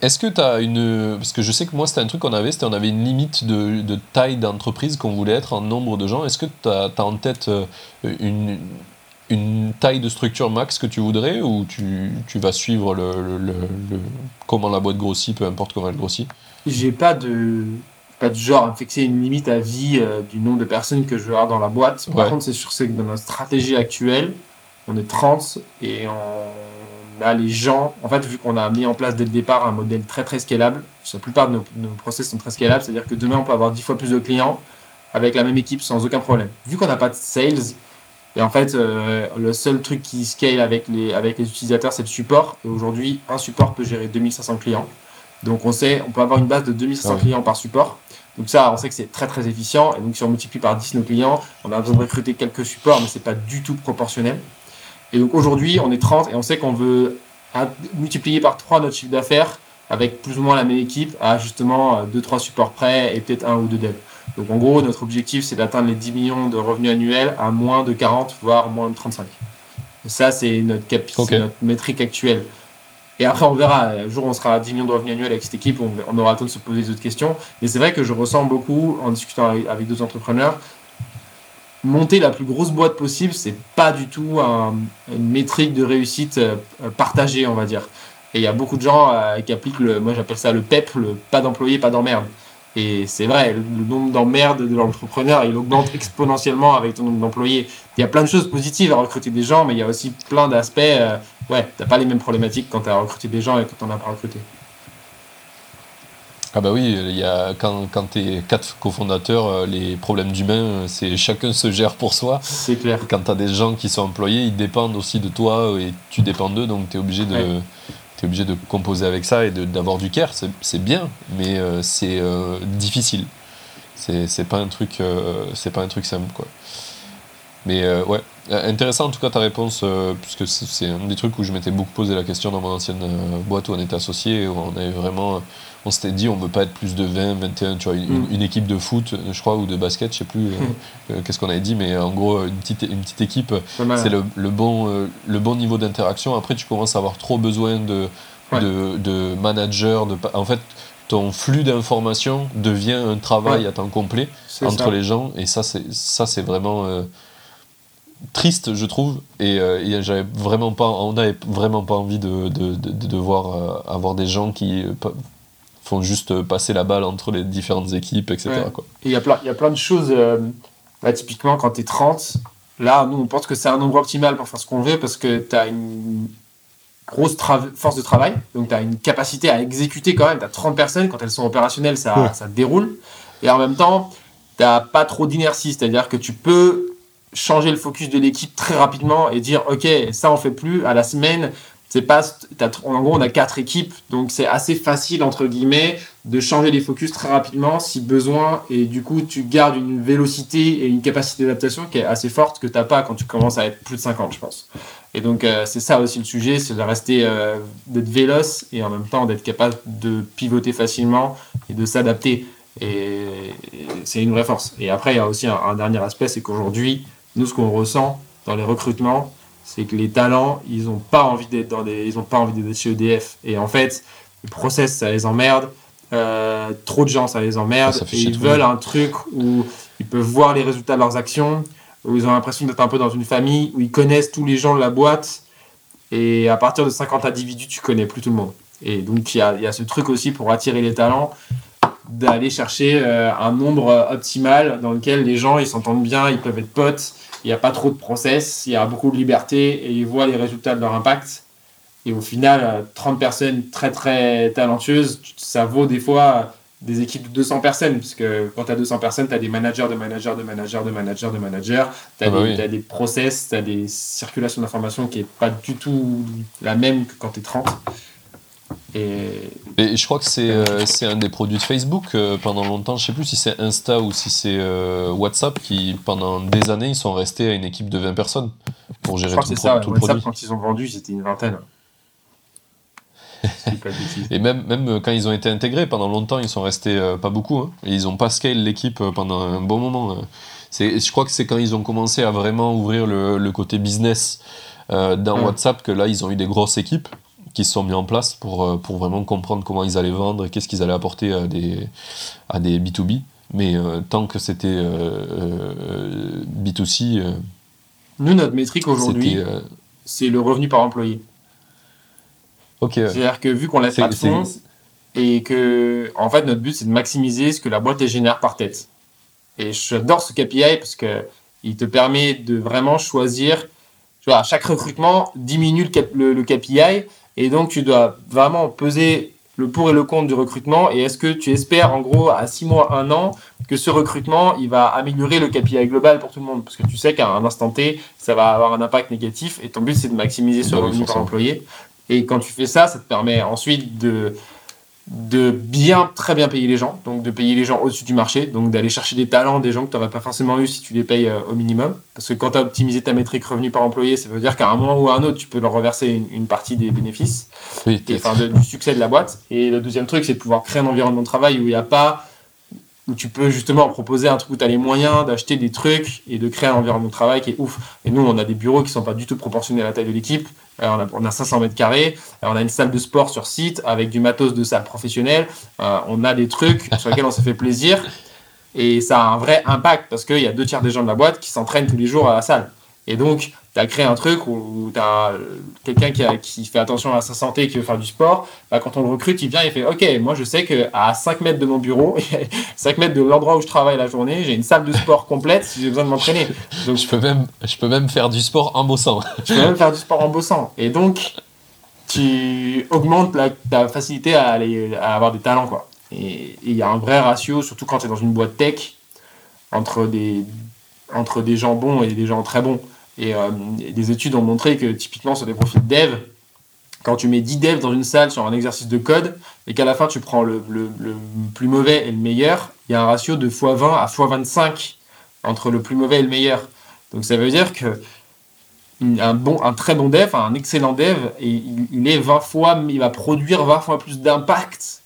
est-ce que tu as une. Parce que je sais que moi, c'était un truc qu'on avait, c'était on avait une limite de, taille d'entreprise qu'on voulait être en nombre de gens. Est-ce que tu as, en tête euh, une, une taille de structure max que tu voudrais ou tu, tu vas suivre le, le, comment la boîte grossit, peu importe comment elle grossit? J'ai pas de pas de genre à fixer une limite à vie euh, du nombre de personnes que je veux avoir dans la boîte. Par contre, c'est sûr que dans notre stratégie actuelle, on est 30 et on a les gens. En fait, vu qu'on a mis en place dès le départ un modèle très très scalable, la plupart de nos, process sont très scalables, c'est-à-dire que demain on peut avoir 10 fois plus de clients avec la même équipe sans aucun problème. Vu qu'on n'a pas de sales, et en fait, euh, le seul truc qui scale avec les, avec les utilisateurs, c'est le support. Et aujourd'hui, un support peut gérer 2500 clients. Donc on sait, on peut avoir une base de 2500 clients par support. Donc ça, on sait que c'est très très efficient. Et donc si on multiplie par 10 nos clients, on a besoin de recruter quelques supports, mais c'est pas du tout proportionnel. Et donc aujourd'hui, on est 30 et on sait qu'on veut multiplier par 3 notre chiffre d'affaires avec plus ou moins la même équipe à justement 2-3 supports prêts et peut-être un ou deux devs. Donc en gros, notre objectif, c'est d'atteindre les 10 millions de revenus annuels à moins de 40, voire moins de 35. ça, c'est notre, cap notre métrique actuelle. Et après, on verra. Un jour, on sera à 10 millions de revenus annuels avec cette équipe, on, aura le temps de se poser d'autres questions. Mais c'est vrai que je ressens beaucoup, en discutant avec d'autres entrepreneurs, monter la plus grosse boîte possible, c'est pas du tout une métrique de réussite euh, partagée, on va dire. Et il y a beaucoup de gens euh, qui appliquent le, moi j'appelle ça le PEP, le pas d'employé, pas d'emmerde. Et c'est vrai, le, nombre d'emmerdes de l'entrepreneur, il augmente exponentiellement avec ton nombre d'employés. Il y a plein de choses positives à recruter des gens, mais il y a aussi plein d'aspects. Euh, ouais, t'as pas les mêmes problématiques quand tu as recruté des gens et quand t'en as pas recruté. Ah bah oui, il y a, quand, quand tu es quatre cofondateurs, euh, les problèmes d'humains, euh, c'est chacun se gère pour soi. C'est clair. Quand tu as des gens qui sont employés, ils dépendent aussi de toi et tu dépends d'eux, donc tu es obligé de... obligé de composer avec ça et d'avoir du care, c'est bien, mais euh, c'est difficile. C'est pas un truc, c'est pas un truc simple quoi. Mais ouais, intéressant en tout cas ta réponse, puisque c'est un des trucs où je m'étais beaucoup posé la question dans mon ancienne boîte où on était associé, où on avait vraiment on s'était dit on veut pas être plus de 20, 21, tu vois, une, mm. équipe de foot, je crois, ou de basket, je sais plus euh, mm. euh, qu'est-ce qu'on avait dit, mais en gros, une petite, une petite équipe, c'est le, bon, euh, le bon niveau d'interaction. Après, tu commences à avoir trop besoin de, de, de managers, de, en fait, ton flux d'informations devient un travail à temps complet entre les gens, et ça, c'est, ça, c'est vraiment triste, je trouve, et, j'avais vraiment pas, on n'avait vraiment pas envie de, de, de devoir avoir des gens qui font juste passer la balle entre les différentes équipes, etc. il y, a plein, y a plein de choses. Euh, typiquement, quand tu es 30, là, nous, on pense que c'est un nombre optimal pour faire ce qu'on veut parce que tu as une grosse force de travail. Donc, tu as une capacité à exécuter quand même. Tu as 30 personnes. Quand elles sont opérationnelles, ça, ça déroule. Et en même temps, tu n'as pas trop d'inertie. C'est-à-dire que tu peux changer le focus de l'équipe très rapidement et dire ok ça on fait plus à la semaine c'est pas, en gros, on a quatre équipes, donc c'est assez facile, entre guillemets, de changer les focus très rapidement si besoin, et du coup, tu gardes une vélocité et une capacité d'adaptation qui est assez forte que tu n'as pas quand tu commences à être plus de 50, je pense. Et donc, euh, c'est ça aussi le sujet, c'est de rester, euh, d'être véloce et en même temps d'être capable de pivoter facilement et de s'adapter. Et c'est une vraie force. Et après, il y a aussi un dernier aspect, c'est qu'aujourd'hui, nous, ce qu'on ressent dans les recrutements, c'est que les talents, ils n'ont pas envie d'être dans des, ils ont pas envie d'être chez EDF. Et en fait, le process, ça les emmerde. euh, trop de gens, ça les emmerde. Ça et ils veulent un truc où ils peuvent voir les résultats de leurs actions, où ils ont l'impression d'être un peu dans une famille, où ils connaissent tous les gens de la boîte. Et à partir de 50 individus, tu connais plus tout le monde. Et donc, il y y a ce truc aussi pour attirer les talents, d'aller chercher euh, un nombre euh, optimal dans lequel les gens ils s'entendent bien, ils peuvent être potes, il n'y a pas trop de process, il y a beaucoup de liberté et ils voient les résultats de leur impact. Et au final, euh, 30 personnes très très talentueuses, ça vaut des fois des équipes de 200 personnes, parce que quand tu as 200 personnes, tu as des managers de managers de managers de managers de managers, tu as, Ah bah oui. t'as des process, tu as des circulations d'informations qui n'est pas du tout la même que quand tu es 30. Et Et je crois que c'est euh, c'est un des produits de Facebook euh, pendant longtemps. Je sais plus si c'est Insta ou si c'est euh, WhatsApp qui, pendant des années, ils sont restés à une équipe de 20 personnes pour je gérer crois tout, que pro- ça, tout le WhatsApp, produit. quand ils ont vendu, c'était une vingtaine. Et même, même quand ils ont été intégrés, pendant longtemps, ils sont restés euh, pas beaucoup. hein. et ils ont pas scale l'équipe pendant un bon moment. C'est- Je crois que c'est quand ils ont commencé à vraiment ouvrir le, le côté business euh, dans Ouais. WhatsApp que là, ils ont eu des grosses équipes qui se sont mis en place pour, euh, pour vraiment comprendre comment ils allaient vendre et qu'est-ce qu'ils allaient apporter à des, à des B2B. Mais euh, tant que c'était euh, euh, B2C, euh, Nous, notre métrique aujourd'hui, c'est le revenu par employé. ok. C'est-à-dire que vu qu'on laisse C'est- pas de fonds, c'est- et que, en fait, notre but, c'est de maximiser ce que la boîte génère par tête. Et j'adore ce KPI parce que il te permet de vraiment choisir, tu vois, à chaque recrutement, diminue le, cap- le, le KPI, et donc tu dois vraiment peser le pour et le contre du recrutement, et est-ce que tu espères, en gros, à 6 mois, 1 an, que ce recrutement, il va améliorer le KPI global pour tout le monde, parce que tu sais qu'à un instant T, ça va avoir un impact négatif, et ton but, c'est de maximiser ce Bah revenu par employé. Et quand tu fais ça, ça te permet ensuite de, de bien, très bien payer les gens, donc de payer les gens au-dessus du marché, donc d'aller chercher des talents, des gens que tu n'aurais pas forcément eu si tu les payes euh, au minimum. Parce que quand tu as optimisé ta métrique revenu par employé, ça veut dire qu'à un moment ou à un autre, tu peux leur reverser une, une partie des bénéfices, Oui, et, t'es- enfin de- du succès de la boîte. Et le deuxième truc, c'est de pouvoir créer un environnement de travail où il n'y a pas où tu peux justement proposer un truc où tu as les moyens d'acheter des trucs et de créer un environnement de travail qui est ouf. Et nous, on a des bureaux qui sont pas du tout proportionnés à la taille de l'équipe. On, a, on a 500 mètres carrés, on a une salle de sport sur site avec du matos de salle professionnelle. Euh, on a des trucs sur lesquels on se fait plaisir et ça a un vrai impact parce qu'il y a deux tiers des gens de la boîte qui s'entraînent tous les jours à la salle. Et donc, as créé un truc où tu as quelqu'un qui, qui fait attention à sa santé et qui veut faire du sport. Bah, quand on le recrute, il vient et fait Ok, moi je sais qu'à 5 mètres de mon bureau, 5 mètres de l'endroit où je travaille la journée, j'ai une salle de sport complète si j'ai besoin de m'entraîner. Donc, Je peux, même, je peux même faire du sport en bossant. je peux même faire du sport en bossant. Et donc, tu augmentes la- ta facilité à, aller, à avoir des talents. Quoi. Et et il y a un vrai ratio, surtout quand tu es dans une boîte tech, entre des, entre des gens bons et des gens très bons. Et euh, et des études ont montré que typiquement sur des profils dev, quand tu mets 10 devs dans une salle sur un exercice de code et qu'à la fin tu prends le, le- le plus mauvais et le meilleur, il y a un ratio de x20 à x25 entre le plus mauvais et le meilleur. Donc ça veut dire que un, bon, un très bon dev, un excellent dev, et il, il est 20 fois, il va produire 20 fois plus d'impact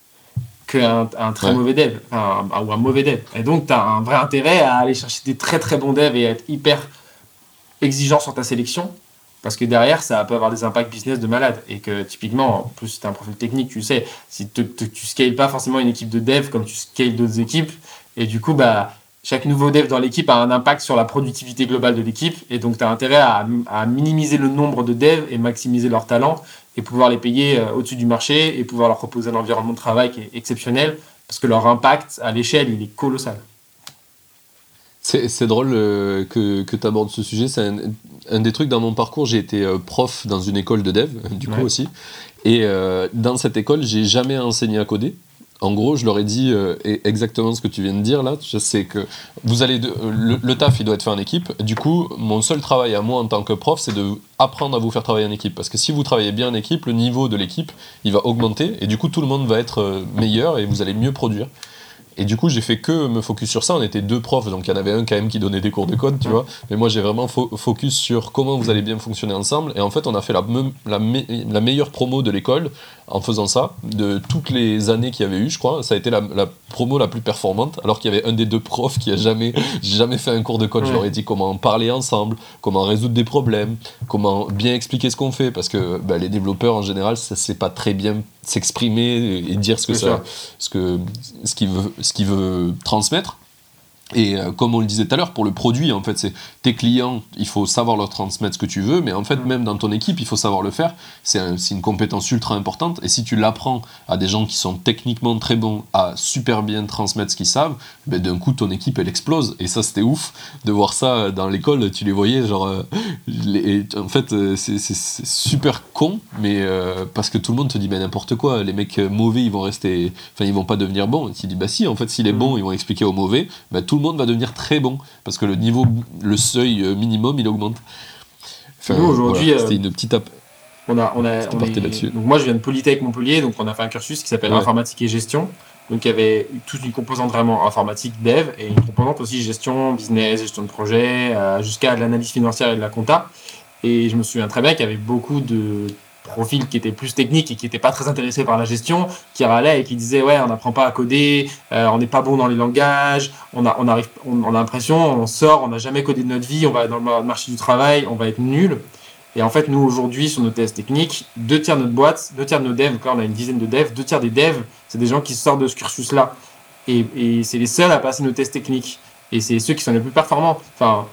qu'un un très Ouais. mauvais dev, un- ou un mauvais dev. Et donc, tu as un vrai intérêt à aller chercher des très très bons devs et à être hyper exigeant sur ta sélection, parce que derrière, ça peut avoir des impacts business de malade. Et que typiquement, en plus, tu un profil technique, tu sais, si tu scales pas forcément une équipe de dev comme tu scales d'autres équipes, et du coup, bah, chaque nouveau dev dans l'équipe a un impact sur la productivité globale de l'équipe, et donc tu as intérêt à, à minimiser le nombre de devs et maximiser leur talent, et pouvoir les payer euh, au-dessus du marché, et pouvoir leur proposer un environnement de travail qui est exceptionnel, parce que leur impact à l'échelle, il est colossal. C'est drôle euh, que, que tu abordes ce sujet. C'est un, un des trucs dans mon parcours. J'ai été euh, prof dans une école de dev, du coup Ouais. aussi. Et euh, dans cette école, j'ai jamais enseigné à coder. En gros, je leur ai dit e- exactement ce que tu viens de dire là. Je sais que vous allez de- le, le taf, il doit être fait en équipe. Du coup, mon seul travail à moi en tant que prof, c'est de apprendre à vous faire travailler en équipe. Parce que si vous travaillez bien en équipe, le niveau de l'équipe, il va augmenter et du coup, tout le monde va être meilleur et vous allez mieux produire. Et du coup, j'ai fait que me focus sur ça. On était deux profs, donc il y en avait un quand même qui donnait des cours de code, tu vois. Mais moi, j'ai vraiment fo- focus sur comment vous allez bien fonctionner ensemble. Et en fait, on a fait la, me- la, me- la meilleure promo de l'école en faisant ça, de toutes les années qu'il y avait eu, je crois. Ça a été la, la promo la plus performante, alors qu'il y avait un des deux profs qui a jamais, jamais fait un cours de code. Je Ouais. leur ai dit comment parler ensemble, comment résoudre des problèmes, comment bien expliquer ce qu'on fait, parce que bah, les développeurs en général, ça c'est pas très bien s'exprimer et dire ce que ça, ce que ce qu'il veut ce qu'il veut transmettre et euh, comme on le disait tout à l'heure, pour le produit, en fait, c'est tes clients, il faut savoir leur transmettre ce que tu veux, mais en fait, même dans ton équipe, il faut savoir le faire. C'est une compétence ultra importante. Et si tu l'apprends à des gens qui sont techniquement très bons à super bien transmettre ce qu'ils savent, ben, d'un coup, ton équipe, elle explose. Et ça, c'était ouf de voir ça dans l'école. Tu les voyais, genre. Euh, en fait, euh, c'est super con, mais parce que tout le monde te dit, ben, n'importe quoi. Les mecs mauvais, ils vont rester. Enfin, ils vont pas devenir bons. Tu dis, bah si, en fait, s'il est bon, ils vont expliquer aux mauvais. Ben, tout le monde va devenir très bon parce que le niveau, le seuil euh, minimum, il augmente. aujourd'hui, euh, c'était une petite On a, on a, Donc moi, je viens de Polytech Montpellier, donc on a fait un cursus qui s'appelle informatique et gestion. Donc il y avait toute une composante vraiment informatique, dev, et une composante aussi gestion, business, gestion de projet, euh, jusqu'à l'analyse financière et de la compta. Et je me souviens très bien qu'il y avait beaucoup de profil qui était plus technique et qui n'était pas très intéressé par la gestion, qui râlait et qui disait ouais on n'apprend pas à coder, euh, on n'est pas bon dans les langages, on a on arrive on, a l'impression on sort, on n'a jamais codé de notre vie, on va dans le marché du travail, on va être nul. Et en fait nous aujourd'hui sur nos tests techniques, deux tiers de notre boîte, deux tiers de nos devs, là on a une dizaine de devs, deux tiers des devs, c'est des gens qui sortent de ce cursus là. Et, et c'est les seuls à passer nos tests techniques. Et c'est ceux qui sont les plus performants. Enfin,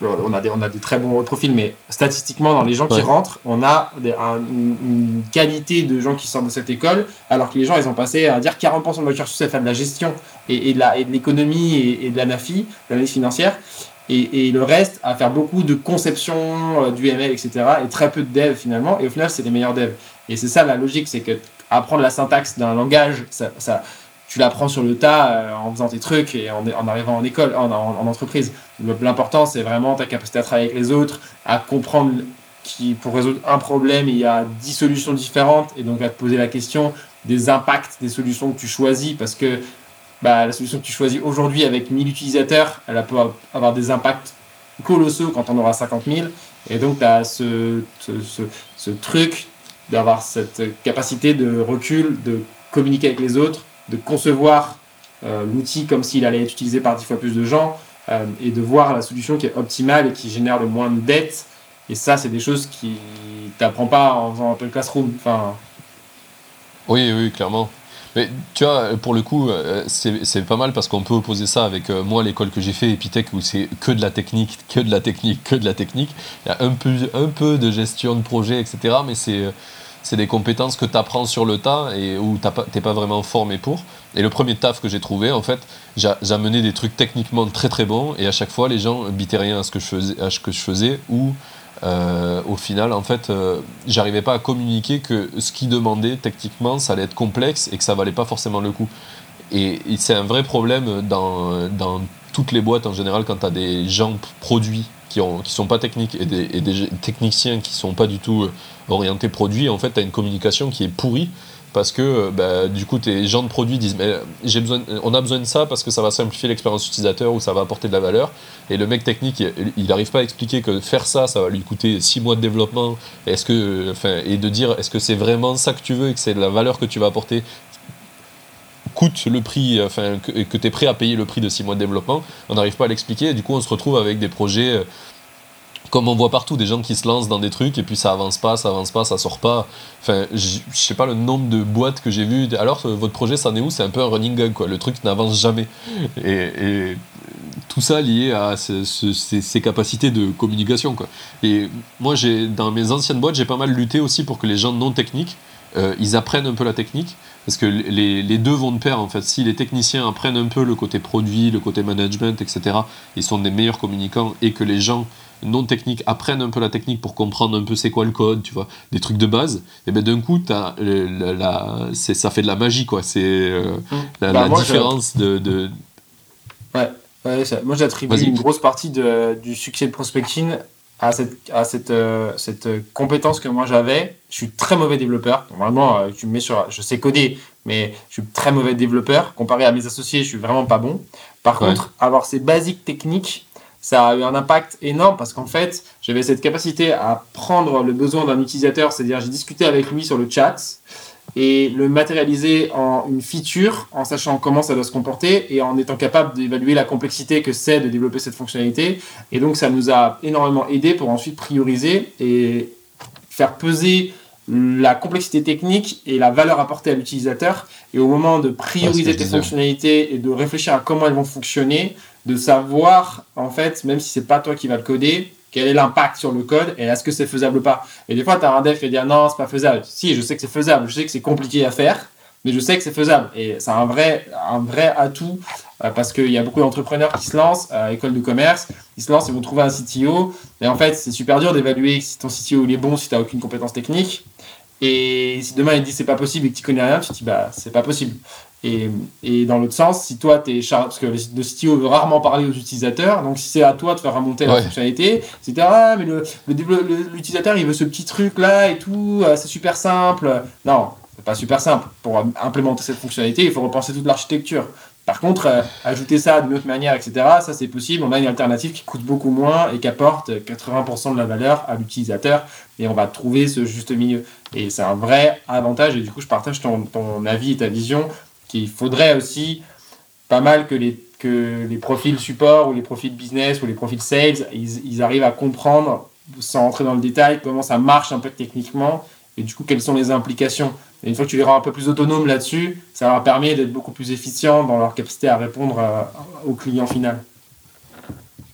on a, des, on a des très bons profils, mais statistiquement, dans les gens qui rentrent, on a une, qualité de gens qui sortent de cette école, alors que les gens, ils ont passé à dire 40% de leur cursus à faire de la gestion et, et de l'économie et, de la NAFI, de l'analyse financière, et, le reste à faire beaucoup de conception euh, du ML, etc., et très peu de dev finalement, et au final, c'est les meilleurs devs. Et c'est ça la logique, c'est que apprendre la syntaxe d'un langage, ça, ça tu l'apprends sur le tas euh, en faisant tes trucs et en, arrivant en école, en, en, entreprise. L'important, c'est vraiment ta capacité à travailler avec les autres, à comprendre qui, pour résoudre un problème, il y a dix solutions différentes et donc à te poser la question des impacts des solutions que tu choisis parce que bah, la solution que tu choisis aujourd'hui avec 1000 utilisateurs, elle peut avoir des impacts colossaux quand on aura 50 000. Et donc, tu as ce, ce, ce truc d'avoir cette capacité de recul, de communiquer avec les autres, de concevoir euh, l'outil comme s'il allait être utilisé par dix fois plus de gens euh, et de voir la solution qui est optimale et qui génère le moins de dettes. Et ça, c'est des choses qui t'apprends pas en faisant un peu le classroom. Enfin... Oui, oui, clairement. Mais tu vois, pour le coup, euh, c'est pas mal parce qu'on peut opposer ça avec moi, l'école que j'ai fait, Epitech, où c'est que de la technique, que de la technique, que de la technique. Il y a un peu, un peu de gestion de projet, etc. Mais c'est c'est des compétences que tu apprends sur le tas et où tu n'es pas vraiment formé pour. Et le premier taf que j'ai trouvé, en fait, j'amenais des trucs techniquement très très bons et à chaque fois, les gens bitaient rien à ce que je faisais, à ce que je faisais ou euh, au final, en fait, euh, j'arrivais pas à communiquer que ce qu'ils demandaient techniquement, ça allait être complexe et que ça valait pas forcément le coup. Et, c'est un vrai problème dans, dans toutes les boîtes en général quand tu as des gens produits qui ne sont pas techniques et des, techniciens qui sont pas du tout euh, orientés produits, en fait, tu as une communication qui est pourrie parce que euh, bah, du coup, tes gens de produits disent mais j'ai besoin, on a besoin de ça parce que ça va simplifier l'expérience utilisateur ou ça va apporter de la valeur. Et le mec technique, il n'arrive pas à expliquer que faire ça, ça va lui coûter 6 mois de développement. Est-ce que, enfin, et de dire est-ce que c'est vraiment ça que tu veux et que c'est la valeur que tu vas apporter coûte le prix, enfin, que, que tu es prêt à payer le prix de 6 mois de développement, on n'arrive pas à l'expliquer. Du coup, on se retrouve avec des projets euh, comme on voit partout, des gens qui se lancent dans des trucs et puis ça avance pas, ça avance pas, ça sort pas. Enfin, je sais pas le nombre de boîtes que j'ai vu. Alors, euh, votre projet, ça en est où? C'est un peu un running gag, quoi. Le truc n'avance jamais. Et, tout ça lié à ces, capacités de communication, quoi. Et moi, j'ai dans mes anciennes boîtes, j'ai pas mal lutté aussi pour que les gens non techniques, euh, ils apprennent un peu la technique parce que les, deux vont de pair en fait. Si les techniciens apprennent un peu le côté produit, le côté management, etc., ils sont des meilleurs communicants et que les gens non techniques apprennent un peu la technique pour comprendre un peu c'est quoi le code, tu vois, des trucs de base, et bien d'un coup, as, la, ça fait de la magie, quoi. C'est euh, mmh. la, bah, différence de, Ouais, moi j'attribue une grosse partie du succès de prospecting à cette, à cette, euh, cette compétence que moi j'avais. Je suis très mauvais développeur. Normalement, euh, tu me mets sur, je sais coder, mais je suis très mauvais développeur. Comparé à mes associés, je suis vraiment pas bon. Par contre, avoir ces basiques techniques, ça a eu un impact énorme parce qu'en fait, j'avais cette capacité à prendre le besoin d'un utilisateur, c'est-à-dire j'ai discuté avec lui sur le chat et le matérialiser en une feature en sachant comment ça doit se comporter et en étant capable d'évaluer la complexité que c'est de développer cette fonctionnalité. Et donc ça nous a énormément aidé pour ensuite prioriser et faire peser la complexité technique et la valeur apportée à l'utilisateur. Et au moment de prioriser tes fonctionnalités et de réfléchir à comment elles vont fonctionner, de savoir, en fait, même si c'est pas toi qui vas le coder, quel est l'impact sur le code et est-ce que c'est faisable ou pas. Et des fois, tu as un dev qui va dire non, c'est pas faisable. Si, je sais que c'est faisable, je sais que c'est compliqué à faire, mais je sais que c'est faisable. Et c'est un vrai, un vrai atout euh, parce qu'il y a beaucoup d'entrepreneurs qui se lancent à l'école de commerce, ils se lancent, ils vont trouver un CTO. Et en fait, c'est super dur d'évaluer si ton CTO il est bon si tu n'as aucune compétence technique. Et si demain il dit c'est pas possible et que tu connais rien, tu te dis bah c'est pas possible. Et, et dans l'autre sens, si toi tu es chargé, parce que le CTO veut rarement parler aux utilisateurs, donc si c'est à toi de faire remonter la fonctionnalité, c'est ah mais l'utilisateur il veut ce petit truc là et tout, euh, c'est super simple. Non, c'est pas super simple. Pour implémenter cette fonctionnalité, il faut repenser toute l'architecture. Par contre, euh, ajouter ça d'une autre manière, etc., ça c'est possible. On a une alternative qui coûte beaucoup moins et qui apporte 80% de la valeur à l'utilisateur et on va trouver ce juste milieu. Et c'est un vrai avantage et du coup, je partage ton, ton avis et ta vision qu'il faudrait aussi pas mal que les, que les profils support ou les profils business ou les profils sales, ils, arrivent à comprendre, sans entrer dans le détail, comment ça marche un peu techniquement et du coup, quelles sont les implications. Et une fois que tu les rends un peu plus autonomes là-dessus, ça leur permet d'être beaucoup plus efficients dans leur capacité à répondre au client final.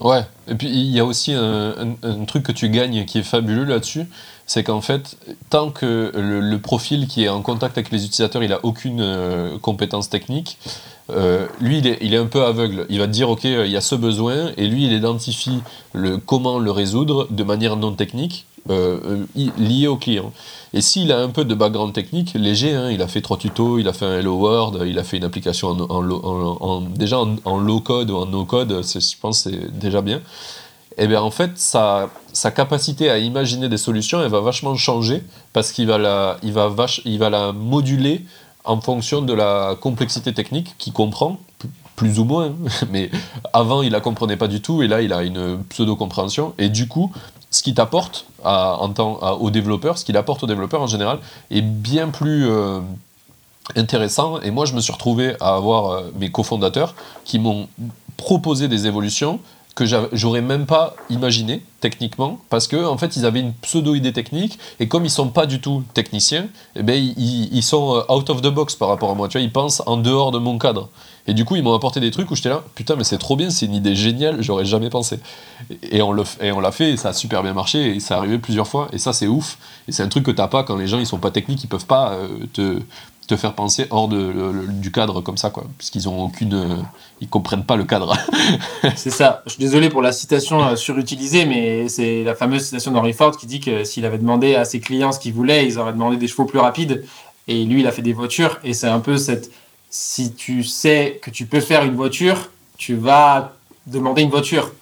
Ouais, et puis il y a aussi un, truc que tu gagnes qui est fabuleux là-dessus, c'est qu'en fait, tant que le, profil qui est en contact avec les utilisateurs, il n'a aucune euh, compétence technique, euh, lui, il est, il est, un peu aveugle. Il va te dire, OK, il y a ce besoin, et lui, il identifie le, comment le résoudre de manière non technique, euh, lié au client. Et s'il a un peu de background technique, léger, hein, il a fait trois tutos, il a fait un Hello World, il a fait une application déjà en, low code ou en no code, je pense c'est déjà bien. Et eh bien en fait, sa, capacité à imaginer des solutions, elle va vachement changer parce qu'il va, la, va, va la moduler en fonction de la complexité technique qu'il comprend, plus ou moins, mais avant il la comprenait pas du tout et là il a une pseudo-compréhension et du coup ce qu'il t'apporte aux développeurs, ce qu'il apporte aux développeurs en général, est bien plus euh, intéressant. Et moi, je me suis retrouvé à avoir euh, mes cofondateurs qui m'ont proposé des évolutions que j'aurais même pas imaginé techniquement parce que en fait ils avaient une pseudo idée technique et comme ils sont pas du tout techniciens eh ben ils, ils, sont euh, out of the box par rapport à moi. Tu vois ils pensent en dehors de mon cadre. Et du coup ils m'ont apporté des trucs où j'étais là putain mais c'est trop bien c'est une idée géniale j'aurais jamais pensé. Et on le et on l'a fait et ça a super bien marché et ça arrivé plusieurs fois et ça c'est ouf. Et c'est un truc que t'as pas quand les gens ils sont pas techniques ils peuvent pas euh, te te faire penser hors de, du cadre comme ça, quoi. Puisqu'ils ont aucune. Euh, ils comprennent pas le cadre. c'est ça. Je suis désolé pour la citation euh, surutilisée, mais c'est la fameuse citation d'Henry Ford qui dit que s'il avait demandé à ses clients ce qu'ils voulaient, ils auraient demandé des chevaux plus rapides. Et lui, il a fait des voitures. Et c'est un peu cette. Si tu sais que tu peux faire une voiture, tu vas demander une voiture.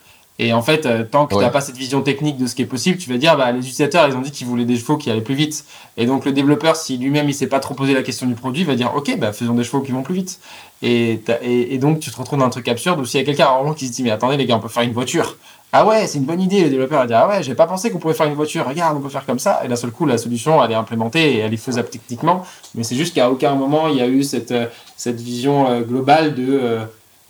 Et en fait, euh, tant que tu n'as pas cette vision technique de ce qui est possible, tu vas dire, bah, les utilisateurs, ils ont dit qu'ils voulaient des chevaux qui allaient plus vite. Et donc, le développeur, si lui-même, il s'est pas trop posé la question du produit, va dire, OK, bah, faisons des chevaux qui vont plus vite. Et, et, donc, tu te retrouves dans un truc absurde où s'il y a quelqu'un qui se dit, mais attendez, les gars, on peut faire une voiture. Ah ouais, c'est une bonne idée. Le développeur va dire, ah ouais, j'ai pas pensé qu'on pouvait faire une voiture. Regarde, on peut faire comme ça. Et d'un seul coup, la solution, elle est implémentée et elle est faisable techniquement. Mais c'est juste qu'à aucun moment, il y a eu cette, euh, cette vision euh, globale de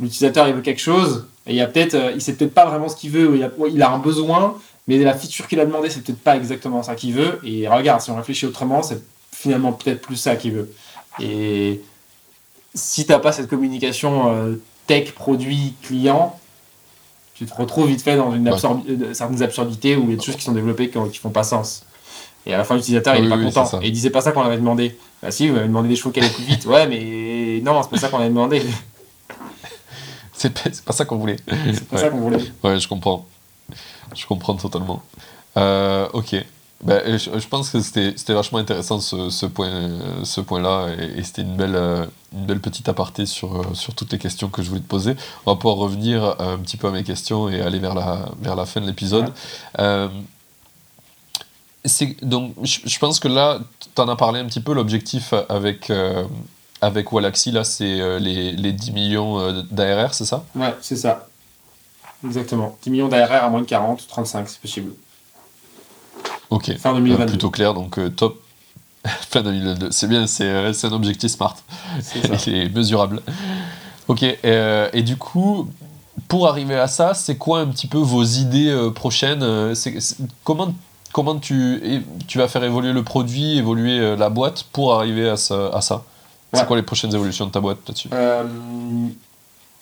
l'utilisateur, il veut quelque chose et il y a peut-être, euh, il sait peut-être pas vraiment ce qu'il veut, il a, il a un besoin, mais la feature qu'il a demandé, c'est peut-être pas exactement ça qu'il veut. Et regarde, si on réfléchit autrement, c'est finalement peut-être plus ça qu'il veut. Et si t'as pas cette communication euh, tech, produit, client, tu te retrouves vite fait dans une euh, certaines absurdités ou il y a des choses qui sont développées qui, qui font pas sens. Et à la fin, l'utilisateur, il est pas content. Et il disait pas ça qu'on avait demandé. Bah si, vous m'avez demandé des chevaux qui allaient plus vite. Ouais, mais non, c'est pas ça qu'on avait demandé. C'est pas, ça qu'on voulait. C'est pas ça qu'on voulait. Ouais, je comprends. Je comprends totalement. Euh, ok. Ben, je, pense que c'était vachement intéressant ce, ce point, ce point-là et, c'était une belle, une belle petite aparté sur, sur toutes les questions que je voulais te poser. On va pouvoir revenir un petit peu à mes questions et aller vers la, vers la fin de l'épisode. Euh, donc, je, pense que là, tu en as parlé un petit peu, l'objectif avec, euh, avec Wallaxy, là, c'est euh, les, les, 10 millions euh, d'ARR, c'est ça? Ouais, c'est ça. Exactement. 10 millions d'ARR à moins de 40, 35, c'est possible. Ok. Fin 2022. plutôt clair, donc euh, top. fin 2022. C'est bien, c'est un objectif smart. C'est mesurable. Ok. et du coup, pour arriver à ça, c'est quoi un petit peu vos idées prochaines comment comment tu, tu vas faire évoluer le produit, évoluer euh, la boîte pour arriver à ça? C'est quoi les prochaines évolutions de ta boîte là-dessus? Euh,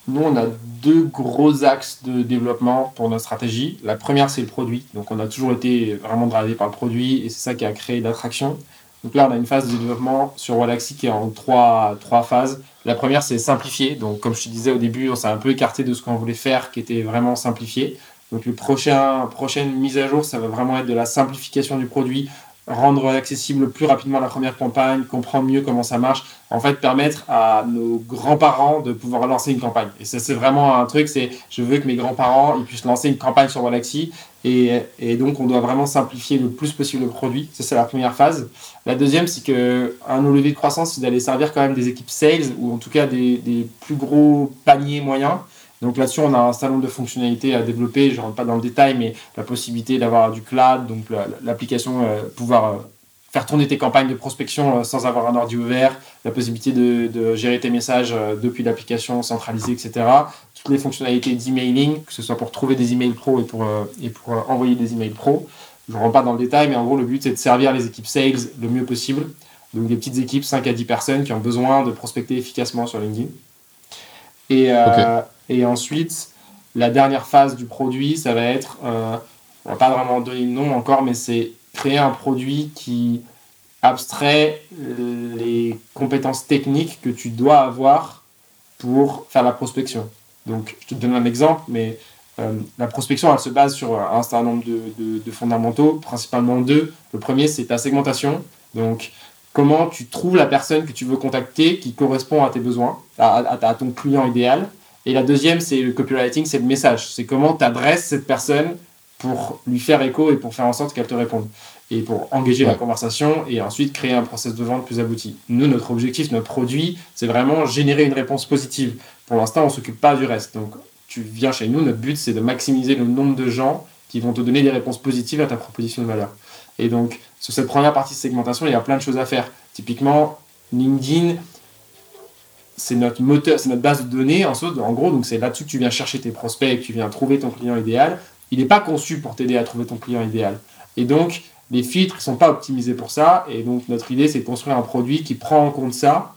Nous, on a deux gros axes de développement pour notre stratégie. La première, c'est le produit. Donc, on a toujours été vraiment drivé par le produit et c'est ça qui a créé l'attraction. Donc là, on a une phase de développement sur Wallaxy qui est en trois, trois phases. La première, c'est simplifier. Donc, comme je te disais au début, on s'est un peu écarté de ce qu'on voulait faire, qui était vraiment simplifié. Donc, le prochain, prochaine mise à jour, ça va vraiment être de la simplification du produit, rendre accessible plus rapidement la première campagne, comprendre mieux comment ça marche, en fait permettre à nos grands-parents de pouvoir lancer une campagne. Et ça c'est vraiment un truc, c'est je veux que mes grands-parents ils puissent lancer une campagne sur Galaxy et, et, donc on doit vraiment simplifier le plus possible le produit. Ça c'est la première phase. La deuxième c'est que un levier de croissance c'est d'aller servir quand même des équipes sales ou en tout cas des plus gros paniers moyens donc là-dessus, on a un nombre de fonctionnalités à développer. Je ne rentre pas dans le détail, mais la possibilité d'avoir du cloud, donc l'application, euh, pouvoir euh, faire tourner tes campagnes de prospection euh, sans avoir un ordi ouvert, la possibilité de, gérer tes messages depuis l'application centralisée, etc. Toutes les fonctionnalités d'emailing, que ce soit pour trouver des emails pro et pour, et pour envoyer des emails pro. Je ne rentre pas dans le détail, mais en gros, le but, c'est de servir les équipes sales le mieux possible. Donc des petites équipes, 5 à 10 personnes qui ont besoin de prospecter efficacement sur LinkedIn. Et, et ensuite, la dernière phase du produit, ça va être, euh, on va pas vraiment donner le nom encore, mais c'est créer un produit qui abstrait les compétences techniques que tu dois avoir pour faire la prospection. Donc, je te donne un exemple, mais euh, la prospection, elle se base sur un certain nombre de, fondamentaux, principalement deux. Le premier, c'est ta segmentation. Donc, comment tu trouves la personne que tu veux contacter qui correspond à tes besoins, à ton client idéal. Et la deuxième, c'est le copywriting, c'est le message. C'est comment tu adresses cette personne pour lui faire écho et pour faire en sorte qu'elle te réponde. Et pour engager la conversation et ensuite créer un process de vente plus abouti. Nous, notre objectif, notre produit, c'est vraiment générer une réponse positive. Pour l'instant, on ne s'occupe pas du reste. Donc, tu viens chez nous, notre but, c'est de maximiser le nombre de gens qui vont te donner des réponses positives à ta proposition de valeur. Et donc, sur cette première partie de segmentation, il y a plein de choses à faire. Typiquement, LinkedIn, c'est notre moteur, c'est notre base de données, en, gros, donc c'est là-dessus que tu viens chercher tes prospects, que tu viens trouver ton client idéal. Il n'est pas conçu pour t'aider à trouver ton client idéal. Et donc, les filtres ne sont pas optimisés pour ça. Et donc, notre idée, c'est de construire un produit qui prend en compte ça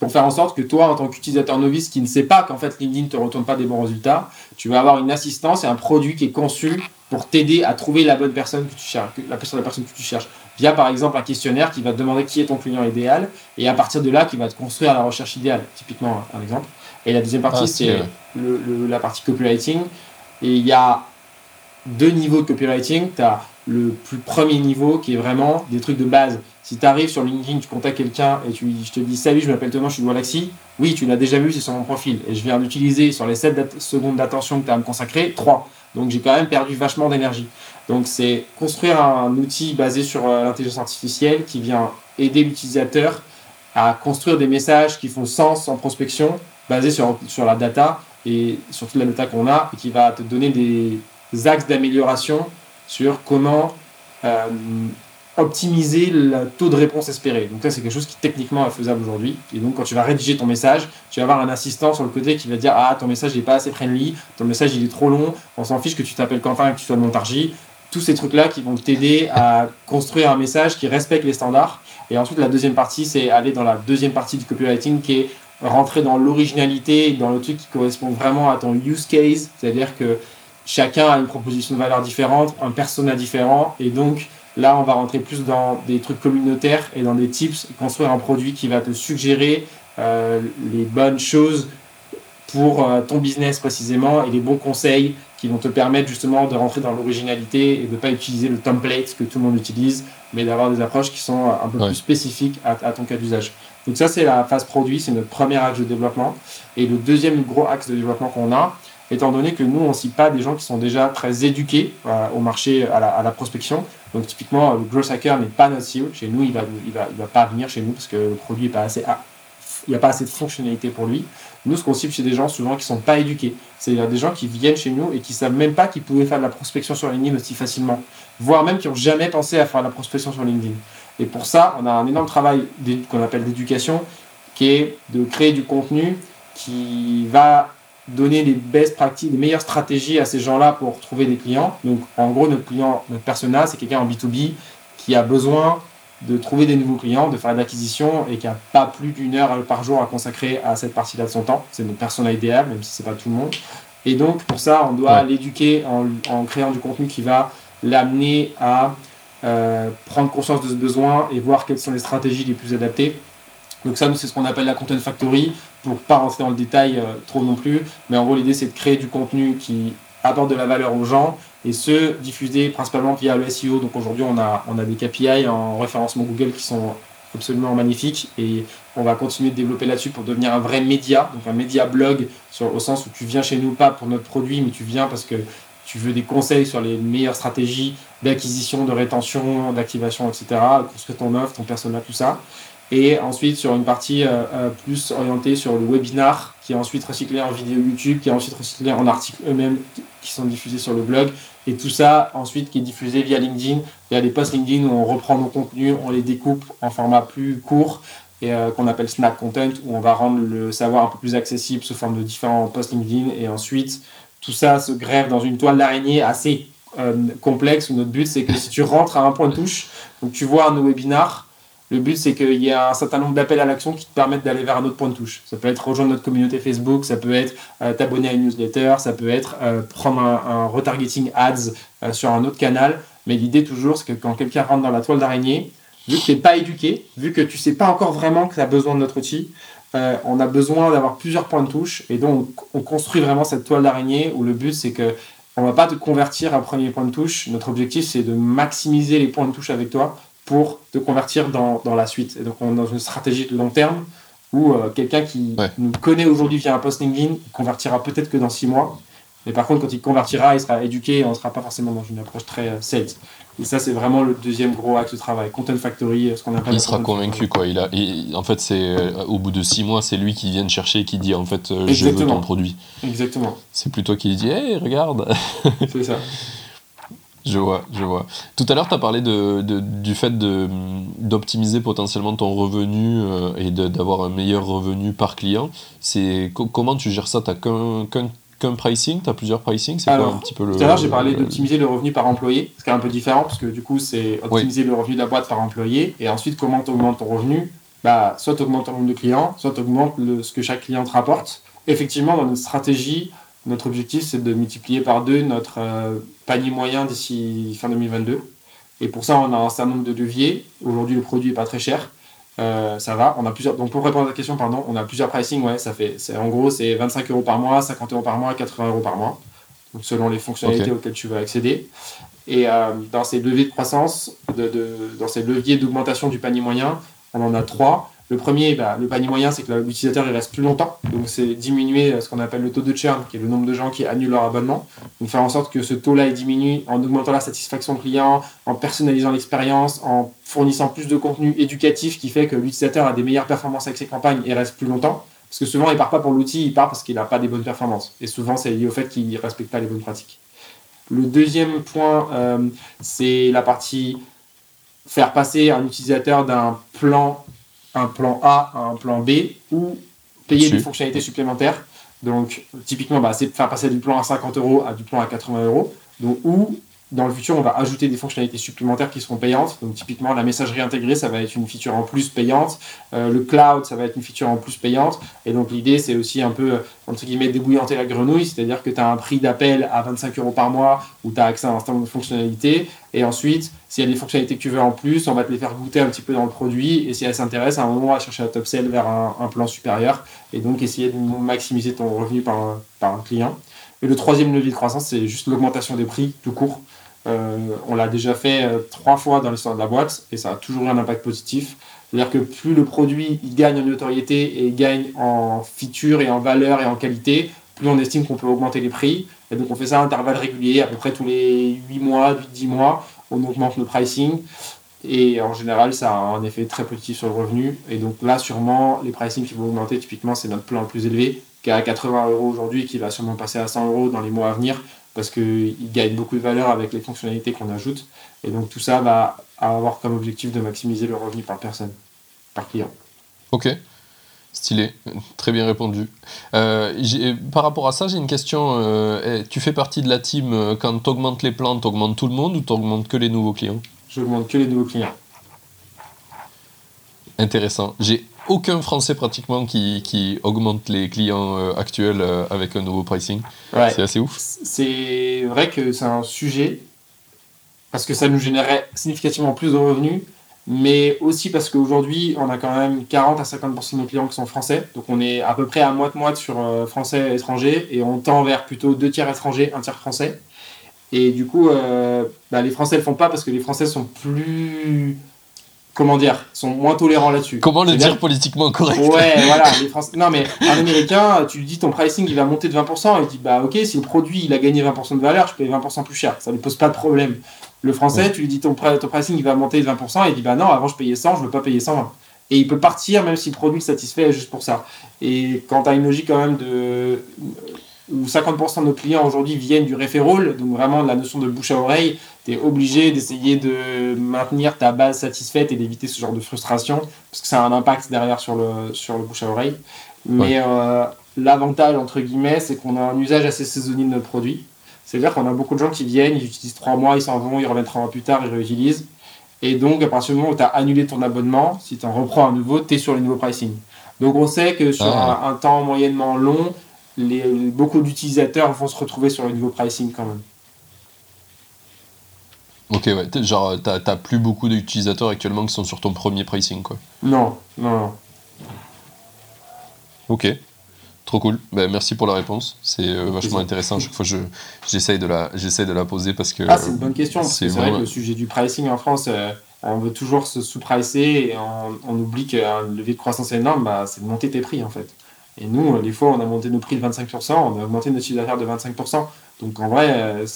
pour faire en sorte que toi, en tant qu'utilisateur novice qui ne sait pas qu'en fait LinkedIn ne te retourne pas des bons résultats, tu vas avoir une assistance et un produit qui est conçu pour t'aider à trouver la bonne personne que tu cherches, la personne, la personne que tu cherches via par exemple un questionnaire qui va te demander qui est ton client idéal et à partir de là qui va te construire la recherche idéale, typiquement un exemple. Et la deuxième partie, ah, c'est la partie copywriting. Et il y a deux niveaux de copywriting. Tu as le plus premier niveau qui est vraiment des trucs de base. Si tu arrives sur LinkedIn, tu contactes quelqu'un et tu, je te dis Salut, je m'appelle Thomas, je suis de Wallaxy. Oui, tu l'as déjà vu, c'est sur mon profil. Et je viens d'utiliser sur les 7 secondes d'attention que tu as à me consacrer, 3. Donc j'ai quand même perdu vachement d'énergie. Donc c'est construire un outil basé sur euh, l'intelligence artificielle qui vient aider l'utilisateur à construire des messages qui font sens en prospection, basés sur, sur la data et sur toute la data qu'on a, et qui va te donner des axes d'amélioration sur comment euh, optimiser le taux de réponse espéré. Donc ça, c'est quelque chose qui techniquement est faisable aujourd'hui. Et donc, quand tu vas rédiger ton message, tu vas avoir un assistant sur le côté qui va dire Ah, ton message n'est pas assez friendly, ton message il est trop long, on s'en fiche que tu t'appelles Quentin et que tu sois de Montargis tous ces trucs-là qui vont t'aider à construire un message qui respecte les standards. Et ensuite, la deuxième partie, c'est aller dans la deuxième partie du copywriting qui est rentrer dans l'originalité, dans le truc qui correspond vraiment à ton use case. C'est-à-dire que chacun a une proposition de valeur différente, un persona différent. Et donc, là, on va rentrer plus dans des trucs communautaires et dans des tips, construire un produit qui va te suggérer euh, les bonnes choses pour euh, ton business précisément et les bons conseils qui vont te permettre justement de rentrer dans l'originalité et de ne pas utiliser le template que tout le monde utilise, mais d'avoir des approches qui sont un peu plus spécifiques à, ton cas d'usage. Donc ça, c'est la phase produit, c'est notre premier axe de développement. Et le deuxième gros axe de développement qu'on a, étant donné que nous, on ne cible pas des gens qui sont déjà très éduqués euh, au marché, à la, prospection. Donc typiquement, le growth hacker n'est pas notre cible. Chez nous, il ne va, il va, il va pas venir chez nous parce que le produit n'est pas assez... il n'y a pas assez de fonctionnalité pour lui. Nous, ce qu'on cible chez des gens souvent qui ne sont pas éduqués. C'est-à-dire des gens qui viennent chez nous et qui ne savent même pas qu'ils pouvaient faire de la prospection sur LinkedIn aussi facilement. Voire même qui n'ont jamais pensé à faire de la prospection sur LinkedIn. Et pour ça, on a un énorme travail qu'on appelle d'éducation, qui est de créer du contenu qui va donner les best practices, les meilleures stratégies à ces gens-là pour trouver des clients. Donc, en gros, notre client, notre persona, c'est quelqu'un en B2B qui a besoin de trouver des nouveaux clients, de faire de l'acquisition et qui n'a pas plus d'une heure par jour à consacrer à cette partie-là de son temps. C'est notre persona idéal, même si c'est pas tout le monde. Et donc, pour ça, on doit l'éduquer en, en, créant du contenu qui va l'amener à euh, prendre conscience de ce besoin et voir quelles sont les stratégies les plus adaptées. Donc ça, c'est ce qu'on appelle la Content Factory, pour pas rentrer dans le détail euh, trop non plus. Mais en gros, l'idée, c'est de créer du contenu qui apporte de la valeur aux gens et ce, diffusé principalement via le SEO. Donc aujourd'hui, on a, on a des KPI en référencement Google qui sont absolument magnifiques et on va continuer de développer là-dessus pour devenir un vrai média, donc un média blog au sens où tu viens chez nous pas pour notre produit, mais tu viens parce que tu veux des conseils sur les meilleures stratégies d'acquisition, de rétention, d'activation, etc., construire ton offre, ton persona, tout ça. Et ensuite sur une partie euh, euh, plus orientée sur le webinar, qui est ensuite recyclé en vidéo YouTube, qui est ensuite recyclé en articles eux-mêmes qui sont diffusés sur le blog. Et tout ça ensuite qui est diffusé via LinkedIn, via des posts LinkedIn où on reprend nos contenus, on les découpe en format plus court et euh, qu'on appelle Snack Content, où on va rendre le savoir un peu plus accessible sous forme de différents posts LinkedIn. Et ensuite, tout ça se grève dans une toile d'araignée assez complexe où notre but c'est que si tu rentres à un point de touche, donc tu vois un webinar, le but, c'est qu'il y a un certain nombre d'appels à l'action qui te permettent d'aller vers un autre point de touche. Ça peut être rejoindre notre communauté Facebook, ça peut être euh, t'abonner à une newsletter, ça peut être euh, prendre un, retargeting ads euh, sur un autre canal. Mais l'idée toujours, c'est que quand quelqu'un rentre dans la toile d'araignée, vu que tu n'es pas éduqué, vu que tu sais pas encore vraiment que tu as besoin de notre outil, on a besoin d'avoir plusieurs points de touche. Et donc, on construit vraiment cette toile d'araignée où le but, c'est que on va pas te convertir à premier point de touche. Notre objectif, c'est de maximiser les points de touche avec toi pour te convertir dans, dans, la suite. Et donc, on est dans une stratégie de long terme où euh, quelqu'un qui nous connaît aujourd'hui via un post LinkedIn convertira peut-être que dans six mois. Mais par contre, quand il convertira, il sera éduqué et on ne sera pas forcément dans une approche très euh, sales. Et ça, c'est vraiment le deuxième gros axe de travail. Content Factory, ce qu'on appelle. Il sera convaincu, quoi. Il a, en fait, c'est euh, au bout de six mois, c'est lui qui vient chercher et qui dit en fait, je veux ton produit. Exactement. C'est plutôt qu'il dit, hé, regarde. c'est ça. Je vois, je vois. Tout à l'heure, tu as parlé de, du fait d'optimiser potentiellement ton revenu euh, et d'avoir un meilleur revenu par client. C'est comment tu gères ça? Tu qu'un qu'un pricing? Tu as plusieurs pricing C'est un petit peu le. Tout à l'heure, j'ai parlé d'optimiser le revenu par employé, ce qui est un peu différent parce que du coup, c'est optimiser le revenu de la boîte par employé. Et ensuite, comment tu augmentes ton revenu? Bah, Soit tu augmentes ton nombre de clients, soit tu augmentes ce que chaque client te rapporte. Effectivement, dans notre stratégie, notre objectif, c'est de multiplier par deux notre euh, panier moyen d'ici fin 2022. Et pour ça, on a un certain nombre de leviers. Aujourd'hui, le produit n'est pas très cher. Euh, ça va. On a plusieurs. Donc, pour répondre à ta question, pardon, on a plusieurs pricing. Ouais, ça fait. En gros, c'est 25 euros par mois, 50 euros par mois, 80 euros par mois. Donc, selon les fonctionnalités auxquelles tu veux accéder. Et euh, dans ces leviers de croissance, de, de, dans ces leviers d'augmentation du panier moyen, on en a trois. Le premier, bah, le panier moyen, c'est que l'utilisateur il reste plus longtemps. Donc, c'est diminuer euh, ce qu'on appelle le taux de churn, qui est le nombre de gens qui annulent leur abonnement. Donc, faire en sorte que ce taux-là diminue en augmentant la satisfaction client, en personnalisant l'expérience, en fournissant plus de contenu éducatif qui fait que l'utilisateur a des meilleures performances avec ses campagnes et reste plus longtemps. Parce que souvent, il part pas pour l'outil, il part parce qu'il n'a pas des bonnes performances. Et souvent, c'est lié au fait qu'il ne respecte pas les bonnes pratiques. Le deuxième point, euh, c'est la partie faire passer un utilisateur d'un plan un plan A à un plan B ou payer des fonctionnalités supplémentaires. Donc, typiquement, bah, c'est faire passer du plan à 50 euros à du plan à 80 euros. Donc, ou dans le futur, on va ajouter des fonctionnalités supplémentaires qui seront payantes. Donc, typiquement, la messagerie intégrée, ça va être une feature en plus payante. Euh, le cloud, ça va être une feature en plus payante. Et donc, l'idée, c'est aussi un peu, entre guillemets, débouillanter la grenouille. C'est-à-dire que tu as un prix d'appel à 25 euros par mois où tu as accès à un certain nombre de fonctionnalités. Et ensuite, s'il y a des fonctionnalités que tu veux en plus, on va te les faire goûter un petit peu dans le produit. Et si elles s'intéressent, à un moment, on va chercher un top sell vers un, plan supérieur. Et donc, essayer de maximiser ton revenu par par un client. Et le troisième levier de croissance, c'est juste l'augmentation des prix tout court. Euh, on l'a déjà fait euh, trois fois dans l'histoire de la boîte et ça a toujours eu un impact positif. C'est-à-dire que plus le produit gagne en notoriété et il gagne en feature et en valeur et en qualité, plus on estime qu'on peut augmenter les prix. Et donc on fait ça à intervalles réguliers, à peu près tous les 8 mois, 10 mois, on augmente le pricing. Et en général, ça a un effet très positif sur le revenu. Et donc là, sûrement, les pricing qui vont augmenter, typiquement, c'est notre plan le plus élevé, qui est à 80 euros aujourd'hui, qui va sûrement passer à 100 euros dans les mois à venir parce qu'il gagne beaucoup de valeur avec les fonctionnalités qu'on ajoute. Et donc tout ça va avoir comme objectif de maximiser le revenu par personne, par client. Ok. Stylé, très bien répondu. Euh, par rapport à ça, j'ai une question. Euh, tu fais partie de la team euh, quand tu augmentes les plans, tu augmentes tout le monde ou tu augmentes que les nouveaux clients? Je augmente que les nouveaux clients. Intéressant. J'ai aucun Français pratiquement qui, qui augmente les clients actuels avec un nouveau pricing. C'est assez ouf. C'est vrai que c'est un sujet parce que ça nous générait significativement plus de revenus mais aussi parce qu'aujourd'hui, on a quand même 40 à 50% de nos clients qui sont français. Donc on est à peu près à moite-moite sur euh, français et étrangers, et on tend vers plutôt deux tiers étrangers, un tiers français. Et du coup, euh, bah, les Français ne le font pas parce que les Français sont plus. Comment dire sont moins tolérants là-dessus. Comment le dire politiquement correct? Ouais, voilà. Les Français... Non, mais un Américain, tu lui dis ton pricing il va monter de 20%, et il dit bah ok, si le produit il a gagné 20% de valeur, je paye 20% plus cher. Ça ne pose pas de problème. Le français, tu lui dis ton, ton pricing il va monter de 20%, et il dit bah non, avant je payais 100, je veux pas payer 120. Et il peut partir même si le produit le satisfait juste pour ça. Et quand tu as une logique quand même de où 50% de nos clients aujourd'hui viennent du referral, donc vraiment de la notion de bouche à oreille, tu es obligé d'essayer de maintenir ta base satisfaite et d'éviter ce genre de frustration, parce que ça a un impact derrière sur le, sur le bouche à oreille. Mais euh, l'avantage, entre guillemets, c'est qu'on a un usage assez saisonnier de notre produit. C'est-à-dire qu'on a beaucoup de gens qui viennent, ils utilisent trois mois, ils s'en vont, ils reviennent trois mois plus tard, ils réutilisent. Et donc, à partir du moment où tu as annulé ton abonnement, si tu en reprends un nouveau, tu es sur les nouveaux pricing. Donc, on sait que sur ah. un, temps moyennement long, les, beaucoup d'utilisateurs vont se retrouver sur les nouveaux pricing quand même. Ok, ouais. Genre, t'as plus beaucoup d'utilisateurs actuellement qui sont sur ton premier pricing, quoi. Non, non, non. Ok. Trop cool. Ben, merci pour la réponse. C'est euh, vachement intéressant. Chaque fois, je, j'essaye, de la, de la poser parce que. Ah, c'est une bonne question. c'est, vrai que le sujet du pricing en France, euh, on veut toujours se sous-pricer et on, oublie qu'un levier de croissance énorme, bah, c'est de monter tes prix en fait. Et nous, des fois, on a monté nos prix de 25%, on a augmenté notre chiffre d'affaires de 25%. Donc en vrai, euh,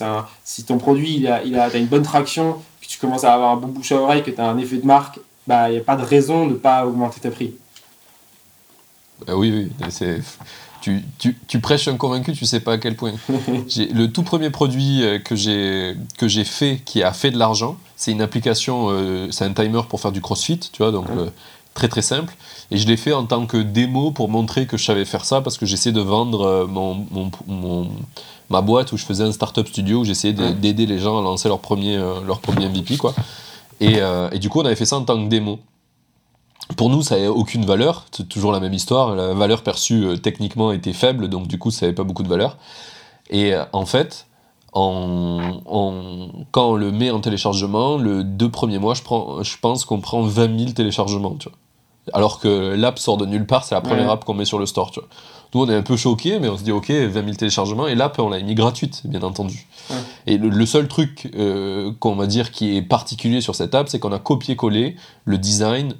si ton produit, il a, il a, une bonne traction, que tu commences à avoir un bon bouche à oreille, que tu as un effet de marque, bah, il n'y a pas de raison de ne pas augmenter tes prix. oui, oui, c'est tu, tu, tu, prêches un convaincu, tu sais pas à quel point. le tout premier produit euh, que j'ai que j'ai fait qui a fait de l'argent, c'est une application, euh, c'est un timer pour faire du CrossFit, tu vois, donc euh, très très simple. Et je l'ai fait en tant que démo pour montrer que je savais faire ça parce que j'essayais de vendre mon, mon, mon, ma boîte où je faisais un startup studio où j'essayais d'aider les gens à lancer leur premier leur premier MVP quoi. Et, et du coup, on avait fait ça en tant que démo. Pour nous, ça n'a aucune valeur, c'est toujours la même histoire. La valeur perçue euh, techniquement était faible, donc du coup, ça n'avait pas beaucoup de valeur. Et euh, en fait, en, quand on le met en téléchargement, le deux premiers mois, je, prends, je pense qu'on prend 20 000 téléchargements. Alors que l'app sort de nulle part, c'est la première app qu'on met sur le store. Tu vois. Nous, on est un peu choqués, mais on se dit, ok, 20 000 téléchargements, et l'app, on l'a mis gratuite, bien entendu. Et le, seul truc euh, qu'on va dire qui est particulier sur cette app, c'est qu'on a copié-collé le design,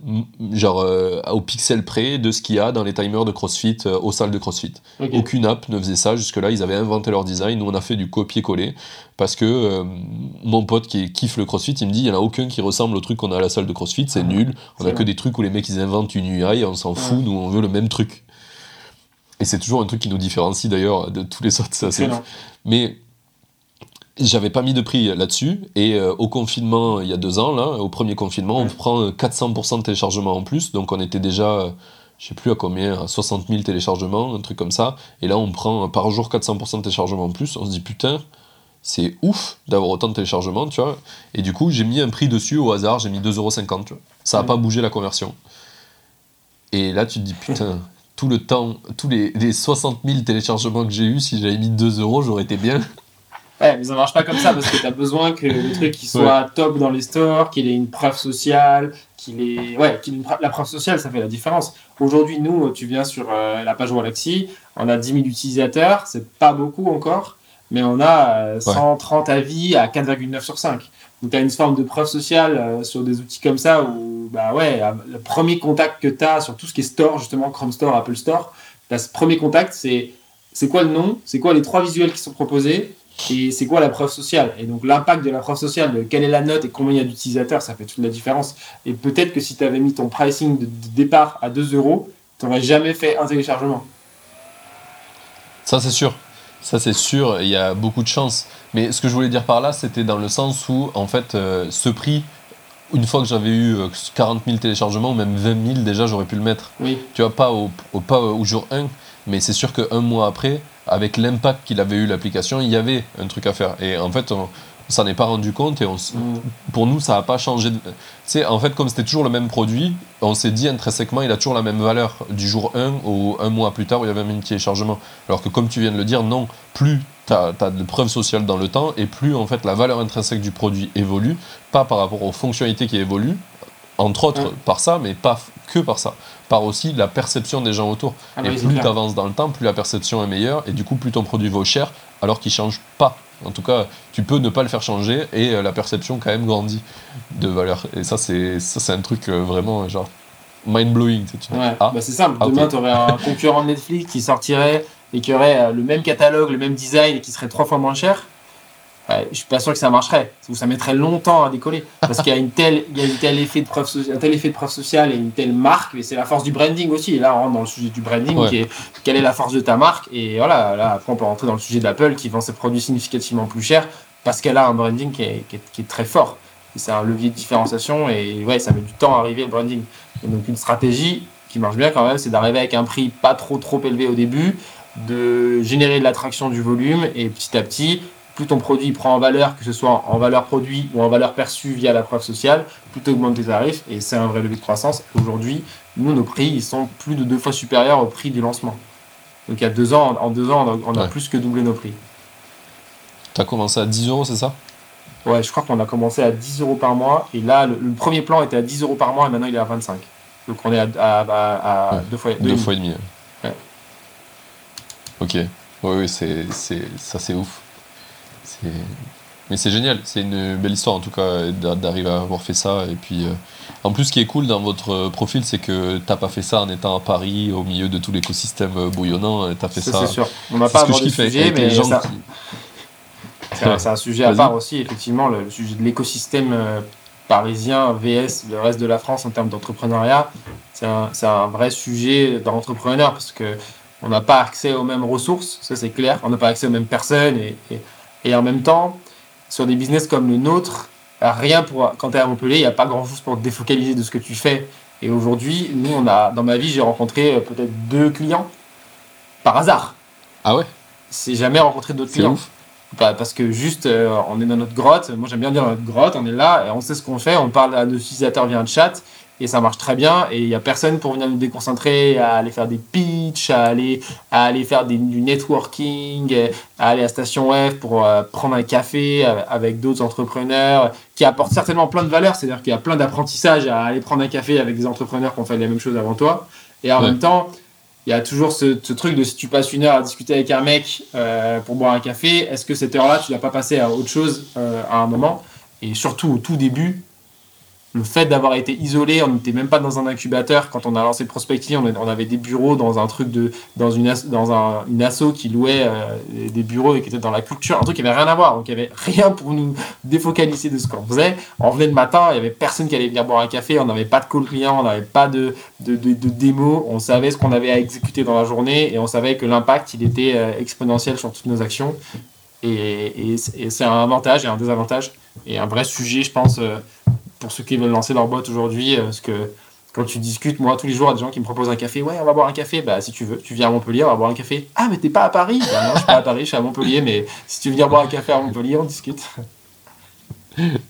genre euh, au pixel près, de ce qu'il y a dans les timers de CrossFit, euh, aux salles de CrossFit. Aucune app ne faisait ça, jusque-là, ils avaient inventé leur design, nous, on a fait du copier-coller, parce que mon pote qui kiffe le CrossFit, il me dit, il n'y en a aucun qui ressemble au truc qu'on a à la salle de CrossFit, c'est nul, on a que des trucs où les mecs, ils inventent une UI, on s'en fout, nous, on veut le même truc. Et c'est toujours un truc qui nous différencie d'ailleurs de tous les autres, ça c'est Mais j'avais pas mis de prix là-dessus, et euh, au confinement, il y a deux ans, là, au premier confinement, on prend 400% de téléchargement en plus, donc on était déjà, je sais plus à combien, à 60 000 téléchargements, un truc comme ça, et là on prend par jour 400% de téléchargement en plus, on se dit putain, c'est ouf d'avoir autant de téléchargements, tu vois, et du coup j'ai mis un prix dessus au hasard, j'ai mis 2,50€, tu vois, ça a pas bougé la conversion. Et là tu te dis putain, tout le temps, tous les, 60 000 téléchargements que j'ai eu, si j'avais mis 2 euros, j'aurais été bien. Ouais, mais ça marche pas comme ça parce que tu as besoin que le truc soit top dans les stores, qu'il ait une preuve sociale, qu'il ait. Ouais, la preuve sociale, ça fait la différence. Aujourd'hui, nous, tu viens sur euh, la page Walaxy, on a 10 000 utilisateurs, c'est pas beaucoup encore, mais on a 130 euh, avis à 4,9 sur 5. Donc tu as une forme de preuve sociale euh, sur des outils comme ça où, bah ouais, le premier contact que tu as sur tout ce qui est store, justement Chrome Store, Apple Store, ce premier contact, c'est c'est quoi le nom, c'est quoi les trois visuels qui sont proposés, et c'est quoi la preuve sociale. Et donc l'impact de la preuve sociale, quelle est la note et combien il y a d'utilisateurs, ça fait toute la différence. Et peut-être que si tu avais mis ton pricing de, départ à 2 euros, tu n'aurais jamais fait un téléchargement. Ça c'est sûr. Ça c'est sûr, il y a beaucoup de chance. Mais ce que je voulais dire par là, c'était dans le sens où, en fait, euh, ce prix une fois que j'avais eu 40 000 téléchargements, même 20 000, déjà j'aurais pu le mettre. Oui. Tu vois, pas au, au- pas au jour 1, mais c'est sûr qu'un mois après, avec l'impact qu'il avait eu l'application, il y avait un truc à faire. Et en fait, on, on s'en est pas rendu compte et on, Mm. pour nous, ça n'a pas changé. de- Tu sais, en fait, comme c'était toujours le même produit, on s'est dit intrinsèquement, il a toujours la même valeur du jour 1 au un mois plus tard où il y avait un téléchargement. Alors que, comme tu viens de le dire, non, plus tu as, de preuves sociales dans le temps et plus en fait la valeur intrinsèque du produit évolue, pas par rapport aux fonctionnalités qui évoluent, entre autres Mm. par ça, mais pas que par ça, par aussi la perception des gens autour. Ah bah et oui, plus tu avances dans le temps, plus la perception est meilleure, et du coup, plus ton produit vaut cher, alors qu'il change pas. En tout cas, tu peux ne pas le faire changer, et euh, la perception quand même grandit de valeur. Et ça, c'est un truc euh, vraiment genre tu sais, tu dis, Ouais, ah, bah c'est simple. ah, Demain, ok. tu aurais un concurrent de Netflix qui sortirait et qui aurait euh, le même catalogue, le même design et qui serait trois fois moins cher. Ouais, je suis pas sûr que ça marcherait. Ou ça mettrait longtemps à décoller. Parce qu'il y a, une telle, il y a une tel effet de preuve soci- un tel effet de preuve sociale et une telle marque. Mais c'est la force du branding aussi. Et là, on rentre dans le sujet du branding. Ouais. Qui est, quelle est la force de ta marque? Et voilà, là, après, on peut rentrer dans le sujet d'Apple qui vend ses produits significativement plus cher parce qu'elle a un branding qui est, qui est- qui est très fort. C'est un levier de différenciation. Et ouais, ça met du temps à arriver le branding. Et donc une stratégie qui marche bien quand même, c'est d'arriver avec un prix pas trop trop élevé au début, de générer de l'attraction du volume et petit à petit, plus ton produit prend en valeur, que ce soit en valeur produit ou en valeur perçue via la preuve sociale, plus tu augmentes tes tarifs et c'est un vrai levier de croissance. Aujourd'hui, nous, nos prix, ils sont plus de deux fois supérieurs au prix du lancement. Donc il y a deux ans, en deux ans, on a, Ouais. plus que doublé nos prix. T'as commencé à 10 euros, c'est ça? Ouais, je crois qu'on a commencé à 10 euros par mois et là, le, le premier plan était à 10 euros par mois et maintenant il est à 25. Donc on est à, à- à- à Ouais. deux fois, Deux deux- fois et demi. Ouais. Ouais. Ok. Oui, oui, c'est, c'est, ça c'est ouf. Mais c'est génial, c'est une belle histoire en tout cas d'a- d'arriver à avoir fait ça. Et puis, euh, en plus, ce qui est cool dans votre euh, profil, c'est que t'as pas fait ça en étant à Paris, au milieu de tout l'écosystème euh, bouillonnant. T'as fait Ça, c'est sûr. On n'a pas abordé le sujet, mais gens ça- qui. c'est un, sujet à part aussi, effectivement, le, sujet de l'écosystème euh, parisien VS le reste de la France en termes d'entrepreneuriat. C'est un, c'est un vrai sujet dans l'entrepreneur parce que on n'a pas accès aux mêmes ressources, ça c'est clair. On n'a pas accès aux mêmes personnes et, et, et en même temps, sur des business comme le nôtre, rien pour quand tu es à Montpellier, il n'y a pas grand chose pour te défocaliser de ce que tu fais. Et aujourd'hui, nous, on a, dans ma vie, j'ai rencontré euh, peut-être deux clients par hasard. Ah ouais? C'est jamais rencontré d'autres C'est clients. ouf. Bah, parce que juste, euh, on est dans notre grotte. Moi, j'aime bien dire notre grotte. On est là et on sait ce qu'on fait. On parle à nos utilisateurs via un chat et ça marche très bien. Et il n'y a personne pour venir nous déconcentrer, à aller faire des pitchs, à aller, à aller faire des, du networking, à aller à Station F pour euh, prendre un café euh, avec d'autres entrepreneurs qui apportent certainement plein de valeur. C'est-à-dire qu'il y a plein d'apprentissage à aller prendre un café avec des entrepreneurs qui ont fait la même chose avant toi. Et en Ouais. même temps, il y a toujours ce, ce truc de si tu passes une heure à discuter avec un mec euh, pour boire un café, est-ce que cette heure-là, tu l'as pas passé à autre chose euh, à un moment? Et surtout au tout début, le fait d'avoir été isolé, on n'était même pas dans un incubateur. Quand on a lancé Prospectly, on, avait des bureaux dans un truc de, dans une, dans un, une asso qui louait euh, des- bureaux et qui était dans la culture, un truc qui avait rien à voir. Donc il y avait rien pour nous défocaliser de ce qu'on faisait. On venait le matin, il y avait personne qui allait venir boire un café, on n'avait pas de call client, on n'avait pas de, de, de, de démo, on savait ce qu'on avait à exécuter dans la journée et on savait que l'impact il était euh, exponentiel sur toutes nos actions. Et, et c'est et c'est un avantage et un désavantage et un vrai sujet, je pense, euh, pour ceux qui veulent lancer leur boîte aujourd'hui, euh, parce que quand tu discutes, moi, tous les jours, a des gens qui me proposent un café. Ouais, on va boire un café. Bah, si tu veux, tu viens à Montpellier, on va boire un café. Ah, mais t'es pas à Paris? Bah, Non, je suis pas à Paris, je suis à Montpellier, mais si tu veux venir boire un café à Montpellier, on discute.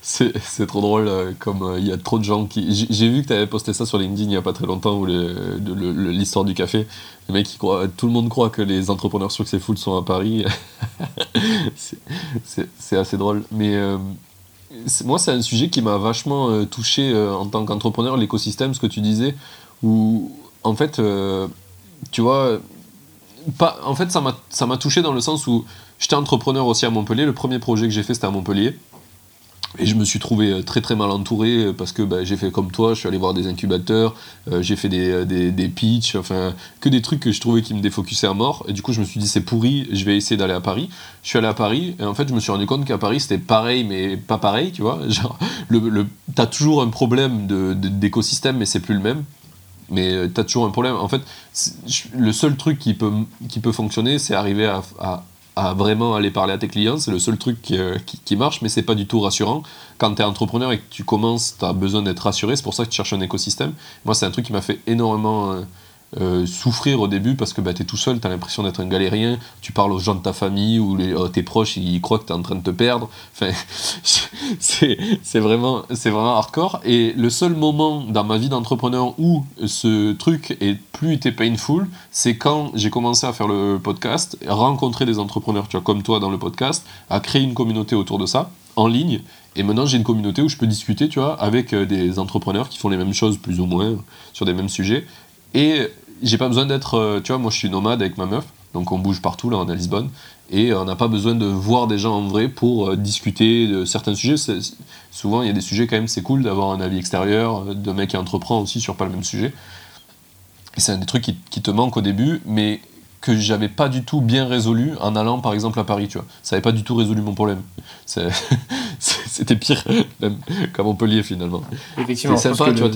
C'est, c'est trop drôle, euh, comme euh, il y a trop de gens qui. J'ai, vu que tu avais posté ça sur LinkedIn il y a pas très longtemps, où les- l'histoire du café. Le mec, il croit, tout le monde croit que les entrepreneurs successful sont à Paris. c'est, c'est- c'est assez drôle. Mais c'est- moi, c'est un sujet qui m'a vachement euh, touché euh, en tant qu'entrepreneur, l'écosystème, ce que tu disais, où en fait, euh, tu vois. En fait, ça m'a, ça m'a touché dans le sens où j'étais entrepreneur aussi à Montpellier. Le premier projet que j'ai fait, c'était à Montpellier. Et je me suis trouvé euh, très très mal entouré euh, parce que bah, j'ai fait comme toi, je suis allé voir des incubateurs, euh, j'ai fait des, des, pitchs, enfin que des trucs que je trouvais qui me défocusaient à mort. Et du coup, je me suis dit c'est pourri, je vais essayer d'aller à Paris. Je suis allé à Paris et en fait, je me suis rendu compte qu'à Paris c'était pareil mais pas pareil, tu vois. T'as toujours un problème d'écosystème mais c'est plus le même. Mais t'as toujours un problème. En fait, le seul truc qui peut, qui peut fonctionner, c'est arriver à à vraiment aller parler à tes clients. C'est le seul truc qui, euh, qui, qui marche, mais c'est pas du tout rassurant. Quand tu es entrepreneur et que tu commences, tu as besoin d'être rassuré. C'est pour ça que tu cherches un écosystème. Moi, c'est un truc qui m'a fait énormément. Euh, souffrir au début parce que bah, tu es tout seul, tu as l'impression d'être un galérien, tu parles aux gens de ta famille ou euh, tes proches, ils croient que tu es en train de te perdre. Enfin, c'est vraiment, vraiment hardcore. Et le seul moment dans ma vie d'entrepreneur où ce truc est plus été painful, c'est quand j'ai commencé à faire le podcast, rencontrer des entrepreneurs, tu vois, comme toi dans le podcast, à créer une communauté autour de ça, en ligne. Et maintenant, j'ai une communauté où je peux discuter, tu vois, avec euh, des entrepreneurs qui font les mêmes choses, plus ou moins, sur des mêmes sujets. Et j'ai pas besoin d'être, euh, tu vois, moi je suis nomade avec ma meuf, donc on bouge partout, là on est à Lisbonne, et on n'a pas besoin de voir des gens en vrai pour euh, discuter de certains sujets. Souvent, il y a des sujets quand même, c'est cool d'avoir un avis extérieur, euh, d'un mec qui entreprend aussi sur pas le même sujet. Et c'est un des trucs qui, qui te manque au début, mais que j'avais pas du tout bien résolu en allant par exemple à Paris, tu vois. Ça avait pas du tout résolu mon problème. C'était pire, même qu'à Montpellier finalement. Effectivement, C'est sympa, tu vois.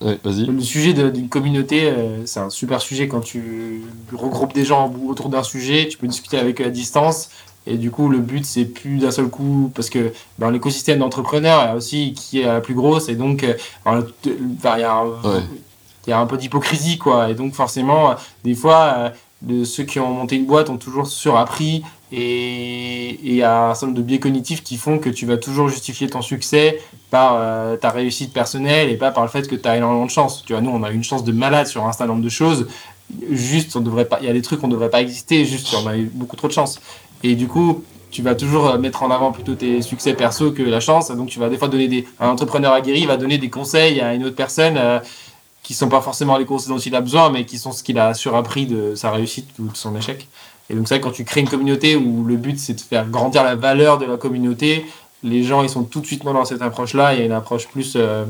Ouais. Le sujet d'une communauté, euh, c'est un super sujet quand tu regroupes des gens autour d'un sujet, tu peux discuter avec eux à distance. Et du coup, le but, c'est plus d'un seul coup, parce que dans l'écosystème d'entrepreneurs, il y a aussi qui est la plus grosse, et donc, euh, le- enfin, il y a un, Ouais. y a un peu d'hypocrisie, quoi. Et donc, forcément, euh, des fois, de ceux qui ont monté une boîte ont toujours surappris, et il y a un certain nombre de biais cognitifs qui font que tu vas toujours justifier ton succès par euh, ta réussite personnelle et pas par le fait que tu as énormément de chance. Tu vois, nous, on a une chance de malade sur un certain nombre de choses. Juste, on devrait pas, il y a des trucs qu'on ne devrait pas exister, juste, on a eu beaucoup trop de chance. Et du coup, tu vas toujours euh, mettre en avant plutôt tes succès perso que la chance. Donc, tu vas des fois donner des, un entrepreneur aguerri va donner des conseils à une autre personne euh, qui sont pas forcément les conseils dont il a besoin, mais qui sont ce qu'il a surappris de sa réussite ou de son échec. Et donc, ça, quand tu crées une communauté où le but c'est de faire grandir la valeur de la communauté, les gens ils sont tout de suite dans cette approche-là. Il y a une approche plus euh,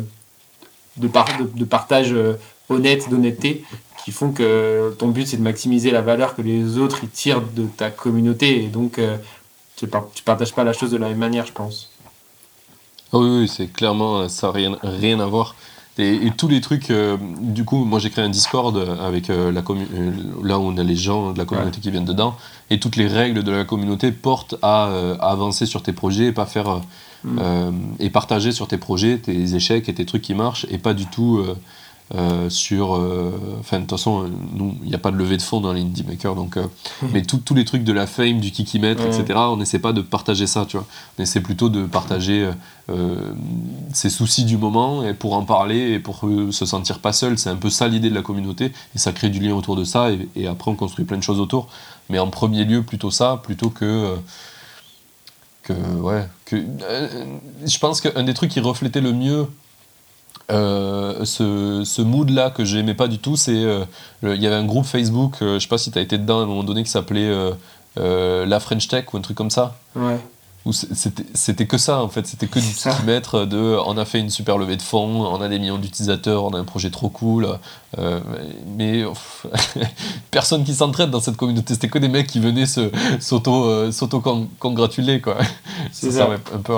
de, par- de, partage euh, honnête, d'honnêteté, qui font que ton but c'est de maximiser la valeur que les autres ils tirent de ta communauté. Et donc, euh, tu, par- partages pas la chose de la même manière, je pense. Oui, oui, c'est clairement, ça n'a rien à voir. Et, et tous les trucs, euh, du coup, moi j'ai créé un Discord avec euh, la commu- euh, là où on a les gens de la communauté qui viennent dedans, et toutes les règles de la communauté portent à, euh, à avancer sur tes projets et pas faire Mm. et partager sur tes projets, tes échecs et tes trucs qui marchent, et pas du tout euh, sur. euh, Enfin, de toute façon, euh, nous, il n'y a pas de levée de fonds dans l'Indie Maker, donc. euh, mais tous les trucs de la fame, du kikimètre, Ouais. etc., on n'essaie pas de partager ça, tu vois. On essaie plutôt de partager ses soucis du moment et pour en parler et pour se sentir pas seul. C'est un peu ça l'idée de la communauté et ça crée du lien autour de ça et, et après on construit plein de choses autour. Mais en premier lieu, plutôt ça, plutôt que. que ouais. Que, je pense qu'un des trucs qui reflétait le mieux euh, ce, ce mood-là que j'aimais pas du tout, c'est. euh, Il y avait un groupe Facebook, euh, je sais pas si tu as été dedans à un moment donné, qui s'appelait La French Tech ou un truc comme ça. Ouais. Où c'était que ça en fait, c'était que du Ça. kilomètre de on a fait une super levée de fonds, on a des millions d'utilisateurs, on a un projet trop cool, euh, mais pff, personne qui s'entraide dans cette communauté, c'était que des mecs qui venaient se- s'auto euh, s'auto-congratuler quoi. C'est ça ça. un peu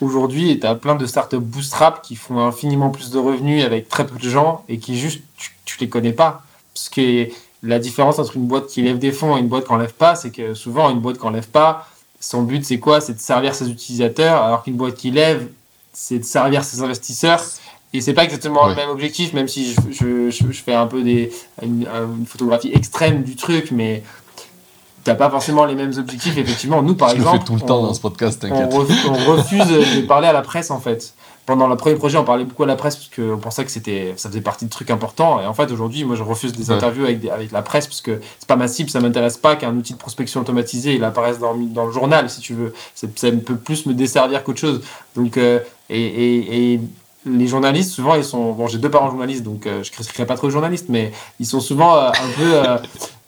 Aujourd'hui, tu as plein de startups bootstrap qui font infiniment plus de revenus avec très peu de gens et qui juste, tu, tu les connais pas. Parce que la différence entre une boîte qui lève des fonds et une boîte qui en lève pas, c'est que souvent, une boîte qui en lève pas, son but, c'est quoi? C'est de servir ses utilisateurs, alors qu'une boîte qui lève, c'est de servir ses investisseurs. Et c'est pas exactement le même objectif, même si je, je, je- je fais un peu des, une, une photographie extrême du truc, mais t'as pas forcément les mêmes objectifs. Effectivement, nous, par le exemple. fais tout le temps on- dans ce podcast, on, t'inquiète. ref- on refuse de parler à la presse en fait. Pendant le premier projet, on parlait beaucoup à la presse parce qu'on pensait que c'était, ça faisait partie de trucs importants. Et en fait, aujourd'hui, moi, je refuse des interviews avec, des- avec la presse parce que c'est pas ma cible, ça m'intéresse pas qu'un outil de prospection automatisé il apparaisse dans, dans le journal, si tu veux. Ça peut plus me desservir qu'autre chose. Donc, euh, et, et, et les journalistes, souvent, ils sont. Bon, j'ai deux parents journalistes, donc euh, je ne critiquerai pas trop les journalistes, mais ils sont souvent euh, un peu. euh,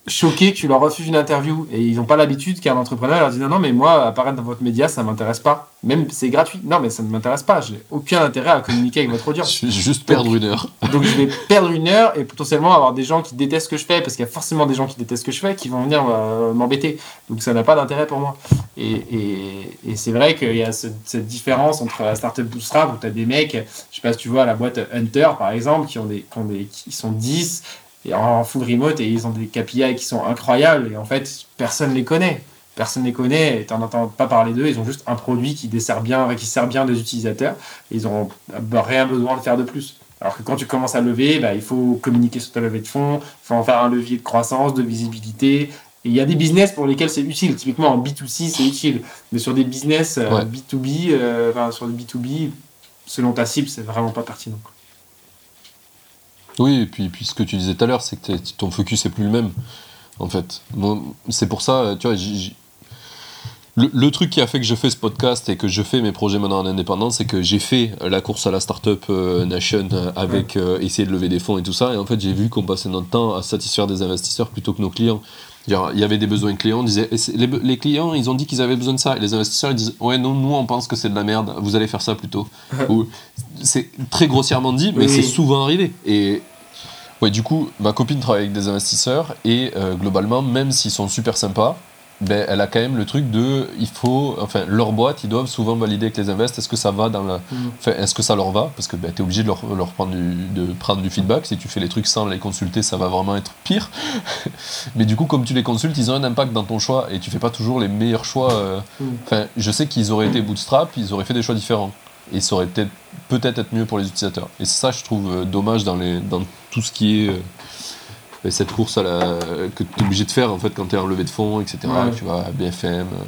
choqués que tu leur refuses une interview. Et ils n'ont pas l'habitude qu'un entrepreneur leur dise non non mais moi apparaître dans votre média ça m'intéresse pas. Même c'est gratuit. Non mais ça ne m'intéresse pas. J'ai aucun intérêt à communiquer avec votre audience. Je vais juste perdre une heure. donc je vais perdre une heure et potentiellement avoir des gens qui détestent ce que je fais parce qu'il y a forcément des gens qui détestent ce que je fais qui vont venir euh, m'embêter. Donc ça n'a pas d'intérêt pour moi. Et, et, et c'est vrai qu'il y a ce- cette différence entre la startup bootstrap où tu as des mecs je sais pas si tu vois la boîte Hunter par exemple qui ont des, qui ont des qui sont 10 et en full remote et ils ont des KPI qui sont incroyables et en fait personne les connaît. Personne les connaît et tu n'entends pas parler d'eux ils ont juste un produit qui dessert bien qui sert bien des utilisateurs ils n'ont rien besoin de faire de plus. Alors que quand tu commences à lever bah, il faut communiquer sur ta levée de fonds il faut en faire un levier de croissance de visibilité et il y a des business pour lesquels c'est utile. Typiquement en B2C c'est utile. Mais sur des business B2B euh, enfin, sur des B2B selon ta cible c'est vraiment pas pertinent oui, et puis, puis ce que tu disais tout à l'heure, c'est que ton focus est plus le même, en fait. c'est pour ça, tu vois, le, truc qui a fait que je fais ce podcast et que je fais mes projets maintenant en indépendant, c'est que j'ai fait la course à la Startup euh, Nation avec euh, essayer de lever des fonds et tout ça, et en fait j'ai vu qu'on passait notre temps à satisfaire des investisseurs plutôt que nos clients. Il y avait des besoins clients, on disait, les, clients, ils ont dit qu'ils avaient besoin de ça. Et les investisseurs, ils disent, ouais, non, nous, on pense que c'est de la merde, vous allez faire ça plutôt. c'est très grossièrement dit, mais c'est souvent arrivé. Et ouais, du coup, ma copine travaille avec des investisseurs, et euh, globalement, même s'ils sont super sympas, ben, elle a quand même le truc de, il faut, enfin, leur boîte, ils doivent souvent valider avec les invests, est-ce que ça va dans la, mm. est-ce que ça leur va, parce que ben, tu es obligé de leur, leur prendre, du, de prendre du feedback, si tu fais les trucs sans les consulter, ça va vraiment être pire. Mais du coup, comme tu les consultes, ils ont un impact dans ton choix, et tu fais pas toujours les meilleurs choix. Euh, mm. Enfin, je sais qu'ils auraient été bootstrap, ils auraient fait des choix différents, et ça aurait peut-être peut-être être mieux pour les utilisateurs. Et ça, je trouve euh, dommage dans, les, dans tout ce qui est euh, cette course à la, que tu es obligé de faire en fait quand tu es en levée de fonds, etc. Tu vois, BFM. Euh,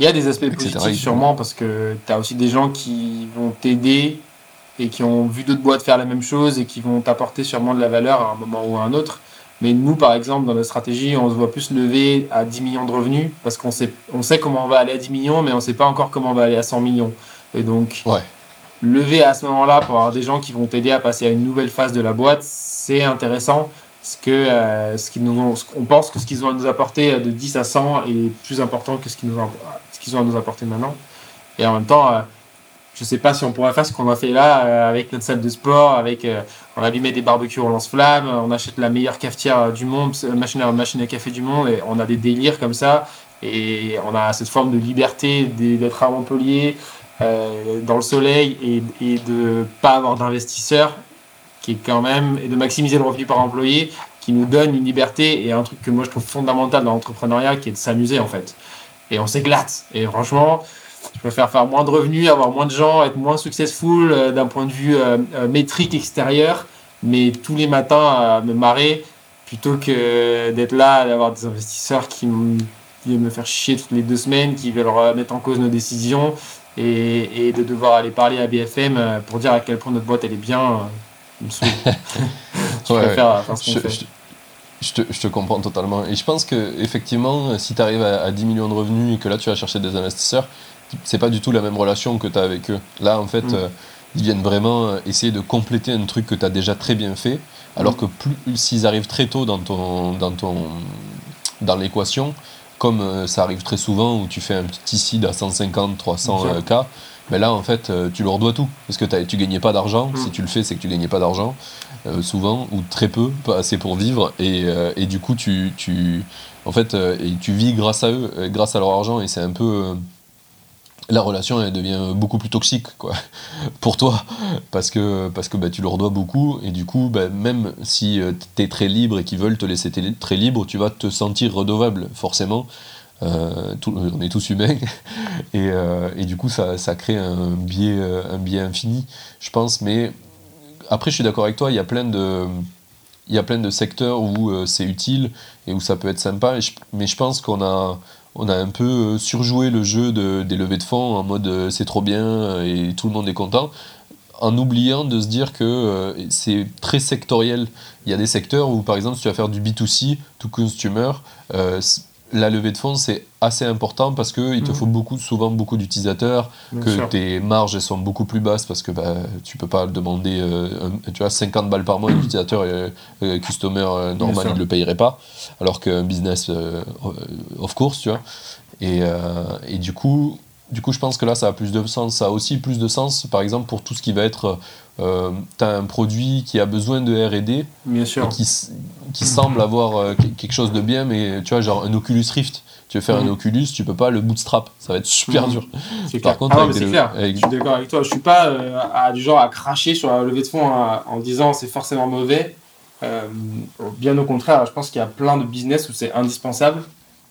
Il y a des aspects positifs sûrement parce que tu as aussi des gens qui vont t'aider et qui ont vu d'autres boîtes faire la même chose et qui vont t'apporter sûrement de la valeur à un moment ou à un autre. Mais nous, par exemple, dans notre stratégie, on se voit plus lever à 10 millions de revenus parce qu'on sait, on sait comment on va aller à 10 millions, mais on ne sait pas encore comment on va aller à 100 millions. Et donc, lever à ce moment-là pour avoir des gens qui vont t'aider à passer à une nouvelle phase de la boîte, c'est intéressant ce que euh, ce qu'ils nous on pense que ce qu'ils ont à nous apporter de 10 à 100 est plus important que ce qu'ils nous ont, qu'ils ont à nous apporter maintenant. Et en même temps, euh, je sais pas si on pourrait faire ce qu'on a fait là euh, avec notre salle de sport, avec on a allumé des barbecues au lance-flammes, on achète la meilleure cafetière du monde, machine à machine à café du monde, et on a des délires comme ça, et on a cette forme de liberté d'être à Montpellier. dans le soleil et, et de pas avoir d'investisseurs qui est quand même, et de maximiser le revenu par employé, qui nous donne une liberté et un truc que moi je trouve fondamental dans l'entrepreneuriat, qui est de s'amuser en fait. Et on s'éclate. Et franchement, je préfère faire moins de revenus, avoir moins de gens, être moins successful euh, d'un point de vue euh, euh, métrique extérieur, mais tous les matins à me marrer, plutôt que d'être là, d'avoir des investisseurs qui, viennent me faire chier toutes les deux semaines, qui veulent mettre en cause nos décisions, et, et de devoir aller parler à BFM pour dire à quel point notre boîte elle est bien je, te, comprends totalement. Et je pense que effectivement, si tu arrives à, 10 millions de revenus et que là tu vas chercher des investisseurs, c'est pas du tout la même relation que tu as avec eux. Là, en fait, mm. euh, ils viennent vraiment euh, essayer de compléter un truc que tu as déjà très bien fait, alors mm. que plus s'ils arrivent très tôt dans ton dans ton dans l'équation, comme euh, ça arrive très souvent où tu fais un petit seed à 150, 300 k mais là, en fait, euh, tu leur dois tout. Parce que tu gagnais pas d'argent. Si mm. tu le fais, c'est que tu gagnais pas d'argent, euh, souvent, ou très peu, pas assez pour vivre. Et, euh, et du coup, tu, tu, en fait, et tu vis grâce à eux, grâce à leur argent. Et c'est un peu. la relation, elle devient beaucoup plus toxique, quoi, pour toi. Parce que, parce que bah, tu leur dois beaucoup. Et du coup, bah, même si tu es très libre et qu'ils veulent te laisser très libre, tu vas te sentir redevable, forcément. Euh, on est tous humains, euh, et, du coup ça, crée un biais, infini, je pense. Mais après, je suis d'accord avec toi, il y a plein de, secteurs où euh, c'est utile et où ça peut être sympa, mais je pense qu'on a, un peu surjoué le jeu de, des levées de fonds en mode c'est trop bien et tout le monde est content en oubliant de se dire que c'est très sectoriel. Il y a des secteurs où, par exemple, si tu vas faire du B2C, to consumer, la levée de fonds, c'est assez important parce qu'il te mm. faut beaucoup, souvent beaucoup d'utilisateurs, que tes marges sont beaucoup plus basses parce que bah, tu peux pas demander euh, tu vois, 50 balles par mois à l'utilisateur et euh, customer euh, normal, il ne le payerait pas, alors qu'un business, of course, tu vois. Et, et, du coup, du coup, je pense que là, ça a plus de sens. Ça a aussi plus de sens, par exemple, pour tout ce qui va être. Euh, tu as un produit qui a besoin de RD. Bien sûr. qui, qui semble avoir euh, quelque chose de bien, mais tu vois, genre un Oculus Rift. Tu veux faire un mhm. Oculus, tu peux pas le bootstrap. Ça va être super mhm. dur. Par contre, ah c'est clair. Je suis d'accord avec toi. Je suis pas euh, à, du genre à cracher sur la levée de fonds en disant c'est forcément mauvais. Bien au contraire, je pense qu'il y a plein de business où c'est indispensable.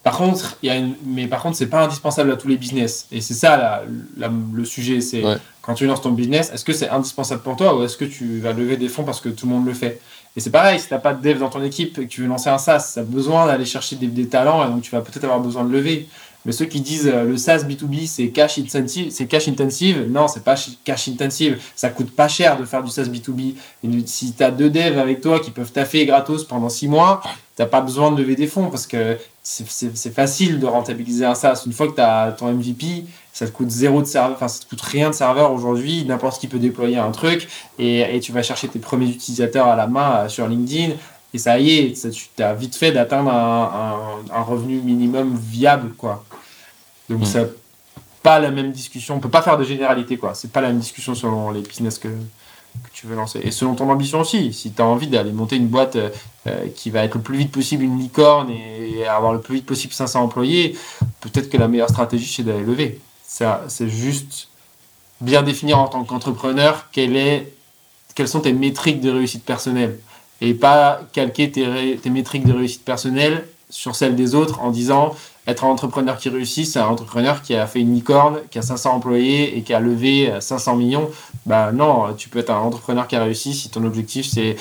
Par contre, il y a une... mais par contre, c'est pas indispensable à tous les business. Et c'est ça la, la- le sujet. C'est Ouais. quand tu lances ton business, est-ce que c'est indispensable pour toi ou est-ce que tu vas lever des fonds parce que tout le monde le fait? Et c'est pareil, si t'as pas de dev dans ton équipe et que tu veux lancer un SaaS, tu as besoin d'aller chercher des, des talents et donc tu vas peut-être avoir besoin de lever. Mais ceux qui disent euh, le SaaS B2B c'est cash intensive, c'est cash intensive, non, c'est pas cash intensive. Ça coûte pas cher de faire du SaaS B2B. Et si tu as deux devs avec toi qui peuvent taffer gratos pendant six mois, t'as pas besoin de lever des fonds parce que c'est- facile de rentabiliser un SaaS. Une fois que tu as ton MVP, ça te coûte zéro de serveur, enfin ça te coûte rien de serveur aujourd'hui. N'importe qui peut déployer un truc et, et tu vas chercher tes premiers utilisateurs à la main euh, sur LinkedIn. Et ça y est, tu as vite fait d'atteindre un, un- un revenu minimum viable, quoi. Donc Mm. c'est pas la même discussion. On peut pas faire de généralité, quoi. C'est pas la même discussion selon les business que, que tu veux lancer. Et selon ton ambition aussi. Si tu as envie d'aller monter une boîte euh, euh, qui va être le plus vite possible une licorne et avoir le plus vite possible 500 employés, peut-être que la meilleure stratégie, c'est d'aller lever. Ça, c'est juste bien définir en tant qu'entrepreneur quelle est, quelles sont tes métriques de réussite personnelle. Et pas calquer tes, métriques de réussite personnelle sur celles des autres en disant être un entrepreneur qui réussit, c'est un entrepreneur qui a fait une licorne, qui a 500 employés et qui a levé euh, 500 millions. Bah non, tu peux être un entrepreneur qui a réussi si ton objectif c'est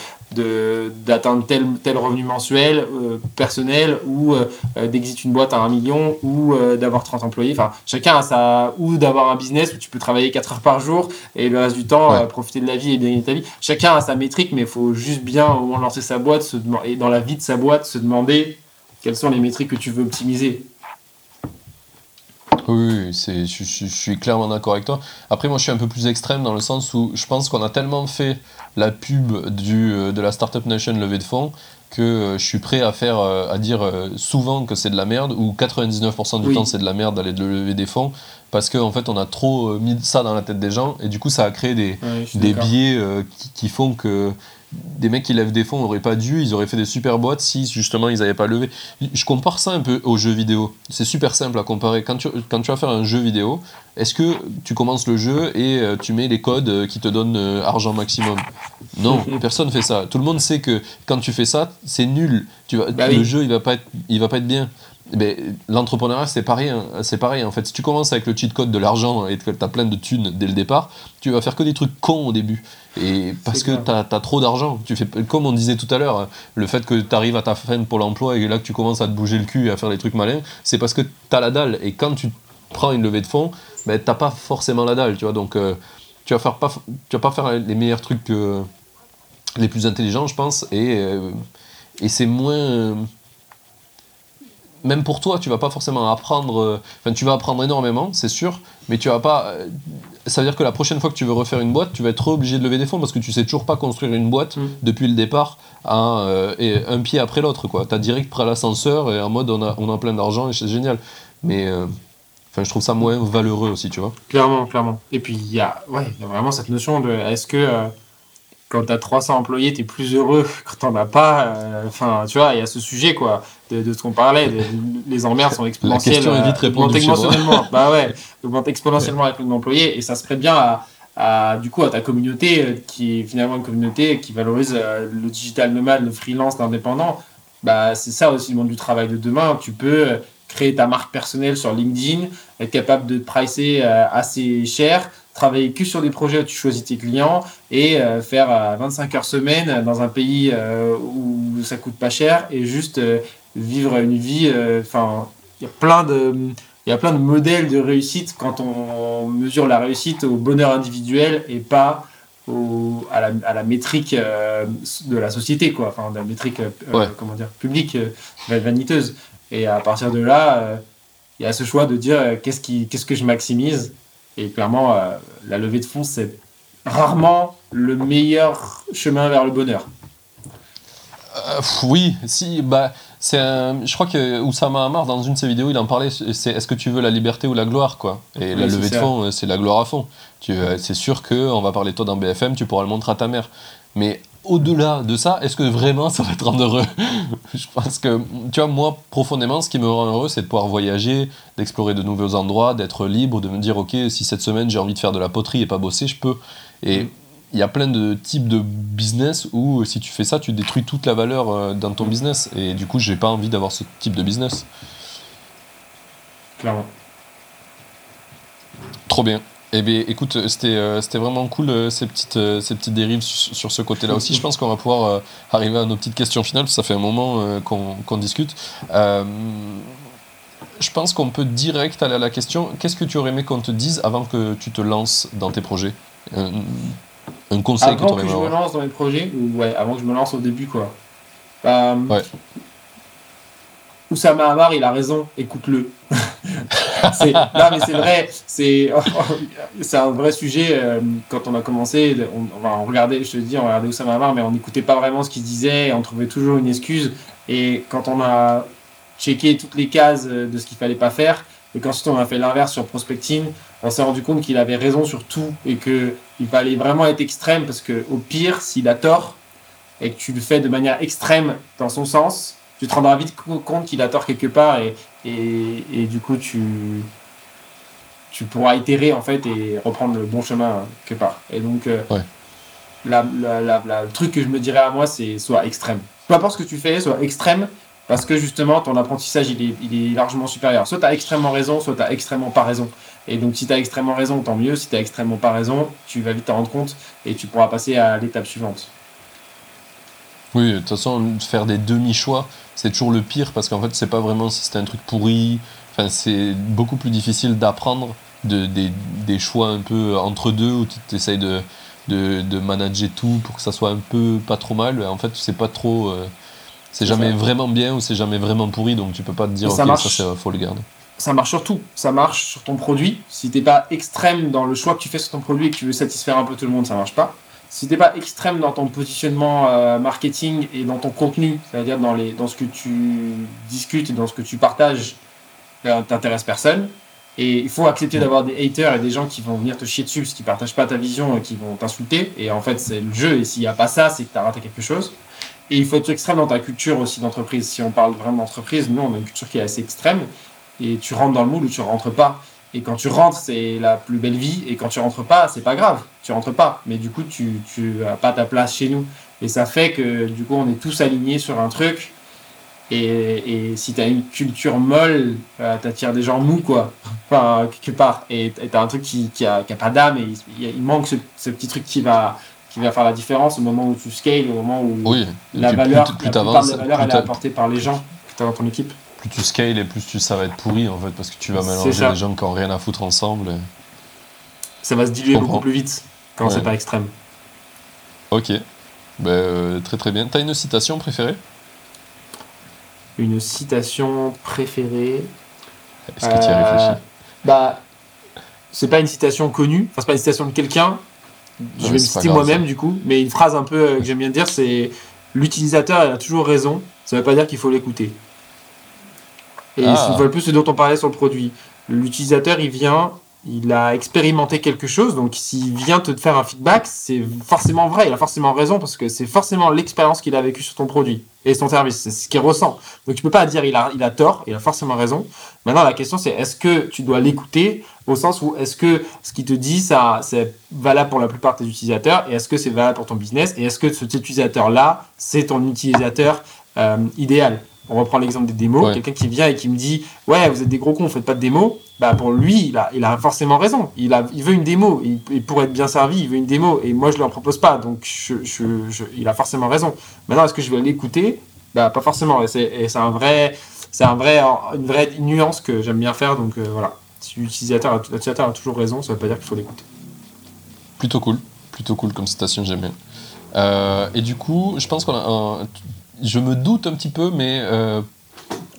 d'atteindre tel tel revenu mensuel euh, personnel ou euh, euh, d'exit une boîte à 1 million ou euh, d'avoir 30 employés. Enfin, chacun a sa ou d'avoir un business où tu peux travailler 4 heures par jour et le reste du temps Ouais. euh, profiter de la vie et bien gagner ta vie. Chacun a sa métrique, mais il faut juste bien au moment de lancer sa boîte se et dans la vie de sa boîte se demander quelles sont les métriques que tu veux optimiser. Oui, je, je- je suis clairement d'accord avec toi. Après, moi, je suis un peu plus extrême dans le sens où je pense qu'on a tellement fait la pub du, euh, de la Startup Nation levée de fonds que euh, je suis prêt à faire, euh, à dire souvent que c'est de la merde ou 99% du Oui. temps c'est de la merde d'aller de lever des fonds parce qu'en en fait, on a trop mis ça dans la tête des gens et du coup, ça a créé des, des biais qui, qui font que des mecs qui lèvent des fonds n'auraient pas dû, ils auraient fait des super boîtes si justement ils n'avaient pas levé. Je compare ça un peu aux jeux vidéo. C'est super simple à comparer. Quand tu, quand tu vas faire un jeu vidéo, est-ce que tu commences le jeu et euh, tu mets les codes euh, qui te donnent euh, argent maximum? Non, personne fait ça. Tout le monde sait que quand tu fais ça, c'est nul. Tu vas, Bah le jeu, il va pas être, il va pas être bien. L'entrepreneuriat, c'est pareil, hein. c'est pareil. En fait, si tu commences avec le cheat code de l'argent et que tu as plein de thunes dès le départ, tu vas faire que des trucs cons au début. Et parce que tu as, trop d'argent. Tu fais, comme on disait tout à l'heure, le fait que tu arrives à ta fin pour l'emploi et là que tu commences à te bouger le cul et à faire des trucs malins, c'est parce que tu as la dalle. Et quand tu prends une levée de fonds, ben, tu pas forcément la dalle. Tu vois, donc euh, tu vas faire pas, tu vas pas faire les meilleurs trucs que- les plus intelligents, je pense. Et, euh, et c'est moins. Même pour toi, tu vas pas forcément apprendre. euh, Enfin, tu vas apprendre énormément, c'est sûr, mais tu vas pas. euh, ça veut dire que la prochaine fois que tu veux refaire une boîte, tu vas être obligé de lever des fonds parce que tu sais toujours pas construire une boîte Mm. depuis le départ à, euh, et un pied après l'autre. quoi. Tu as direct près à l'ascenseur et en mode on a, on a plein d'argent et c'est génial. Mais euh, enfin, je trouve ça moins valeureux aussi, tu vois. Clairement, clairement. Et puis, il y a, ouais, y a vraiment cette notion de est-ce que euh, quand tu as 300 employés, tu es plus heureux que quand tu as pas euh, Enfin, tu vois, il y a ce sujet, quoi, de, de ce qu'on parlait. Les, les emmerdes sont exponentielles. question est vite euh, répondue exponentiellement. bah ouais, augmentent exponentiellement avec le nombre d'employés. Et ça se prête bien à, à, du coup, à ta communauté, euh, qui est finalement une communauté qui valorise euh, le digital nomade, le freelance, l'indépendant. Bah, c'est ça aussi le monde du travail de demain. Tu peux créer ta marque personnelle sur LinkedIn, être capable de te pricer euh, assez cher, travailler que sur des projets où tu choisis tes clients et euh, faire euh, 25 heures semaine dans un pays euh, où ça coûte pas cher et juste euh, vivre une vie. Enfin, il y a plein de. Il y a plein de modèles de réussite quand on mesure la réussite au bonheur individuel et pas au, à, la, à la métrique de la société, quoi. Enfin, de la métrique, Ouais. comment dire, publique, vaniteuse. Et à partir de là, il y a ce choix de dire qu'est-ce qui, qu'est-ce que je maximise. Et clairement, euh, la levée de fonds, c'est rarement le meilleur chemin vers le bonheur. Euh, oui, si, bah, c'est un- je crois que Oussama Hamar, dans une de ses vidéos, il en parlait, c'est est-ce que tu veux la liberté ou la gloire, quoi? Et la Oui, levée de fonds, euh, c'est la gloire à fond. Tu, c'est sûr que on va parler de toi dans BFM, tu pourras le montrer à ta mère. Mais au-delà de ça, est-ce que vraiment ça va te rendre heureux Je pense que, tu vois, moi, profondément, ce qui me rend heureux, c'est de pouvoir voyager, d'explorer de nouveaux endroits, d'être libre, de me dire, ok, si cette semaine j'ai envie de faire de la poterie et pas bosser, je peux. Et il y a plein de types de business où si tu fais ça, tu détruis toute la valeur euh, dans ton business. Et du coup, j'ai pas envie d'avoir ce type de business. Clairement. Trop bien. Eh bien, écoute, c'était euh, vraiment cool euh, ces, petites, euh, ces petites dérives sur, sur ce côté-là aussi. Je pense qu'on va pouvoir euh, arriver à nos petites questions finales, parce que ça fait un moment qu'on discute. Je pense qu'on peut direct aller à la question. Qu'est-ce que tu aurais aimé qu'on te dise avant que tu te lances dans tes projets? Un, un conseil que tu Avant aurais que aimé je me lance dans mes projets, ou ouais, avant que je me lance au début, quoi. Ouais. Oussama Hamar, il a raison, écoute-le. Non, mais c'est vrai, c'est c'est un vrai sujet. euh, quand on a commencé, on, on regardait, je te dis, on regardait Oussama Hamar, mais on n'écoutait pas vraiment ce qu'il disait, on trouvait toujours une excuse. Et quand on a checké toutes les cases euh, de ce qu'il fallait pas faire, et qu'ensuite on a fait l'inverse sur prospecting, on s'est rendu compte qu'il avait raison sur tout et que il fallait vraiment être extrême parce que au pire, s'il a tort et que tu le fais de manière extrême dans son sens, tu te rendras vite co- compte qu'il a tort quelque part et, et, et du coup tu tu pourras itérer en fait et reprendre le bon chemin hein, quelque part. Et donc euh, Ouais. la, la- la- le truc que je me dirais à moi, c'est soit extrême. Peu importe ce que tu fais, soit extrême parce que justement ton apprentissage il est, il est largement supérieur. Soit tu as extrêmement raison, soit tu as extrêmement pas raison. Et donc si tu as extrêmement raison, tant mieux. Si tu as extrêmement pas raison, tu vas vite t'en rendre compte et tu pourras passer à l'étape suivante. Oui, de toute façon, faire des demi-choix, c'est toujours le pire parce qu'en fait, c'est pas vraiment si c'était un truc pourri. Enfin, c'est beaucoup plus difficile d'apprendre de, des, des choix un peu entre deux où tu essayes de, de, de manager tout pour que ça soit un peu pas trop mal. En fait, c'est pas trop. euh, c'est jamais vraiment bien ou c'est jamais vraiment pourri donc tu peux pas te dire ok, ça ça, marche. faut le garder. ça marche sur tout. Ça marche sur ton produit. Si t'es pas extrême dans le choix que tu fais sur ton produit et que tu veux satisfaire un peu tout le monde, ça marche pas. Si t'es pas extrême dans ton positionnement euh, marketing et dans ton contenu, c'est-à-dire dans, dans ce que tu discutes et dans ce que tu partages, euh, t'intéresse personne. Et il faut accepter d'avoir des haters et des gens qui vont venir te chier dessus parce qu'ils partagent pas ta vision et qui vont t'insulter. Et en fait, c'est le jeu. Et s'il y a pas ça, c'est que t'as raté quelque chose. Et il faut être extrême dans ta culture aussi d'entreprise. Si on parle vraiment d'entreprise, nous, on a une culture qui est assez extrême et tu rentres dans le moule ou tu rentres pas. Et quand tu rentres, c'est la plus belle vie, et quand tu rentres pas, c'est pas grave, tu rentres pas. Mais du coup, tu, tu as pas ta place chez nous. Et ça fait que du coup, on est tous alignés sur un truc. Et, et si tu as une culture molle, euh, t'attires des gens mous, quoi. Enfin, quelque part. Et tu as un truc qui, qui, a, qui a pas d'âme, et il, il manque ce, ce petit truc qui va, qui va faire la différence au moment où tu scales, au moment où Oui, la valeur, plus, plus la la valeur, plus elle est t'as- apportée par les gens que tu as dans ton équipe. Plus tu scales et plus tu, ça va être pourri en fait parce que tu vas mélanger des gens qui ont rien à foutre ensemble. Ça va se diluer beaucoup plus vite quand Ouais. c'est pas extrême. Ok, ben, euh, très très bien. T'as une citation préférée? Une citation préférée. Est-ce que tu y as Euh, réfléchi? Bah, c'est pas une citation connue, enfin, c'est pas une citation de quelqu'un. Je vais me citer moi-même du coup, mais une phrase un peu euh, que j'aime bien dire, c'est l'utilisateur il a toujours raison. Ça veut pas dire qu'il faut l'écouter. Et Ah. c'est de plus ce dont on parlait sur le produit. L'utilisateur, il vient, il a expérimenté quelque chose, donc s'il vient te faire un feedback, c'est forcément vrai, il a forcément raison parce que c'est forcément l'expérience qu'il a vécue sur ton produit et son service, c'est ce qu'il ressent. Donc tu peux pas dire il a, il a tort, il a forcément raison. Maintenant la question c'est est-ce que tu dois l'écouter au sens où est-ce que ce qu'il te dit ça c'est valable pour la plupart de tes utilisateurs et est-ce que c'est valable pour ton business et est-ce que cet utilisateur là c'est ton utilisateur euh, idéal? On reprend l'exemple des démos. Ouais. quelqu'un qui vient et qui me dit ouais vous êtes des gros cons vous faites pas de démos. Bah pour lui il a, il a forcément raison. Il, a, il veut une démo. Il, et pour être bien servi il veut une démo. Et moi je lui en propose pas. Donc je, je, je- il a forcément raison. Maintenant est-ce que je vais l'écouter? Bah pas forcément. Et c'est un vrai c'est un vrai une vraie nuance que j'aime bien faire. Donc euh, voilà. Si l'utilisateur a, a toujours raison ça veut pas dire qu'il faut l'écouter. Plutôt cool, plutôt cool comme citation, j'aime bien. Euh, et du coup, je pense qu'on a un- Je me doute un petit peu, mais euh,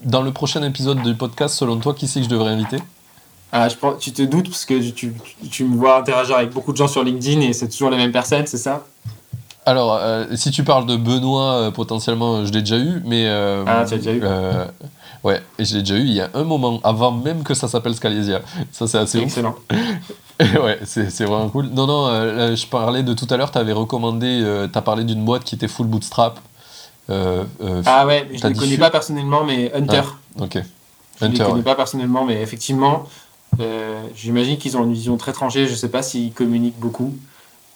dans le prochain épisode du podcast, selon toi, qui c'est que je devrais inviter? Ah, je pense, tu te doutes parce que tu, tu, tu me vois interagir avec beaucoup de gens sur LinkedIn et c'est toujours les mêmes personnes, c'est ça? Alors, euh, si tu parles de Benoît, euh, potentiellement, je l'ai déjà eu, mais. euh, Ah, tu l'as déjà eu. Ouais, et je l'ai déjà eu il y a un moment, avant même que ça s'appelle Scalesia. Ça, c'est assez. Excellent. ouais, c'est vraiment cool. Non, non, je parlais de tout à l'heure, tu avais recommandé, tu as parlé d'une boîte qui était full bootstrap. Euh, euh, Ah ouais, je ne dit connais pas personnellement, mais Hunter. Ok. Je ne les connais ouais. pas personnellement, mais effectivement, euh, j'imagine qu'ils ont une vision très tranchée. Je ne sais pas s'ils communiquent beaucoup.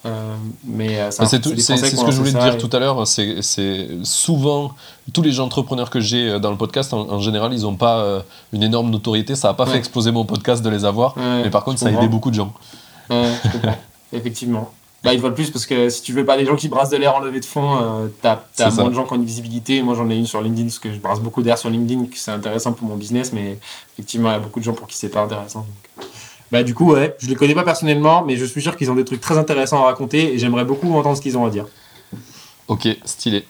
Euh, mais euh, c'est ce que je voulais te dire tout à l'heure. C'est souvent tous les entrepreneurs que j'ai dans le podcast, en, général, ils n'ont pas une énorme notoriété. Ça n'a pas fait exploser mon podcast de les avoir, mais par contre, ça a aidé beaucoup de gens. Effectivement. Bah, une fois de plus, parce que si tu veux pas des gens qui brassent de l'air en levée de fond, euh, tu as, moins de gens qui ont une visibilité. Moi, j'en ai une sur LinkedIn, parce que je brasse beaucoup d'air sur LinkedIn, que c'est intéressant pour mon business, mais effectivement, il y a beaucoup de gens pour qui c'est pas intéressant. Bah, du coup, ouais, je les connais pas personnellement, mais je suis sûr qu'ils ont des trucs très intéressants à raconter et j'aimerais beaucoup entendre ce qu'ils ont à dire. Ok, stylé.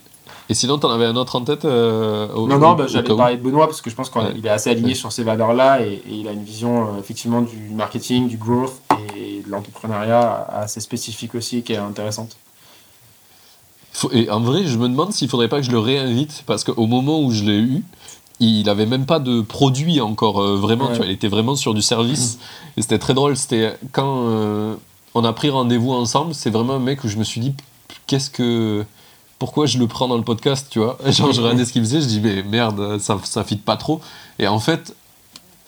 Et sinon, tu en avais un autre en tête euh, Non, non, bah, j'allais parler de Benoît parce que je pense qu'il est assez aligné sur ces valeurs-là et, il a une vision euh, effectivement du marketing, du growth et de l'entrepreneuriat assez spécifique aussi qui est intéressante. Et en vrai, je me demande s'il faudrait pas que je le réinvite parce qu'au moment où je l'ai eu, il n'avait même pas de produit encore euh, vraiment. Tu vois, il était vraiment sur du service et c'était très drôle. C'était quand on a pris rendez-vous ensemble, c'est vraiment un mec où je me suis dit qu'est-ce que pourquoi je le prends dans le podcast, tu vois? Genre, je regardais ce qu'il faisait, je dis, mais merde, ça, ça fit pas trop. Et en fait,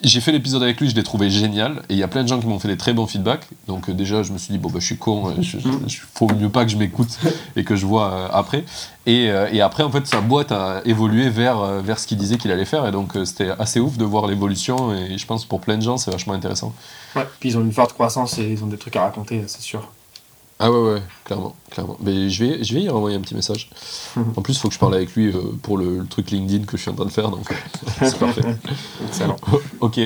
j'ai fait l'épisode avec lui, je l'ai trouvé génial. Et il y a plein de gens qui m'ont fait des très bons feedbacks. Donc, euh, déjà, je me suis dit, bon, bah, je suis con, il euh, faut mieux pas que je m'écoute et que je vois euh, après. Et, et, après, en fait, sa boîte a évolué vers, vers ce qu'il disait qu'il allait faire. Et donc, c'était assez ouf de voir l'évolution. Et je pense pour plein de gens, c'est vachement intéressant. Ouais, puis ils ont une forte croissance et ils ont des trucs à raconter, c'est sûr. Ah ouais, ouais, clairement, clairement. Mais je vais, je vais y renvoyer un petit message. En plus, il faut que je parle avec lui euh, pour le, truc LinkedIn que je suis en train de faire, donc euh, c'est parfait. Excellent. ok.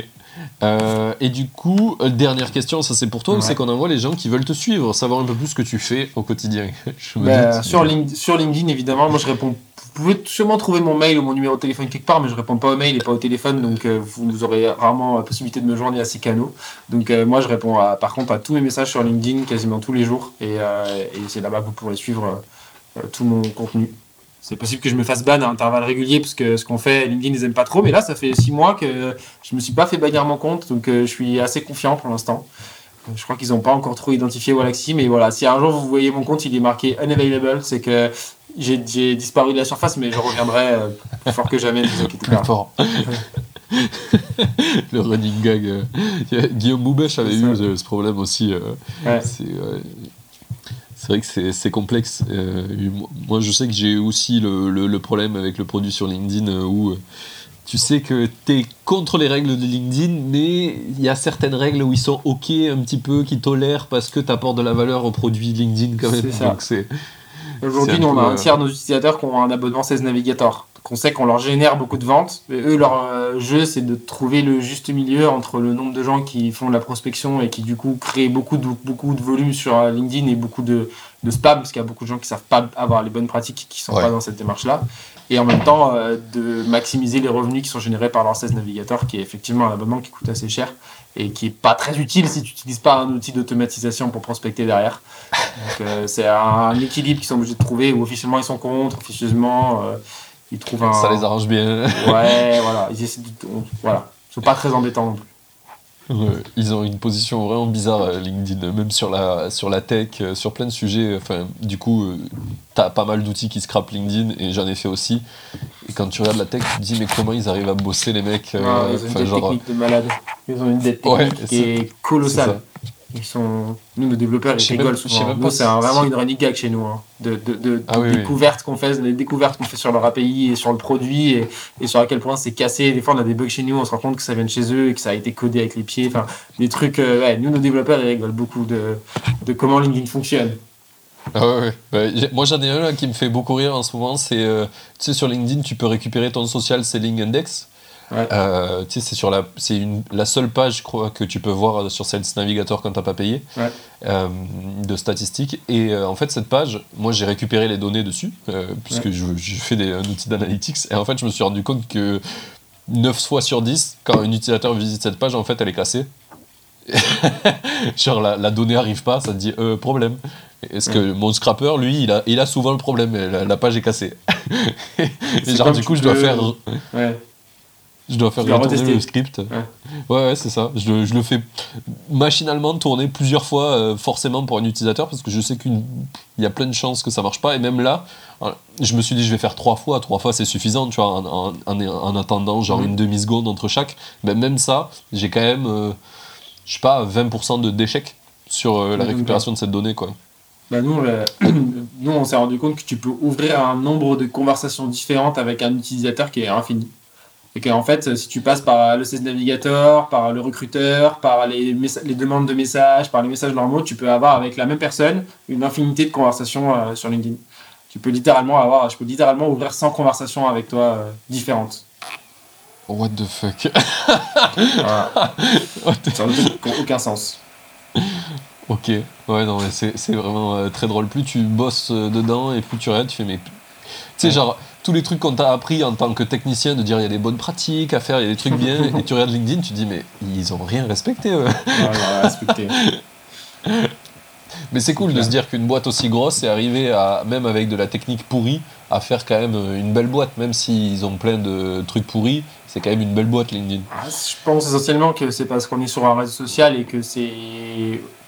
Euh, et du coup, dernière question, ça c'est pour toi, c'est qu'on envoie les gens qui veulent te suivre, savoir un peu plus ce que tu fais au quotidien? Bah, sur, sur LinkedIn, évidemment, moi je réponds pouvez sûrement trouver mon mail ou mon numéro de téléphone quelque part, mais je réponds pas au mail et pas au téléphone, donc euh, vous aurez rarement la possibilité de me joindre à ces canaux. Donc euh, moi, je réponds par contre à tous mes messages sur LinkedIn quasiment tous les jours, et, euh, c'est là-bas que vous pourrez suivre tout mon contenu. C'est possible que je me fasse ban à intervalles réguliers parce que ce qu'on fait, LinkedIn ils aiment pas trop, mais là ça fait six mois que je me suis pas fait bannir mon compte, donc je suis assez confiant pour l'instant. Je crois qu'ils n'ont pas encore trop identifié Walaxy, mais voilà, si un jour vous voyez mon compte, il est marqué unavailable, c'est que j'ai disparu de la surface, mais je reviendrai euh, plus fort que jamais, ne vous inquiétez pas. Fort. le running gag. Euh, Guillaume Boubèche avait eu ce, problème aussi. Euh, c'est vrai que c'est complexe. moi, je sais que j'ai aussi le, le, problème avec le produit sur LinkedIn où tu sais que tu es contre les règles de LinkedIn, mais il y a certaines règles où ils sont OK un petit peu, qui tolèrent parce que tu apportes de la valeur au produit LinkedIn quand même. Donc c'est Aujourd'hui, nous, on a un tiers de nos utilisateurs qui ont un abonnement 16 Navigator. On sait qu'on leur génère beaucoup de ventes. Mais eux, leur euh, jeu, c'est de trouver le juste milieu entre le nombre de gens qui font de la prospection et qui, du coup, créent beaucoup de, beaucoup de volume sur euh, LinkedIn et beaucoup de, de spam, parce qu'il y a beaucoup de gens qui ne savent pas avoir les bonnes pratiques qui ne sont pas dans cette démarche-là. Et en même temps, euh, de maximiser les revenus qui sont générés par leur 16 Navigator, qui est effectivement un abonnement qui coûte assez cher et qui est pas très utile si tu n'utilises pas un outil d'automatisation pour prospecter derrière. Donc euh, c'est un équilibre qu'ils sont obligés de trouver où officiellement ils sont contre, officieusement euh, ils trouvent un. Ça les arrange bien. ouais, voilà, ils essaient de... voilà, sont pas très embêtants non plus ils ont une position vraiment bizarre, euh, LinkedIn, même sur la, sur la tech, euh, sur plein de sujets. Enfin, du coup, euh, tu as pas mal d'outils qui scrapent LinkedIn, et j'en ai fait aussi. Et quand tu regardes la tech, tu te dis, mais comment ils arrivent à bosser, les mecs ah, Ils ont une dette technique de malade. Ils ont une dette technique qui est colossale. Ils sont... Nous, nos développeurs, ils rigolent souvent. Nous, c'est vraiment une running gag chez nous. Hein. De, de, de, ah découvertes qu'on fait, des découvertes qu'on fait sur leur API et sur le produit et, et sur à quel point c'est cassé. Des fois, on a des bugs chez nous, on se rend compte que ça vient de chez eux et que ça a été codé avec les pieds. Enfin, des trucs. Euh, ouais, nous, nos développeurs, ils rigolent beaucoup de, de comment LinkedIn fonctionne. Ah ouais, ouais. Moi j'en ai un là, qui me fait beaucoup rire en ce moment, c'est euh, tu sais sur LinkedIn tu peux récupérer ton social selling index euh, c'est sur la, c'est la seule page, je crois, que tu peux voir sur Sales Navigator quand t'as pas payé euh, de statistiques. Et euh, en fait, cette page, moi, j'ai récupéré les données dessus puisque je, fais des, un outil d'analytics. Et en fait, je me suis rendu compte que 9 fois sur 10, quand un utilisateur visite cette page, en fait, elle est cassée. Genre la, donnée arrive pas, ça te dit problème. Est-ce que mon scrapper, lui, il a, il a souvent le problème, la, page est cassée. et genre, du coup, je dois faire. Je dois faire retourner le script. Ouais, ouais, c'est ça. Je, je, le fais machinalement tourner plusieurs fois, euh, forcément pour un utilisateur, parce que je sais qu'il y a plein de chances que ça marche pas. Et même là, euh, je me suis dit, je vais faire trois fois. Trois fois, c'est suffisant, tu vois, en, en, attendant genre une demi-seconde entre chaque. Mais même ça, j'ai quand même, euh, je sais pas, 20% de d'échecs sur la récupération de cette donnée, quoi. bah nous, euh, nous, on s'est rendu compte que tu peux ouvrir un nombre de conversations différentes avec un utilisateur qui est infini. Et qu'en fait, si tu passes par le CS Navigator, par le recruteur, par les, les, demandes de messages, par les messages normaux, tu peux avoir avec la même personne une infinité de conversations euh, sur LinkedIn. Tu peux littéralement avoir, je peux littéralement ouvrir 100 conversations avec toi euh, différentes. What the fuck voilà. Ça n'a aucun sens. Ok, ouais, non, mais c'est vraiment euh, très drôle. Plus tu bosses dedans et plus tu regardes, tu fais, mais. Tu sais, genre, tous les trucs qu'on t'a appris en tant que technicien, de dire il y a des bonnes pratiques à faire, il y a des trucs bien, et tu regardes LinkedIn, tu te dis mais ils ont rien respecté. Eux. respecté. mais c'est cool de se dire qu'une boîte aussi grosse est arrivée à, même avec de la technique pourrie, à faire quand même une belle boîte, même s'ils ont plein de trucs pourris, c'est quand même une belle boîte LinkedIn. Ah, je pense essentiellement que c'est parce qu'on est sur un réseau social et que c'est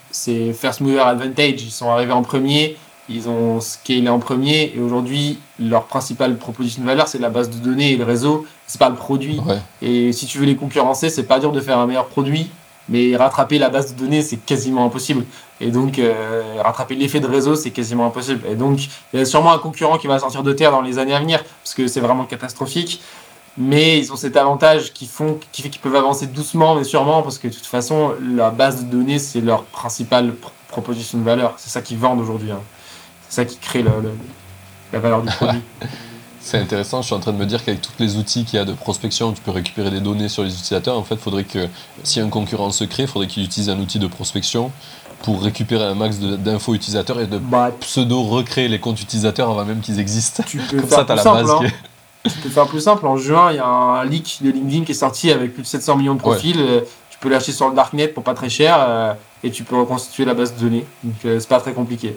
c'est First Mover Advantage. Ils sont arrivés en premier, ils ont scalé en premier et aujourd'hui leur principale proposition de valeur c'est la base de données et le réseau. C'est pas le produit. Et si tu veux les concurrencer c'est pas dur de faire un meilleur produit mais rattraper la base de données c'est quasiment impossible. Et donc euh, rattraper l'effet de réseau c'est quasiment impossible. Et donc il y a sûrement un concurrent qui va sortir de terre dans les années à venir parce que c'est vraiment catastrophique. Mais ils ont cet avantage qui font qui fait qu'ils peuvent avancer doucement mais sûrement parce que de toute façon la base de données c'est leur principale proposition de valeur. C'est ça qu'ils vendent aujourd'hui hein. C'est ça qui crée la valeur du produit. C'est intéressant, je suis en train de me dire qu'avec tous les outils qu'il y a de prospection, tu peux récupérer des données sur les utilisateurs. En fait, il faudrait que, si un concurrent se crée, il faudrait qu'il utilise un outil de prospection pour récupérer un max d'infos utilisateurs et de bah, pseudo-recréer les comptes utilisateurs avant même qu'ils existent. Tu peux Comme ça, tu as la base. Hein. Tu peux faire plus simple. En juin, il y a un leak de LinkedIn qui est sorti avec plus de 700 millions de profils. Euh, tu peux l'acheter sur le Darknet pour pas très cher euh, et tu peux reconstituer la base de données. Donc, euh, c'est pas très compliqué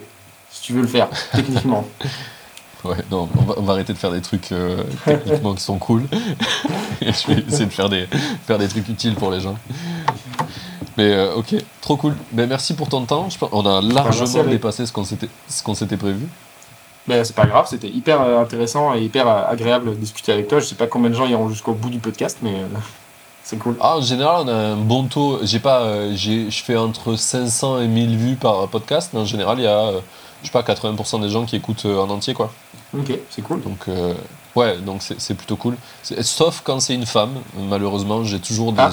tu veux le faire, techniquement. Ouais, non, on va, arrêter de faire des trucs euh, techniquement qui sont cool. Et je vais essayer de faire des, faire des trucs utiles pour les gens. Mais euh, ok, trop cool. Ben, merci pour ton temps. Je pense, on a largement dépassé ce qu'on s'était, s'était prévu. Ben, c'est pas grave, c'était hyper euh, intéressant et hyper agréable de discuter avec toi. Je sais pas combien de gens iront jusqu'au bout du podcast, mais c'est cool. Ah, en général, on a un bon taux. J'ai pas, j'ai, je fais entre 500 et 1000 vues par podcast, mais en général, il y a je sais pas, 80% des gens qui écoutent euh, en entier, quoi. Ok, c'est cool. Donc, euh, ouais, donc c'est plutôt cool. Sauf quand c'est une femme, malheureusement, j'ai toujours des. Ah.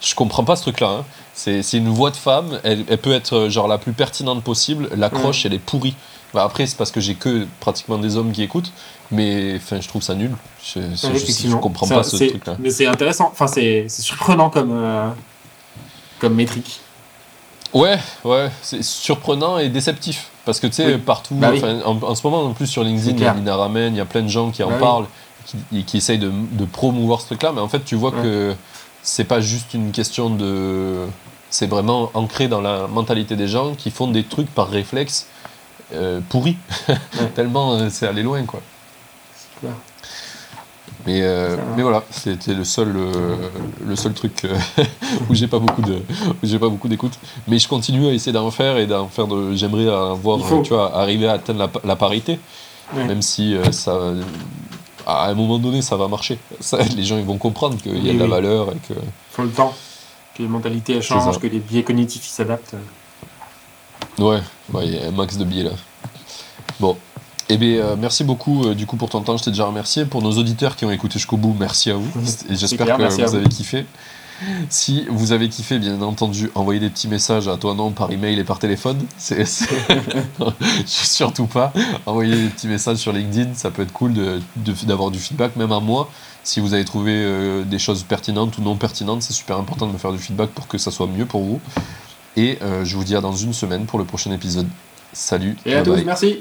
Je, comprends pas ce truc-là. Hein. C'est une voix de femme, elle, elle, peut être euh, genre la plus pertinente possible, l'accroche, elle est pourrie. Bah, après, c'est parce que j'ai que pratiquement des hommes qui écoutent, mais enfin, je trouve ça nul. Je, je, comprends pas ce truc-là. Mais c'est intéressant, enfin, c'est surprenant comme, comme métrique. Ouais, ouais, c'est surprenant et déceptif. Parce que tu sais, partout, bah en, ce moment, en plus sur LinkedIn, il y a Ramen, il y a plein de gens qui en bah parlent, qui, qui, essayent de, de, promouvoir ce truc-là, mais en fait, tu vois que c'est pas juste une question de. C'est vraiment ancré dans la mentalité des gens qui font des trucs par réflexe euh, pourris. Tellement euh, c'est aller loin, quoi. C'est clair. Mais, euh, mais voilà, c'était le seul, euh, le seul truc euh, où j'ai pas beaucoup de, j'ai pas beaucoup d'écoute. Mais je continue à essayer d'en faire et d'en faire de. J'aimerais avoir, tu vois, arriver à atteindre la, parité, même si ça, à un moment donné, ça va marcher. les gens ils vont comprendre qu'il y a de la valeur et que. Faut le temps, que les mentalités changent, que les biais cognitifs s'adaptent. Ouais, il y a un max de biais là. Bon, eh bien, euh, merci beaucoup euh, du coup pour ton temps, je t'ai déjà remercié. Pour nos auditeurs qui ont écouté jusqu'au bout, merci à vous. Et j'espère que vous, avez kiffé. Si vous avez kiffé, bien entendu, envoyez des petits messages à toi non par email et par téléphone. C'est, surtout pas. Envoyez des petits messages sur LinkedIn, ça peut être cool d'avoir du feedback, même à moi. Si vous avez trouvé euh, des choses pertinentes ou non pertinentes, c'est super important de me faire du feedback pour que ça soit mieux pour vous. Et je vous dis à dans une semaine pour le prochain épisode. Salut. Et à tous, merci.